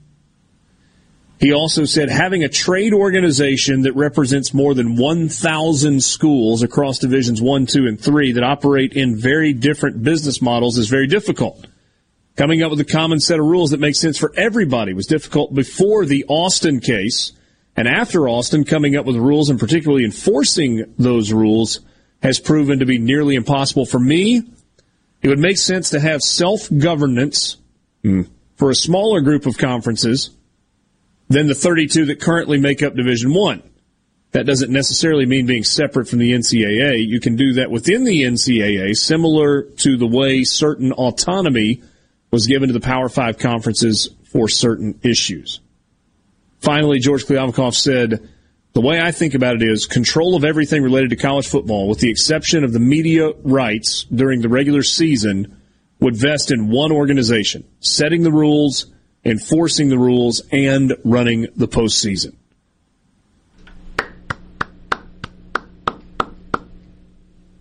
He also said having a trade organization that represents more than 1,000 schools across divisions 1, 2, and 3 that operate in very different business models is very difficult. Coming up with a common set of rules that make sense for everybody was difficult before the Alston case. And after Alston, coming up with rules and particularly enforcing those rules has proven to be nearly impossible. For me, it would make sense to have self governance mm. for a smaller group of conferences than the 32 that currently make up Division 1. That doesn't necessarily mean being separate from the NCAA. You can do that within the NCAA, similar to the way certain autonomy was given to the Power Five conferences for certain issues. Finally, George Kliavkoff said, the way I think about it is control of everything related to college football, with the exception of the media rights during the regular season, would vest in one organization, setting the rules, enforcing the rules, and running the postseason.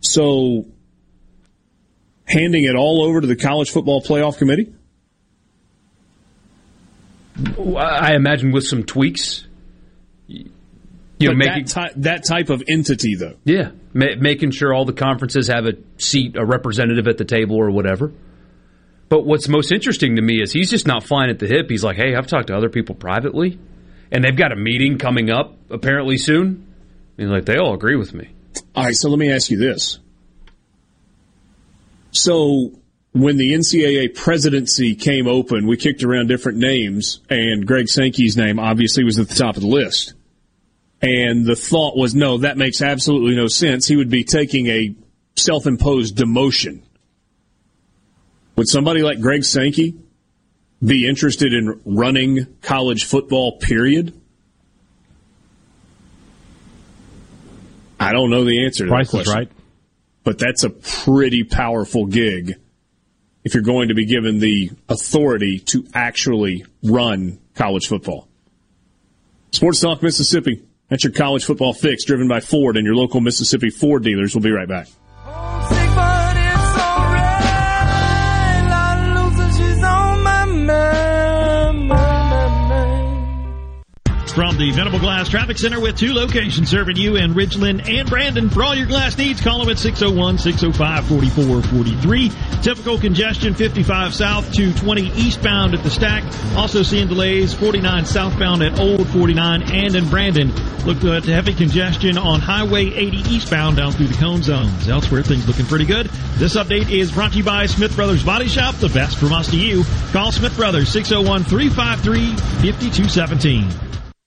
So, handing it all over to the College Football Playoff Committee? I imagine with some tweaks you know, making, that, ty- that, type of entity, though. Yeah, ma- making sure all the conferences have a seat, a representative at the table, or whatever. But what's most interesting to me is he's just not flying at the hip. He's like, "Hey, I've talked to other people privately, and they've got a meeting coming up apparently soon." He's like, "They all agree with me." All right, so let me ask you this: so when the NCAA presidency came open, we kicked around different names, and Greg Sankey's name obviously was at the top of the list. And the thought was, no, that makes absolutely no sense. He would be taking a self imposed demotion. Would somebody like Greg Sankey be interested in running college football, period? I don't know the answer to Price that question. Is right. But that's a pretty powerful gig if you're going to be given the authority to actually run college football. Sports Talk Mississippi. That's your college football fix driven by Ford and your local Mississippi Ford dealers. We'll be right back. From the Venable Glass Traffic Center with two locations serving you in Ridgeland and Brandon. For all your glass needs, call them at 601-605-4443. Typical congestion 55 south to 20 eastbound at the stack. Also seeing delays 49 southbound at Old 49 and in Brandon. Look at heavy congestion on Highway 80 eastbound down through the cone zones. Elsewhere, things looking pretty good. This update is brought to you by Smith Brothers Body Shop, the best from us to you. Call Smith Brothers 601-353-5217.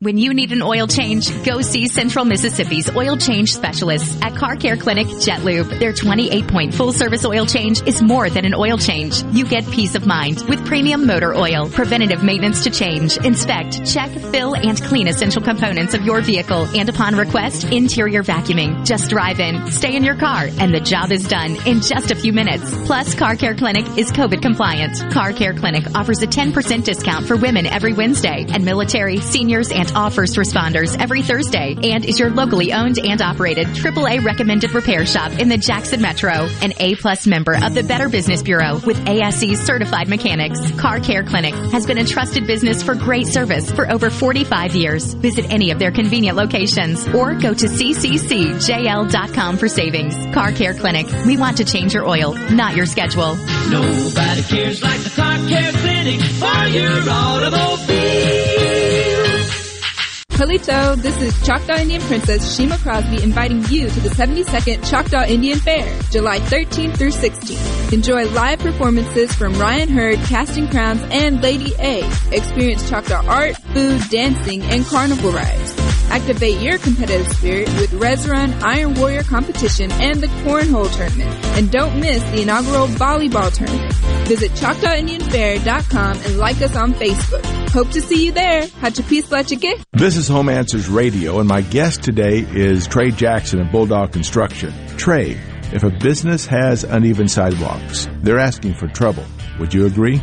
When you need an oil change, go see Central Mississippi's oil change specialists at Car Care Clinic Jet Lube. Their 28 point full service oil change is more than an oil change. You get peace of mind with premium motor oil, preventative maintenance to change, inspect, check, fill, and clean essential components of your vehicle, and upon request, interior vacuuming. Just drive in, stay in your car, and the job is done in just a few minutes. Plus, Car Care Clinic is COVID compliant. Car Care Clinic offers a 10% discount for women every Wednesday, and military, seniors, and first responders every Thursday and is your locally owned and operated AAA recommended repair shop in the Jackson Metro. An A plus member of the Better Business Bureau with ASE certified mechanics. Car Care Clinic has been a trusted business for great service for over 45 years. Visit any of their convenient locations or go to cccjl.com for savings. Car Care Clinic. We want to change your oil, not your schedule. Nobody cares like the Car Care Clinic for your automobile. Halito, this is Choctaw Indian Princess Shima Crosby inviting you to the 72nd Choctaw Indian Fair, July 13th through 16th. Enjoy live performances from Ryan Hurd, Casting Crowns, and Lady A. Experience Choctaw art, food, dancing, and carnival rides. Activate your competitive spirit with Res Run, Iron Warrior competition, and the Cornhole Tournament. And don't miss the inaugural volleyball tournament. Visit ChoctawIndianFair.com and like us on Facebook. Hope to see you there. This is Home Answers Radio, and my guest today is Trey Jackson of Bulldog Construction. Trey, if a business has uneven sidewalks, they're asking for trouble. Would you agree?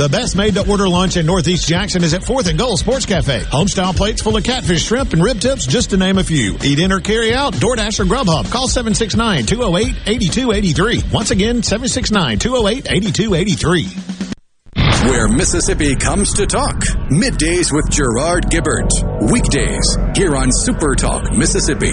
The best made to order lunch in Northeast Jackson is at 4th and Goal Sports Cafe. Homestyle plates full of catfish, shrimp, and rib tips, just to name a few. Eat in or carry out, DoorDash or Grubhub. Call 769-208-8283. Once again, 769-208-8283. Where Mississippi comes to talk. Middays with Gerard Gibert. Weekdays here on Super Talk Mississippi.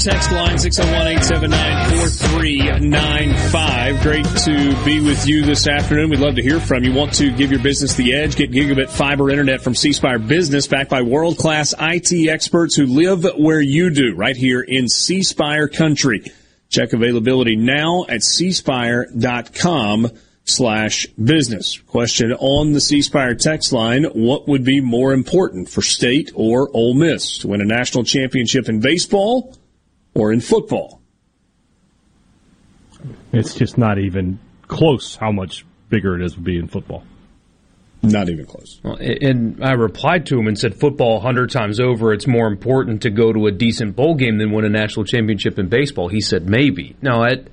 Text line 601-879-4395. Great to be with you this afternoon. We'd love to hear from you. Want to give your business the edge? Get gigabit fiber internet from C Spire Business backed by world-class IT experts who live where you do, right here in C Spire country. Check availability now at cspire.com slash business. Question on the C Spire text line. What would be more important for state or Ole Miss to win a national championship in baseball or in football? It's just not even close how much bigger it is would be in football. Not even close. Well, and I replied to him and said, football 100 times over, it's more important to go to a decent bowl game than win a national championship in baseball. He said, maybe. No, it,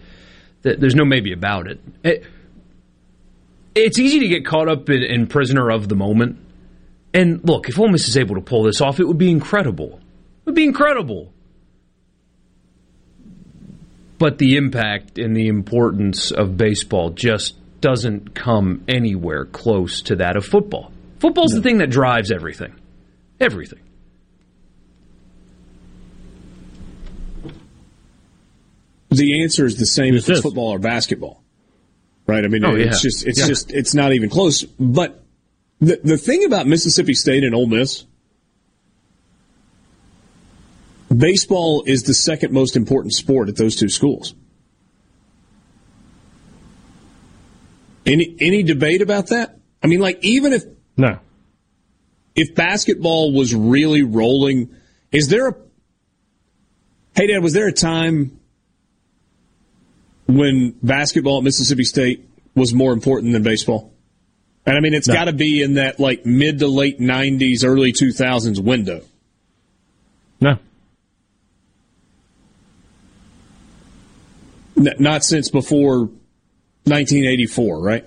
there's no maybe about it. it it's easy to get caught up in, in, prisoner of the moment. And look, if Ole Miss is able to pull this off, it would be incredible. It would be incredible. But the impact and the importance of baseball just doesn't come anywhere close to that of football. Football's no. the thing that drives everything. Everything. The answer is the same if it's football or basketball right? I mean, oh, it's yeah. just it's yeah. just it's not even close. But the the thing about Mississippi State and Ole Miss, baseball is the second most important sport at those two schools. Any any debate about that? I mean, like even if no, if basketball was really rolling, is there a Hadad? Was there a time when basketball at Mississippi State was more important than baseball? And I mean, it's no. got to be in that like mid to late 90s, early 2000s window. N- not since before 1984, right?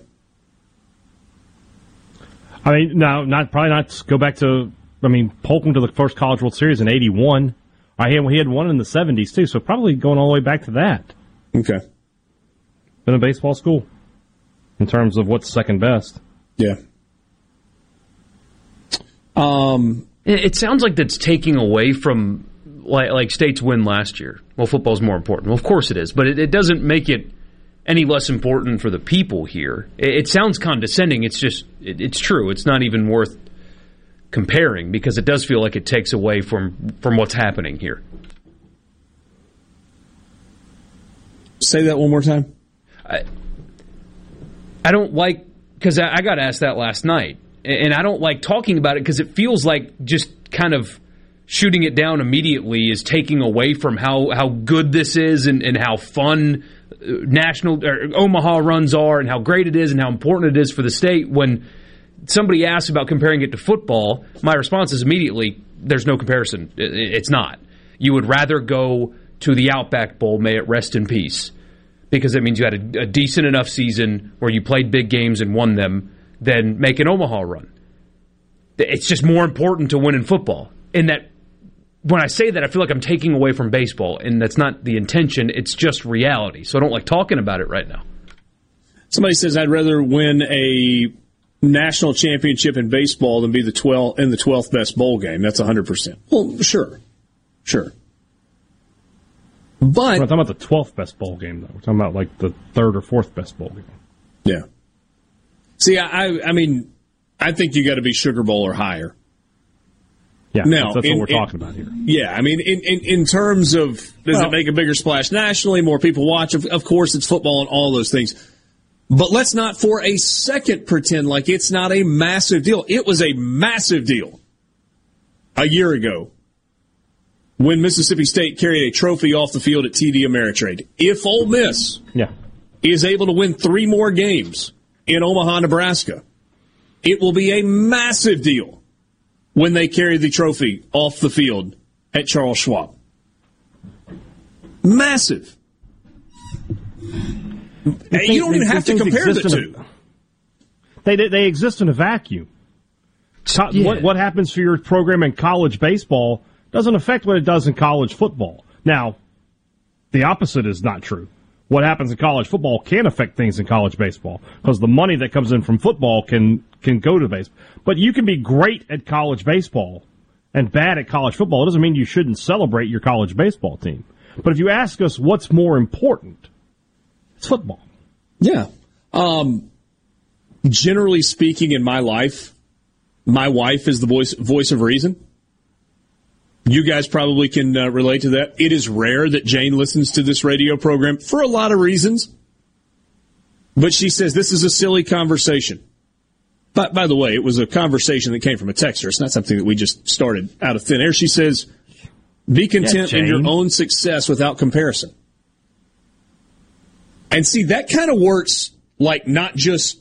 I mean, no, not probably not. Go back to, I mean, Holcomb to the first College World Series in '81. I had he had one in the '70s too, so probably going all the way back to that. Okay. Been a baseball school in terms of what's second best. Yeah. Um, it, it sounds like that's taking away from like, like states win last year. Well, football's more important. Well, of course it is, but it, it doesn't make it any less important for the people here. It, it sounds condescending. It's just it, it's true. It's not even worth comparing because it does feel like it takes away from from what's happening here. Say that one more time. I, I don't like because I, I got asked that last night, and I don't like talking about it because it feels like just kind of shooting it down immediately is taking away from how, how good this is and, and how fun uh, national Omaha runs are and how great it is and how important it is for the state. When somebody asks about comparing it to football, my response is immediately there's no comparison. It's not. You would rather go to the Outback Bowl, may it rest in peace, because it means you had a, a decent enough season where you played big games and won them, than make an Omaha run. It's just more important to win in football. And that when I say that, I feel like I'm taking away from baseball, and that's not the intention. It's just reality. So I don't like talking about it right now. Somebody says I'd rather win a national championship in baseball than be the 12 in the 12th best bowl game. That's 100%. Well, sure. Sure. But we're not talking about the 12th best bowl game, though. We're talking about like the third or fourth best bowl game. Yeah. See, I, I mean, I think you got to be Sugar Bowl or higher. Yeah, now, that's, in, what we're in, talking about here. Yeah, I mean, in, in, in terms of does well, it make a bigger splash nationally, more people watch? Of, of course, it's football and all those things. But let's not for a second pretend like it's not a massive deal. It was a massive deal a year ago when Mississippi State carried a trophy off the field at TD Ameritrade. If Ole Miss yeah. is able to win three more games in Omaha, Nebraska, it will be a massive deal when they carry the trophy off the field at Charles Schwab. Massive. They, you don't even have to compare the two. A, they, they exist in a vacuum. Yeah. What, what happens for your program in college baseball doesn't affect what it does in college football. Now, the opposite is not true. What happens in college football can affect things in college baseball because the money that comes in from football can can go to baseball. But you can be great at college baseball and bad at college football. It doesn't mean you shouldn't celebrate your college baseball team. But if you ask us what's more important, it's football. Yeah. Um, generally speaking, in my life, my wife is the voice voice of reason. You guys probably can uh, relate to that. It is rare that Jane listens to this radio program for a lot of reasons. But she says this is a silly conversation. But by the way, it was a conversation that came from a texter. It's not something that we just started out of thin air. She says, "Be content in your own success without comparison." And see, that kind of works like not just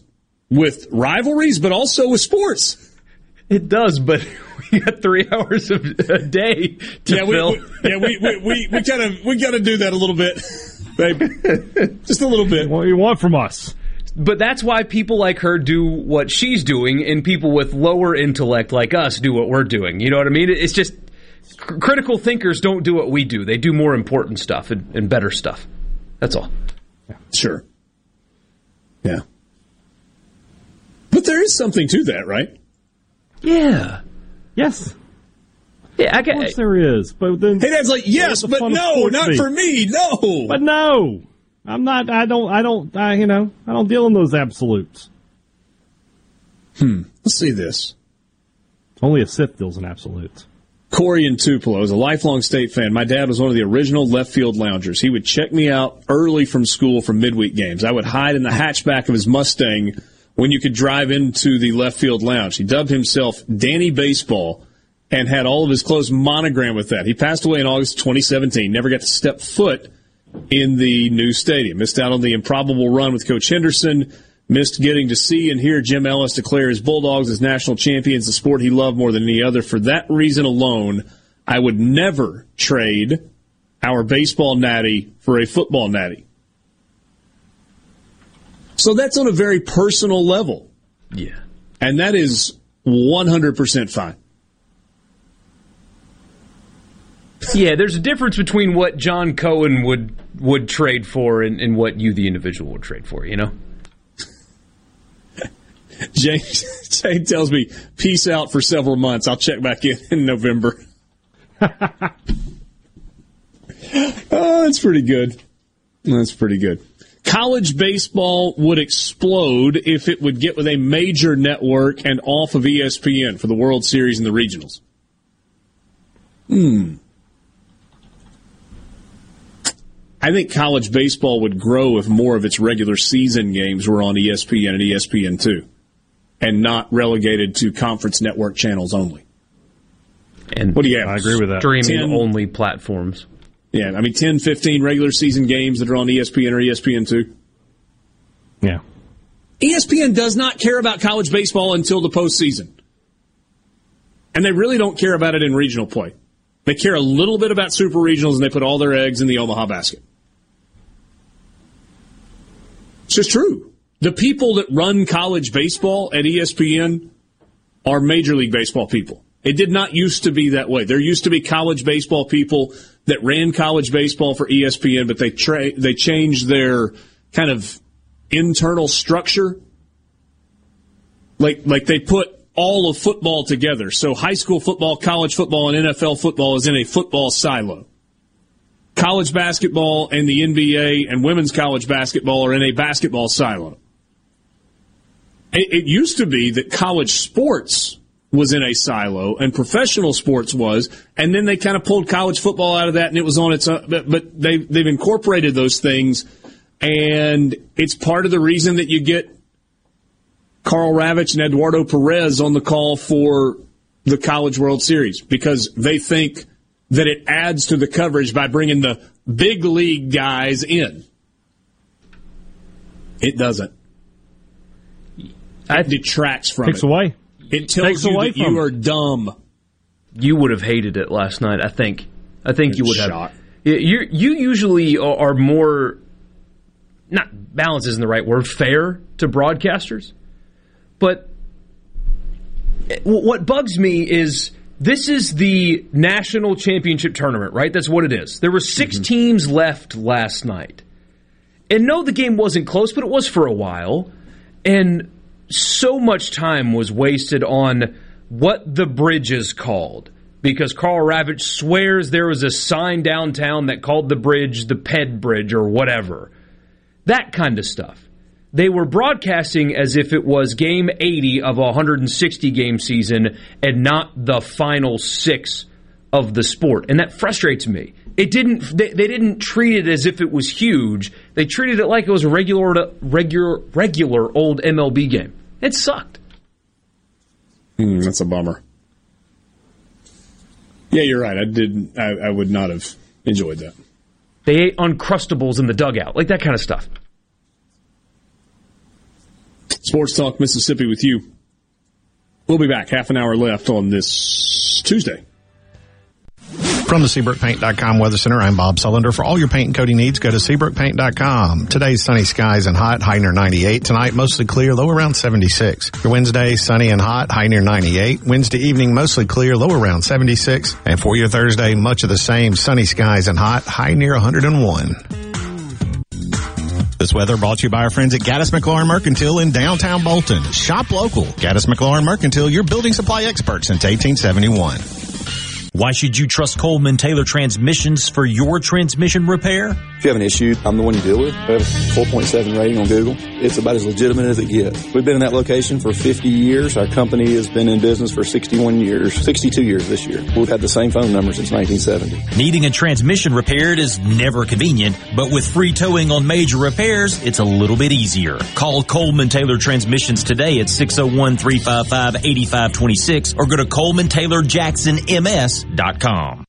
with rivalries, but also with sports. It does, but we got three <laughs> hours of a day to yeah, fill. We, we, yeah, we we we, we kind of we got to do that a little bit, <laughs> babe. Just a little bit. What you want from us? But that's why people like her do what she's doing, and people with lower intellect like us do what we're doing. You know what I mean? It's just critical thinkers don't do what we do. They do more important stuff and, and better stuff. That's all. Yeah. Sure. Yeah. But there is something to that, right? Yeah. Yes. Yeah, I can, of course there is. But then, hey, Dad's like, yes, but no, not for me, no. But no. I'm not. I don't. I don't. I, you know. I don't deal in those absolutes. Hmm. Let's see this. Only a Sith deals in absolutes. Corey in Tupelo is a lifelong state fan. My dad was one of the original left field loungers. He would check me out early from school for midweek games. I would hide in the hatchback of his Mustang when you could drive into the left field lounge. He dubbed himself Danny Baseball and had all of his clothes monogrammed with that. He passed away in August 2017. Never got to step foot in the new stadium. Missed out on the improbable run with Coach Henderson. Missed getting to see and hear Jim Ellis declare his Bulldogs as national champions, the sport he loved more than any other. For that reason alone, I would never trade our baseball natty for a football natty. So that's on a very personal level. Yeah. And that is 100% fine. Yeah, there's a difference between what John Cohen would would trade for and, and what you, the individual, would trade for. You know. <laughs> Jay, Jay tells me, peace out for several months. I'll check back in in November. <laughs> <laughs> oh, that's pretty good. That's pretty good. College baseball would explode if it would get with a major network and off of ESPN for the World Series and the regionals. Hmm. I think college baseball would grow if more of its regular season games were on ESPN and ESPN2 and not relegated to conference network channels only. And what do you have? I agree with that. Streaming 10 only platforms. Yeah, I mean 10, 15 regular season games that are on ESPN or ESPN2. Yeah. ESPN does not care about college baseball until the postseason. And they really don't care about it in regional play. They care a little bit about super regionals and they put all their eggs in the Omaha basket. It's just true. The people that run college baseball at ESPN are Major League Baseball people. It did not used to be that way. There used to be college baseball people that ran college baseball for ESPN, but they tra- they changed their kind of internal structure. Like like they put all of football together. So high school football, college football, and NFL football is in a football silo. College basketball and the NBA and women's college basketball are in a basketball silo. It, it used to be that college sports was in a silo and professional sports was, and then they kind of pulled college football out of that and it was on its own. But, but they, they've incorporated those things, and it's part of the reason that you get Karl Ravech and Eduardo Perez on the call for the College World Series because they think that it adds to the coverage by bringing the big league guys in. It doesn't. It detracts from Takes it. away. It tells Takes you away that from you are dumb. You would have hated it last night. I think. I think you would Shot. have. Yeah, You you usually are are more. Not balance isn't the right word. Fair to broadcasters, but what bugs me is this is the national championship tournament, right? That's what it is. There were 6 mm-hmm. teams left last night. And no, the game wasn't close, but it was for a while. And so much time was wasted on what the bridge is called. Because Karl Ravech swears there was a sign downtown that called the bridge the Ped Bridge or whatever. That kind of stuff. They were broadcasting as if it was game 80 of a 160 game season and not the final six of the sport. And that frustrates me. It didn't, they, they didn't treat it as if it was huge. They treated it like it was a regular, regular, regular old MLB game. It sucked. Hmm, that's a bummer. Yeah, you're right. I did. I, I would not have enjoyed that. They ate Uncrustables in the dugout, like that kind of stuff. Sports Talk Mississippi with you. We'll be back. Half an hour left on this Tuesday. From the SeabrookPaint.com Weather Center, I'm Bob Sullender. For all your paint and coating needs, go to SeabrookPaint.com. Today's sunny skies and hot, high near 98. Tonight, mostly clear, low around 76. For Wednesday, sunny and hot, high near 98. Wednesday evening, mostly clear, low around 76. And for your Thursday, much of the same, sunny skies and hot, high near 101. This weather brought to you by our friends at Gaddis McLaurin Mercantile in downtown Bolton. Shop local. Gaddis McLaurin Mercantile, your building supply expert since 1871. Why should you trust Coleman Taylor Transmissions for your transmission repair? If you have an issue, I'm the one you deal with. I have a 4.7 rating on Google. It's about as legitimate as it gets. We've been in that location for 50 years. Our company has been in business for 61 years, 62 years this year. We've had the same phone number since 1970. Needing a transmission repaired is never convenient, but with free towing on major repairs, it's a little bit easier. Call Coleman Taylor Transmissions today at 601-355-8526 or go to ColemanTaylorJacksonMS.com.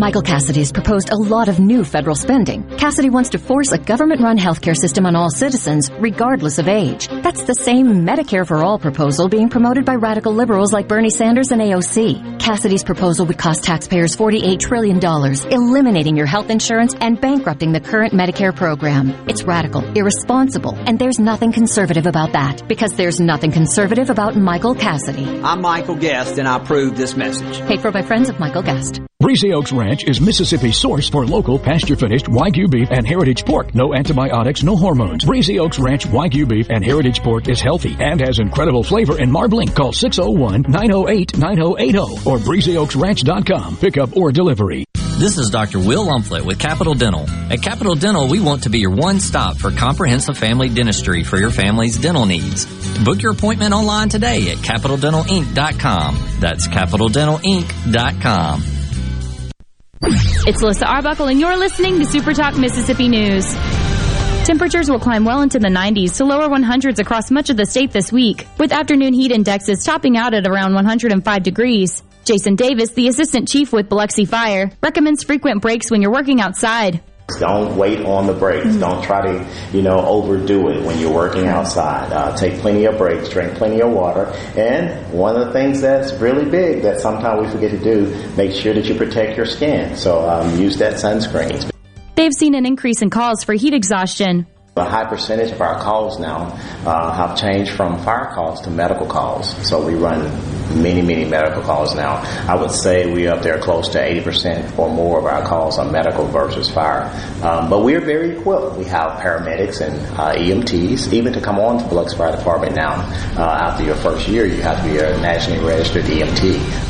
Michael Cassidy has proposed a lot of new federal spending. Cassidy wants to force a government-run healthcare system on all citizens, regardless of age. That's the same Medicare for All proposal being promoted by radical liberals like Bernie Sanders and AOC. Cassidy's proposal would cost taxpayers $48 trillion, eliminating your health insurance and bankrupting the current Medicare program. It's radical, irresponsible, and there's nothing conservative about that, because there's nothing conservative about Michael Cassidy. I'm Michael Guest, and I approve this message. Paid for by friends of Michael Guest. Breezy Oaks Ranch is Mississippi's source for local pasture-finished Wagyu beef and heritage pork. No antibiotics, no hormones. Breezy Oaks Ranch Wagyu beef and heritage pork is healthy and has incredible flavor and marbling. Call 601-908-9080 or breezyoaksranch.com. Pickup or delivery. This is Dr. Will Umflett with Capital Dental. At Capital Dental, we want to be your one stop for comprehensive family dentistry for your family's dental needs. Book your appointment online today at capitaldentalinc.com. That's capitaldentalinc.com. It's Alyssa Arbuckle, and you're listening to Super Talk Mississippi News. Temperatures will climb well into the 90s to lower 100s across much of the state this week, with afternoon heat indexes topping out at around 105 degrees. Jason Davis, the assistant chief with Biloxi Fire, recommends frequent breaks when you're working outside. Don't wait on the breaks. Mm-hmm. Don't try to, you know, overdo it when you're working outside. Uh, take plenty of breaks, drink plenty of water. And one of the things that's really big that sometimes we forget to do, make sure that you protect your skin. So um, use that sunscreen. They've seen an increase in calls for heat exhaustion. A high percentage of our calls now uh, have changed from fire calls to medical calls. So we run many, many medical calls now. I would say we're up there close to 80% or more of our calls are medical versus fire. Um, but we're very equipped. We have paramedics and uh, EMTs. Even to come on to Biloxi Fire Department now, uh, after your first year, you have to be a nationally registered EMT.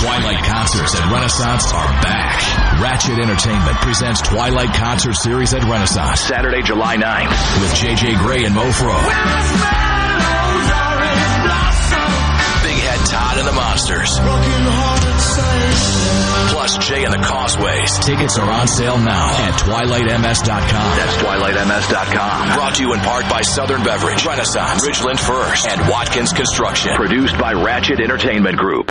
Twilight concerts at Renaissance are back. Ratchet Entertainment presents Twilight Concert Series at Renaissance. Saturday, July 9th with JJ Grey and Mo Mofro. Big Head Todd and the Monsters. Plus Jay and the Causeways. Tickets are on sale now at twilightms.com. That's twilightms.com. Brought to you in part by Southern Beverage, Renaissance, Ridgeland First, and Watkins Construction. Produced by Ratchet Entertainment Group.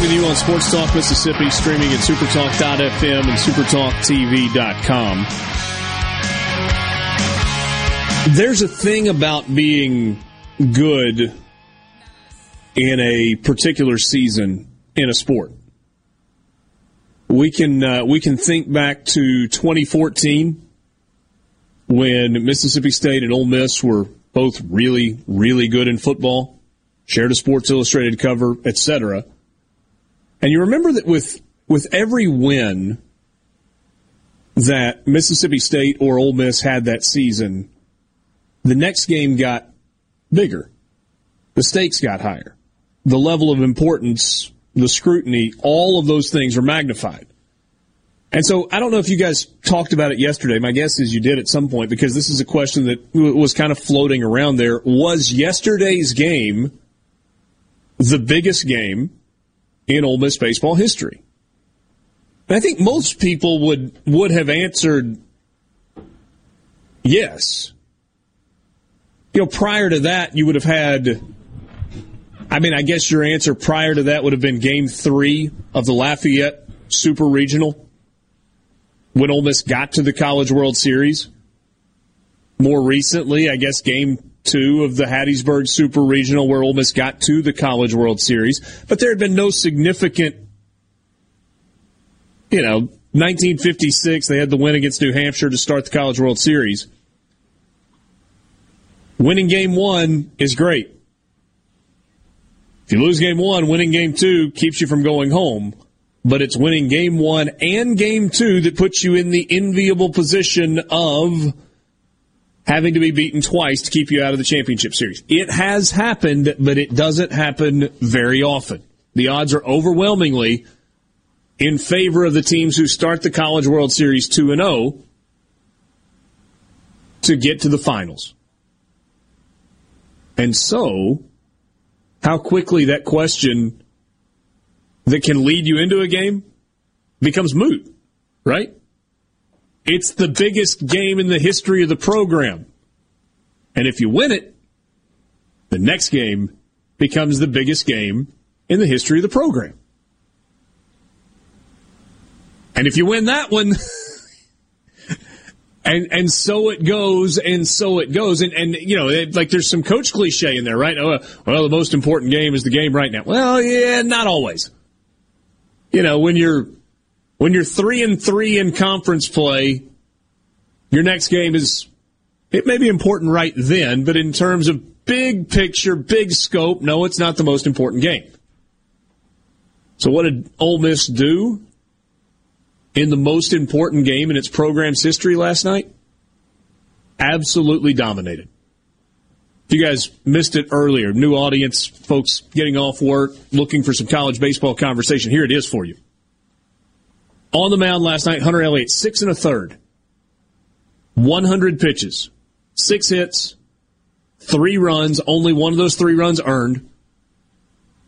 Back with you on Sports Talk Mississippi, streaming at supertalk.fm and supertalktv.com. There's a thing about being good in a particular season in a sport. We can uh, we can think back to 2014 when Mississippi State and Ole Miss were both really really good in football, shared a Sports Illustrated cover, etc. And you remember that with with every win that Mississippi State or Ole Miss had that season, the next game got bigger. The stakes got higher. The level of importance, the scrutiny, all of those things are magnified. And so I don't know if you guys talked about it yesterday. My guess is you did at some point because this is a question that was kind of floating around there. Was yesterday's game the biggest game in Ole Miss baseball history? I think most people would would have answered yes. You know, prior to that, you would have had. I mean, I guess your answer prior to that would have been Game Three of the Lafayette Super Regional when Ole Miss got to the College World Series. More recently, I guess Game two of the Hattiesburg Super Regional where Ole Miss got to the College World Series, but there had been no significant, you know, 1956, they had the win against New Hampshire to start the College World Series. Winning game one is great. If you lose game one, winning game two keeps you from going home. But it's winning game one and game two that puts you in the enviable position of having to be beaten twice to keep you out of the championship series. It has happened, but it doesn't happen very often. The odds are overwhelmingly in favor of the teams who start the College World Series 2 and 0 to get to the finals. And so, how quickly that question that can lead you into a game becomes moot, right? It's the biggest game in the history of the program. And if you win it, the next game becomes the biggest game in the history of the program. And if you win that one, <laughs> and and so it goes, and so it goes, and and you know, it, like there's some coach cliche in there, right? Oh, well, the most important game is the game right now. Well, yeah, not always. You know, when you're when you're three and three in conference play, your next game is it may be important right then, but in terms of big picture, big scope, no, it's not the most important game. So what did Ole Miss do in the most important game in its program's history last night? Absolutely dominated. If you guys missed it earlier, new audience, folks getting off work, looking for some college baseball conversation, here it is for you. On the mound last night, Hunter Elliott, six and a third. 100 pitches, six hits, three runs, only one of those three runs earned.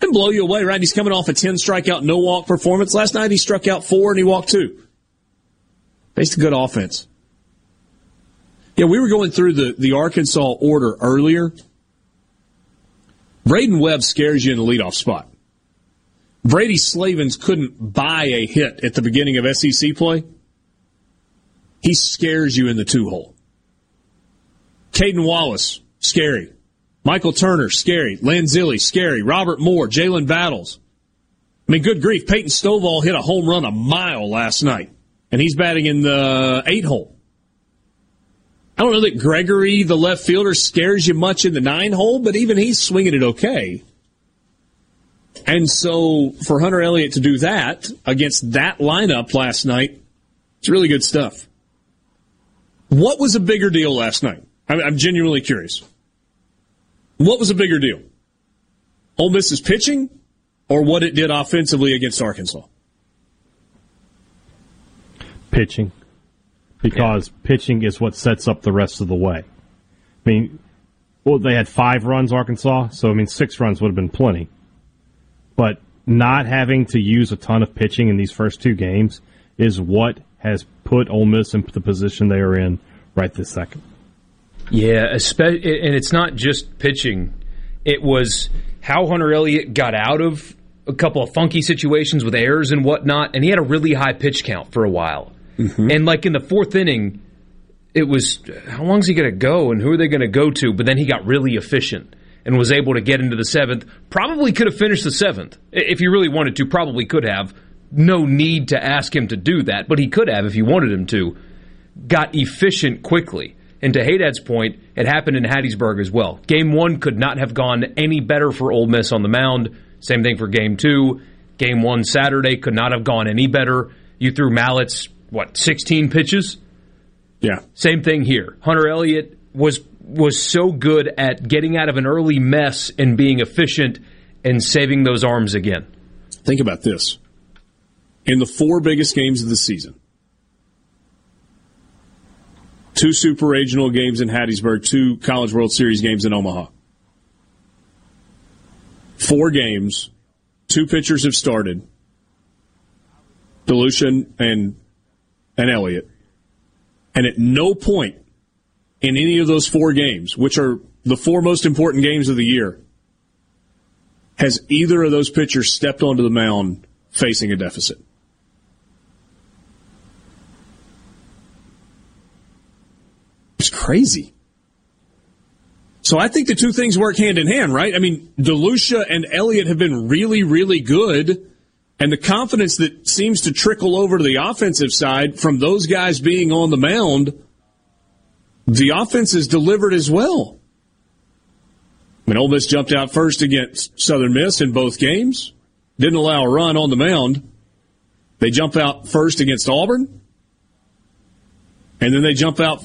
And blow you away, right? He's coming off a 10 strikeout, no walk performance. Last night he struck out four and he walked two. Faced a good offense. Yeah, we were going through the, the Arkansas order earlier. Braydon Webb scares you in the leadoff spot. Brady Slavens couldn't buy a hit at the beginning of SEC play. He scares you in the two hole. Cayden Wallace, scary. Michael Turner, scary. Lanzilli, scary. Robert Moore, Jalen Battles. I mean, good grief. Peyton Stovall hit a home run a mile last night, and he's batting in the eight hole. I don't know that Gregory, the left fielder, scares you much in the nine hole, but even he's swinging it okay. And so for Hunter Elliott to do that against that lineup last night, it's really good stuff. What was a bigger deal last night? I'm genuinely curious. What was a bigger deal? Ole Miss's pitching or what it did offensively against Arkansas? Pitching. Because yeah. pitching is what sets up the rest of the way. I mean, well, they had five runs, Arkansas, so I mean, six runs would have been plenty. But not having to use a ton of pitching in these first two games is what has put Ole Miss in the position they are in right this second. Yeah, and it's not just pitching. It was how Hunter Elliott got out of a couple of funky situations with errors and whatnot, and he had a really high pitch count for a while. Mm-hmm. And like in the fourth inning, it was how long is he going to go and who are they going to go to? But then he got really efficient and was able to get into the seventh. Probably could have finished the seventh if he really wanted to. Probably could have. No need to ask him to do that, but he could have if you wanted him to. Got efficient quickly. And to Hadad's point, it happened in Hattiesburg as well. Game one could not have gone any better for Ole Miss on the mound. Same thing for game two. Game one Saturday could not have gone any better. You threw Mallitz, what, 16 pitches? Yeah. Same thing here. Hunter Elliott was was so good at getting out of an early mess and being efficient and saving those arms again. Think about this. In the four biggest games of the season, two super regional games in Hattiesburg, two College World Series games in Omaha. Four games, two pitchers have started. DeLucia and and Elliott. And at no point in any of those four games, which are the four most important games of the year, has either of those pitchers stepped onto the mound facing a deficit. It's crazy. So I think the two things work hand in hand, right? I mean, DeLucia and Elliott have been really, really good. And the confidence that seems to trickle over to the offensive side from those guys being on the mound, the offense is delivered as well. I mean, Ole Miss jumped out first against Southern Miss in both games. Didn't allow a run on the mound. They jump out first against Auburn. And then they jump out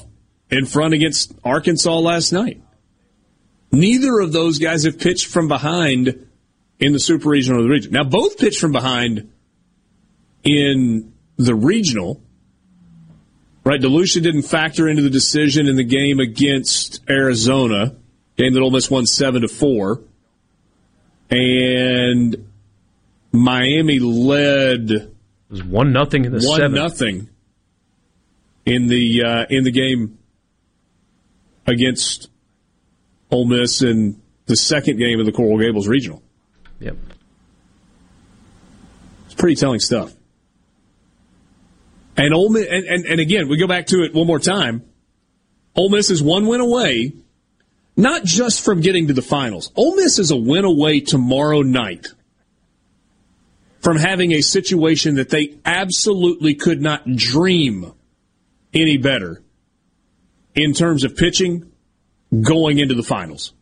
in front against Arkansas last night. Neither of those guys have pitched from behind in the super regional or the region. Now, both pitched from behind in the regional. Right, DeLucia didn't factor into the decision in the game against Arizona, game that Ole Miss won seven to four, and Miami led. It was one nothing in the one seventh. nothing in the uh, in the game against Ole Miss in the second game of the Coral Gables Regional. Yep. It's pretty telling stuff. And Ole Miss, and, and, and again, we go back to it one more time. Ole Miss is one win away, not just from getting to the finals. Ole Miss is a win away tomorrow night from having a situation that they absolutely could not dream any better in terms of pitching going into the finals.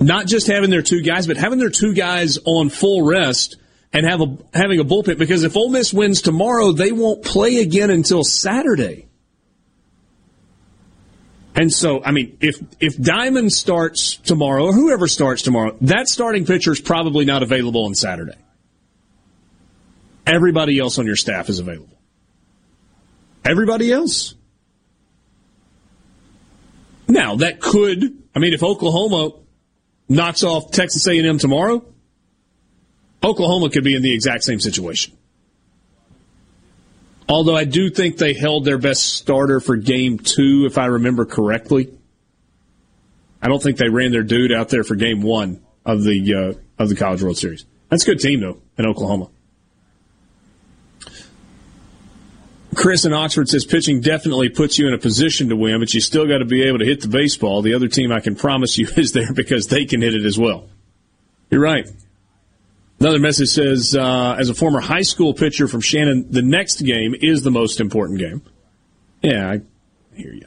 Not just having their two guys, but having their two guys on full rest and have a, having a bullpen. Because if Ole Miss wins tomorrow, they won't play again until Saturday. And so, I mean, if if Diamond starts tomorrow, or whoever starts tomorrow, that starting pitcher is probably not available on Saturday. Everybody else on your staff is available. Everybody else. Now that could, I mean, if Oklahoma knocks off Texas A&M tomorrow, Oklahoma could be in the exact same situation. Although I do think they held their best starter for game two, if I remember correctly. I don't think they ran their dude out there for game one of the uh, of the College World Series. That's a good team though in Oklahoma. Chris in Oxford says pitching definitely puts you in a position to win, but you still got to be able to hit the baseball. The other team I can promise you <laughs> is there because they can hit it as well. You're right. Another message says, uh, as a former high school pitcher from Shannon, the next game is the most important game. Yeah, I hear you.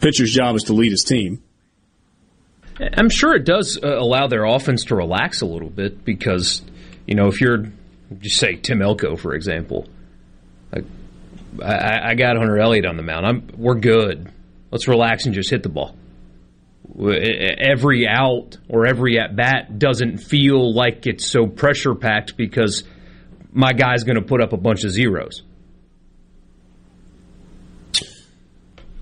Pitcher's job is to lead his team. I'm sure it does uh, allow their offense to relax a little bit because, you know, if you're, just say Tim Elko, for example, like, I, I got Hunter Elliott on the mound. I'm, we're good. Let's relax and just hit the ball every out or every at bat doesn't feel like it's so pressure packed because my guy's going to put up a bunch of zeros.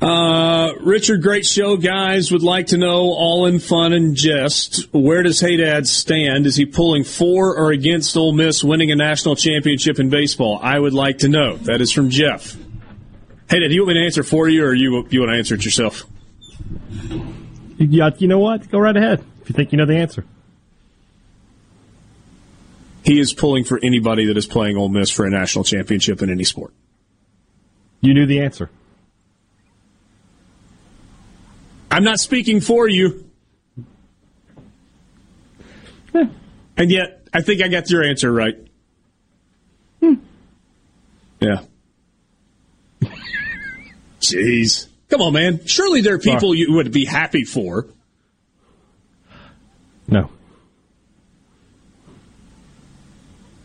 Uh, Richard, great show, guys. Would like to know, all in fun and jest, where does Hadad stand? Is he pulling for or against Ole Miss winning a national championship in baseball? I would like to know. That is from Jeff. Hadad, do you want me to answer for you, or you you want to answer it yourself? Yeah, you know what? Go right ahead if you think you know the answer. he is pulling for anybody that is playing Ole Miss for a national championship in any sport. You knew the answer. I'm not speaking for you. And yet, I think I got your answer right. Hmm. Yeah. <laughs> Jeez. Come on, man. Surely there are people you would be happy for. No.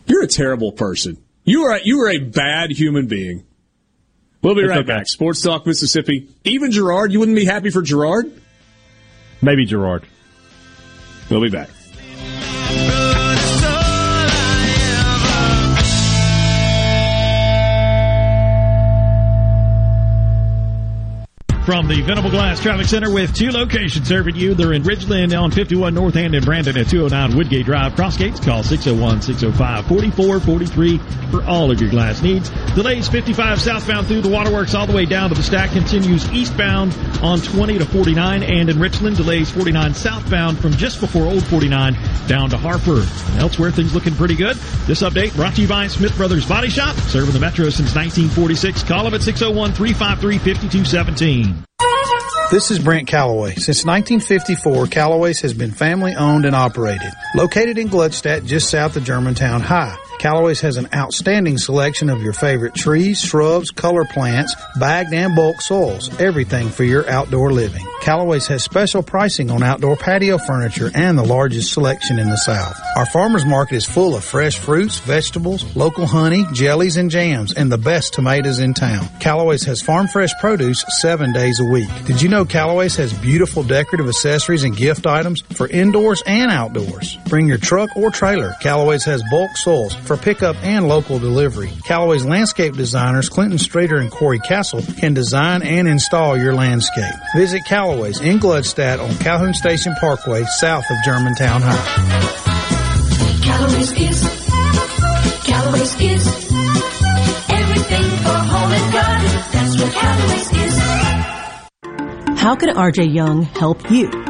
You're a terrible person. You are a, you are a bad human being. We'll be It's right okay. back. Sports Talk Mississippi. Even Gerard, you wouldn't be happy for Gerard? Maybe Gerard. We'll be back. From the Venable Glass Traffic Center with two locations serving you. They're in Ridgeland on 51 North and in Brandon at 209 Woodgate Drive. Crossgates, call 601-605-4443 for all of your glass needs. Delays 55 southbound through the waterworks all the way down to the stack continues eastbound on 20 to 49 and in Richland delays 49 southbound from just before Old 49 down to Harper. Elsewhere things looking pretty good. This update brought to you by Smith Brothers Body Shop, serving the Metro since 1946. Call them at 601-353-5217. This is Brent Calloway. Since 1954, Calloway's has been family owned and operated. Located in Gluckstadt, just south of Germantown High. Calloway's has an outstanding selection of your favorite trees, shrubs, color plants, bagged and bulk soils, everything for your outdoor living. Callaway's has special pricing on outdoor patio furniture and the largest selection in the South. Our farmers market is full of fresh fruits, vegetables, local honey, jellies, and jams, and the best tomatoes in town. Callaway's has farm fresh produce seven days a week. Did you know Callaway's has beautiful decorative accessories and gift items for indoors and outdoors? Bring your truck or trailer. Callaway's has bulk soils for pickup and local delivery. Callaway's landscape designers, Clinton Streeter and Corey Castle, can design and install your landscape. Visit Callaway's in Gluckstadt on Calhoun Station Parkway, south of Germantown High. Calories is, Calories is everything for home and garden. That's what Calories is. How can RJ Young help you?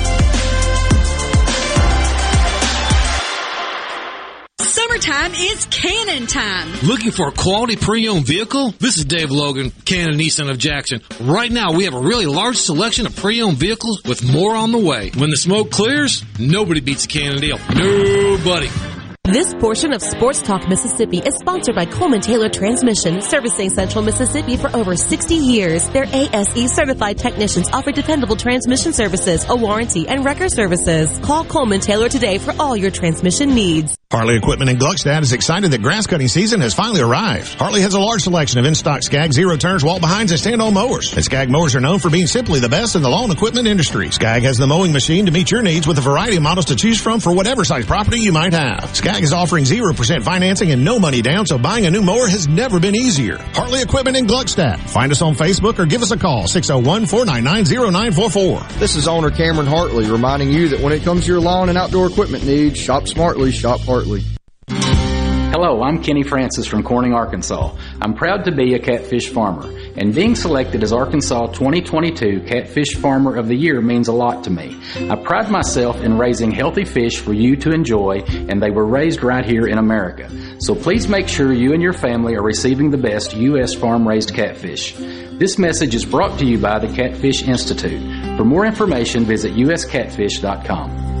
Summertime is Cannon time. Looking for a quality pre-owned vehicle? This is Dave Logan, Cannon Nissan of Jackson. Right now, we have a really large selection of pre-owned vehicles with more on the way. When the smoke clears, nobody beats a Cannon deal. Nobody. This portion of Sports Talk Mississippi is sponsored by Coleman Taylor Transmission, servicing Central Mississippi for over 60 years. Their ASE certified technicians offer dependable transmission services, a warranty, and record services. Call Coleman Taylor today for all your transmission needs. Harley Equipment in Gluckstadt is excited that grass cutting season has finally arrived. Harley has a large selection of in-stock Skag zero turns, wall behinds, and stand-on mowers. And Skag mowers are known for being simply the best in the lawn equipment industry. Skag has the mowing machine to meet your needs with a variety of models to choose from for whatever size property you might have. Skag is offering 0% financing and no money down, so buying a new mower has never been easier. Harley Equipment in Gluckstadt. Find us on Facebook or give us a call, 601-499-0944. This is owner Cameron Hartley reminding you that when it comes to your lawn and outdoor equipment needs, shop smartly, shop Hartley. Hello, I'm Kenny Francis from Corning, Arkansas. I'm proud to be a catfish farmer, and being selected as Arkansas 2022 Catfish Farmer of the Year means a lot to me. I pride myself in raising healthy fish for you to enjoy, and they were raised right here in America. So please make sure you and your family are receiving the best U.S. farm raised catfish. This message is brought to you by the Catfish Institute. For more information, visit uscatfish.com.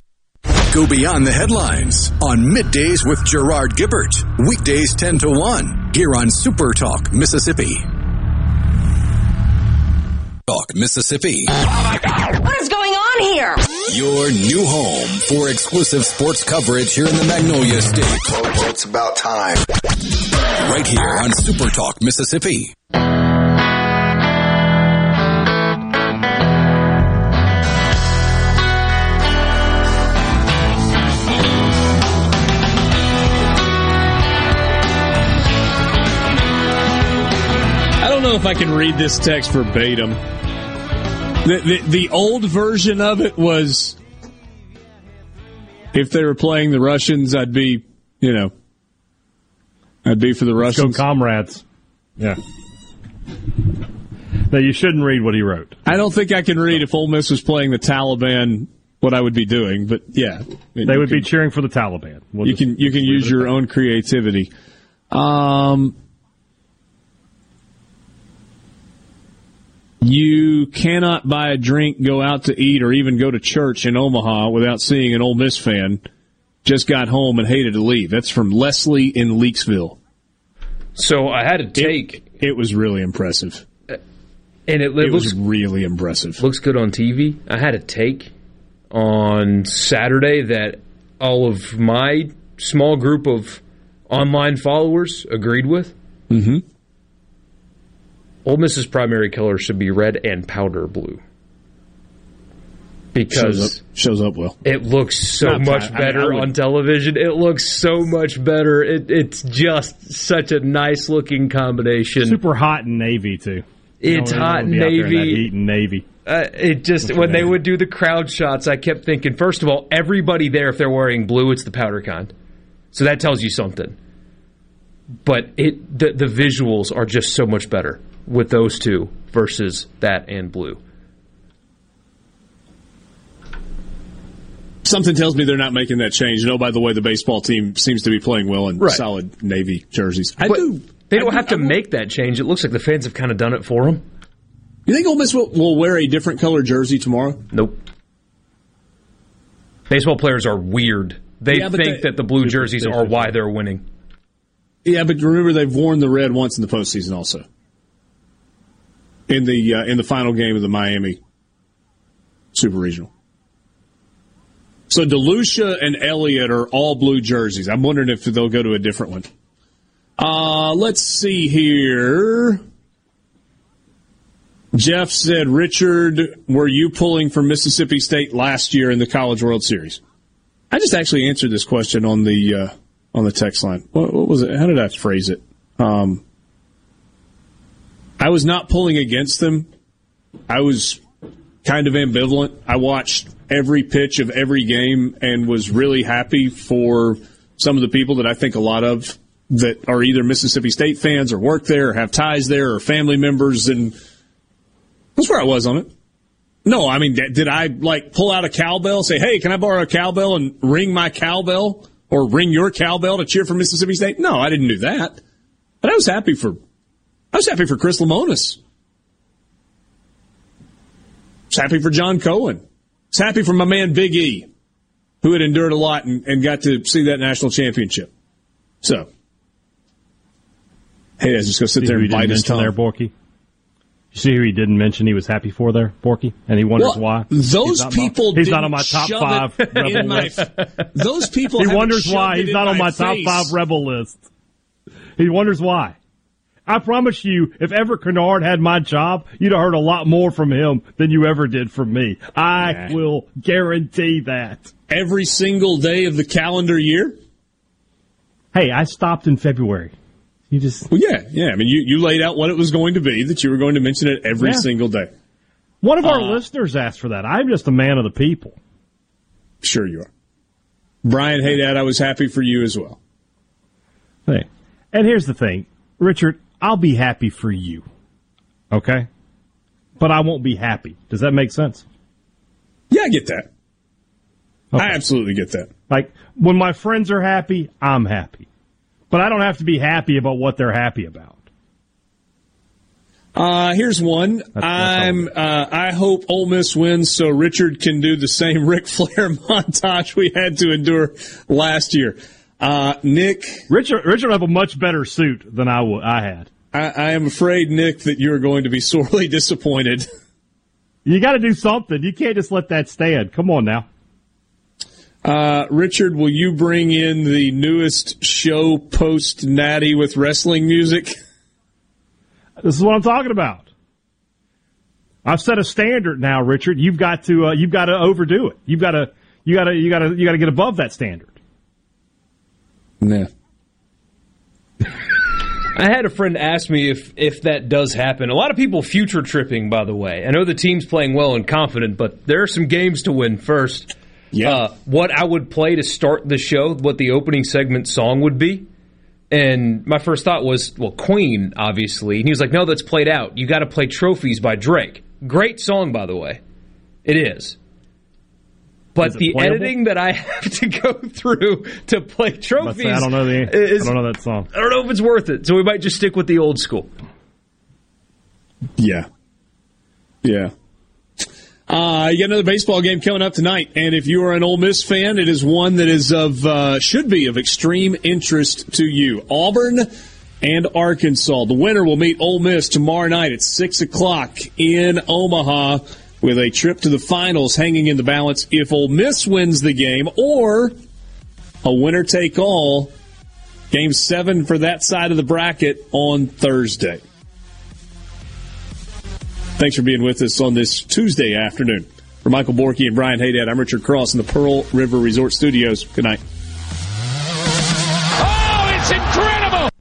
Go beyond the headlines on Middays with Gerard Gibert. Weekdays 10 to 1 here on Super Talk Mississippi. Talk Mississippi. What is going on here? Your new home for exclusive sports coverage here in the Magnolia State. It's about time. Right here on Super Talk Mississippi. Know if I can read this text verbatim. The, the, the old version of it was if they were playing the Russians, I'd be, you know, I'd be for the Let's go comrades. Yeah. Now you shouldn't read what he wrote. I don't think I can read if Ole Miss was playing the Taliban what I would be doing, but yeah, They would be cheering for the Taliban. We'll you can you can use your own creativity. Um, you cannot buy a drink, go out to eat, or even go to church in Omaha without seeing an Ole Miss fan. Just got home and hated to leave. That's from Leslie in Leaksville. So I had a take. It, it was really impressive. and it, It looks was really impressive. looks good on TV. I had a take on Saturday that all of my small group of online followers agreed with. Mm-hmm. Ole Miss's primary color should be red and powder blue because Shows up, shows up well. it looks so Not much pa- I mean, better I would- on television. It looks so much better. It, it's just such a nice looking combination. Super hot in Navy, too. It's don't hot wanna be out there in Navy. heat in Navy. Uh, it just What's when they name? would do the crowd shots, I kept thinking. First of all, everybody there, if they're wearing blue, it's the powder kind, so that tells you something. But it the the visuals are just so much better with those two versus that and blue. Something tells me they're not making that change. And oh, by the way, the baseball team seems to be playing well in Right. solid navy jerseys. I But do. They don't have to make that change. It looks like the fans have kind of done it for them. You think Ole Miss will, will wear a different color jersey tomorrow? Nope. Baseball players are weird. They Yeah, think they- that the blue jerseys are why they're winning. Yeah, but remember they've worn the red once in the postseason also. In the uh, in the final game of the Miami Super Regional. So DeLucia and Elliott are all blue jerseys. I'm wondering if they'll go to a different one. Uh, let's see here. Jeff said, Richard, were you pulling for Mississippi State last year in the College World Series? I just actually answered this question on the uh, on the text line. What, what was it? How did I phrase it? Um, I was not pulling against them. I was kind of ambivalent. I watched every pitch of every game and was really happy for some of the people that I think a lot of that are either Mississippi State fans or work there or have ties there or family members and that's where I was on it. No, I mean, did I like pull out a cowbell, say, "Hey, can I borrow a cowbell and ring my cowbell or ring your cowbell to cheer for Mississippi State?" No, I didn't do that. But I was happy for, I was happy for Chris Lemonis. I was happy for John Cohen. I was happy for my man Big E, who had endured a lot and, and got to see that national championship. So, hey, I was just gonna sit See there and bite his tongue. there, Borky? You see who he didn't mention he was happy for there, Borky? And he wonders Well, why. Those He's not my- people he's not on my top five <laughs> rebel my- list. Those people He wonders why he's not on my my top five rebel list. He wonders why. I promise you, if ever Kennard had my job, you'd have heard a lot more from him than you ever did from me. I Nah. will guarantee that. Every single day of the calendar year? Hey, I stopped in February. You just Well, yeah, yeah. I mean, you, you laid out what it was going to be, that you were going to mention it every Yeah. single day. one of our Uh, listeners asked for that. I'm just a man of the people. Sure you are. Brian Hadad, I was happy for you as well. Hey, and here's the thing, Richard. I'll be happy for you, okay? But I won't be happy. Does that make sense? Yeah, I get that. I absolutely get that. Like when my friends are happy, I'm happy, but I don't have to be happy about what they're happy about. Uh, here's one. I'm. Uh, I hope Ole Miss wins so Richard can do the same <laughs> Ric Flair montage we had to endure last year. Uh, Nick, Richard, Richard will have a much better suit than I w- I had. I, I am afraid, Nick, that you're going to be <laughs> sorely disappointed. You got to do something. You can't just let that stand. Come on now. Uh, Richard, will you bring in the newest show post Natty with wrestling music? This is what I'm talking about. I've set a standard now, Richard. You've got to uh, you've got to overdo it. You've got to you got to you got to you got to get above that standard. Nah. I had a friend ask me if if that does happen. A lot of people future tripping, by the way. I know the team's playing well and confident, but there are some games to win first. Yeah. Uh, what I would play to start the show, what the opening segment song would be. And my first thought was, well, Queen, obviously. And he was like, no, that's played out. You got to play Trophies by Drake. Great song, by the way. It is. But the playable? editing that I <laughs> have to go through to play Let's trophies, say I don't know the is, I don't know that song. I don't know if it's worth it. So we might just stick with the old school. Yeah. Yeah. Uh, you got another baseball game coming up tonight, and if you are an Ole Miss fan, it is one that is of uh, should be of extreme interest to you. Auburn and Arkansas. The winner will meet Ole Miss tomorrow night at six o'clock in Omaha, with a trip to the finals hanging in the balance. If Ole Miss wins the game, or a winner take all, game seven for that side of the bracket on Thursday. Thanks for being with us on this Tuesday afternoon. For Michael Borky and Brian Hadad, I'm Richard Cross in the Pearl River Resort Studios. Good night.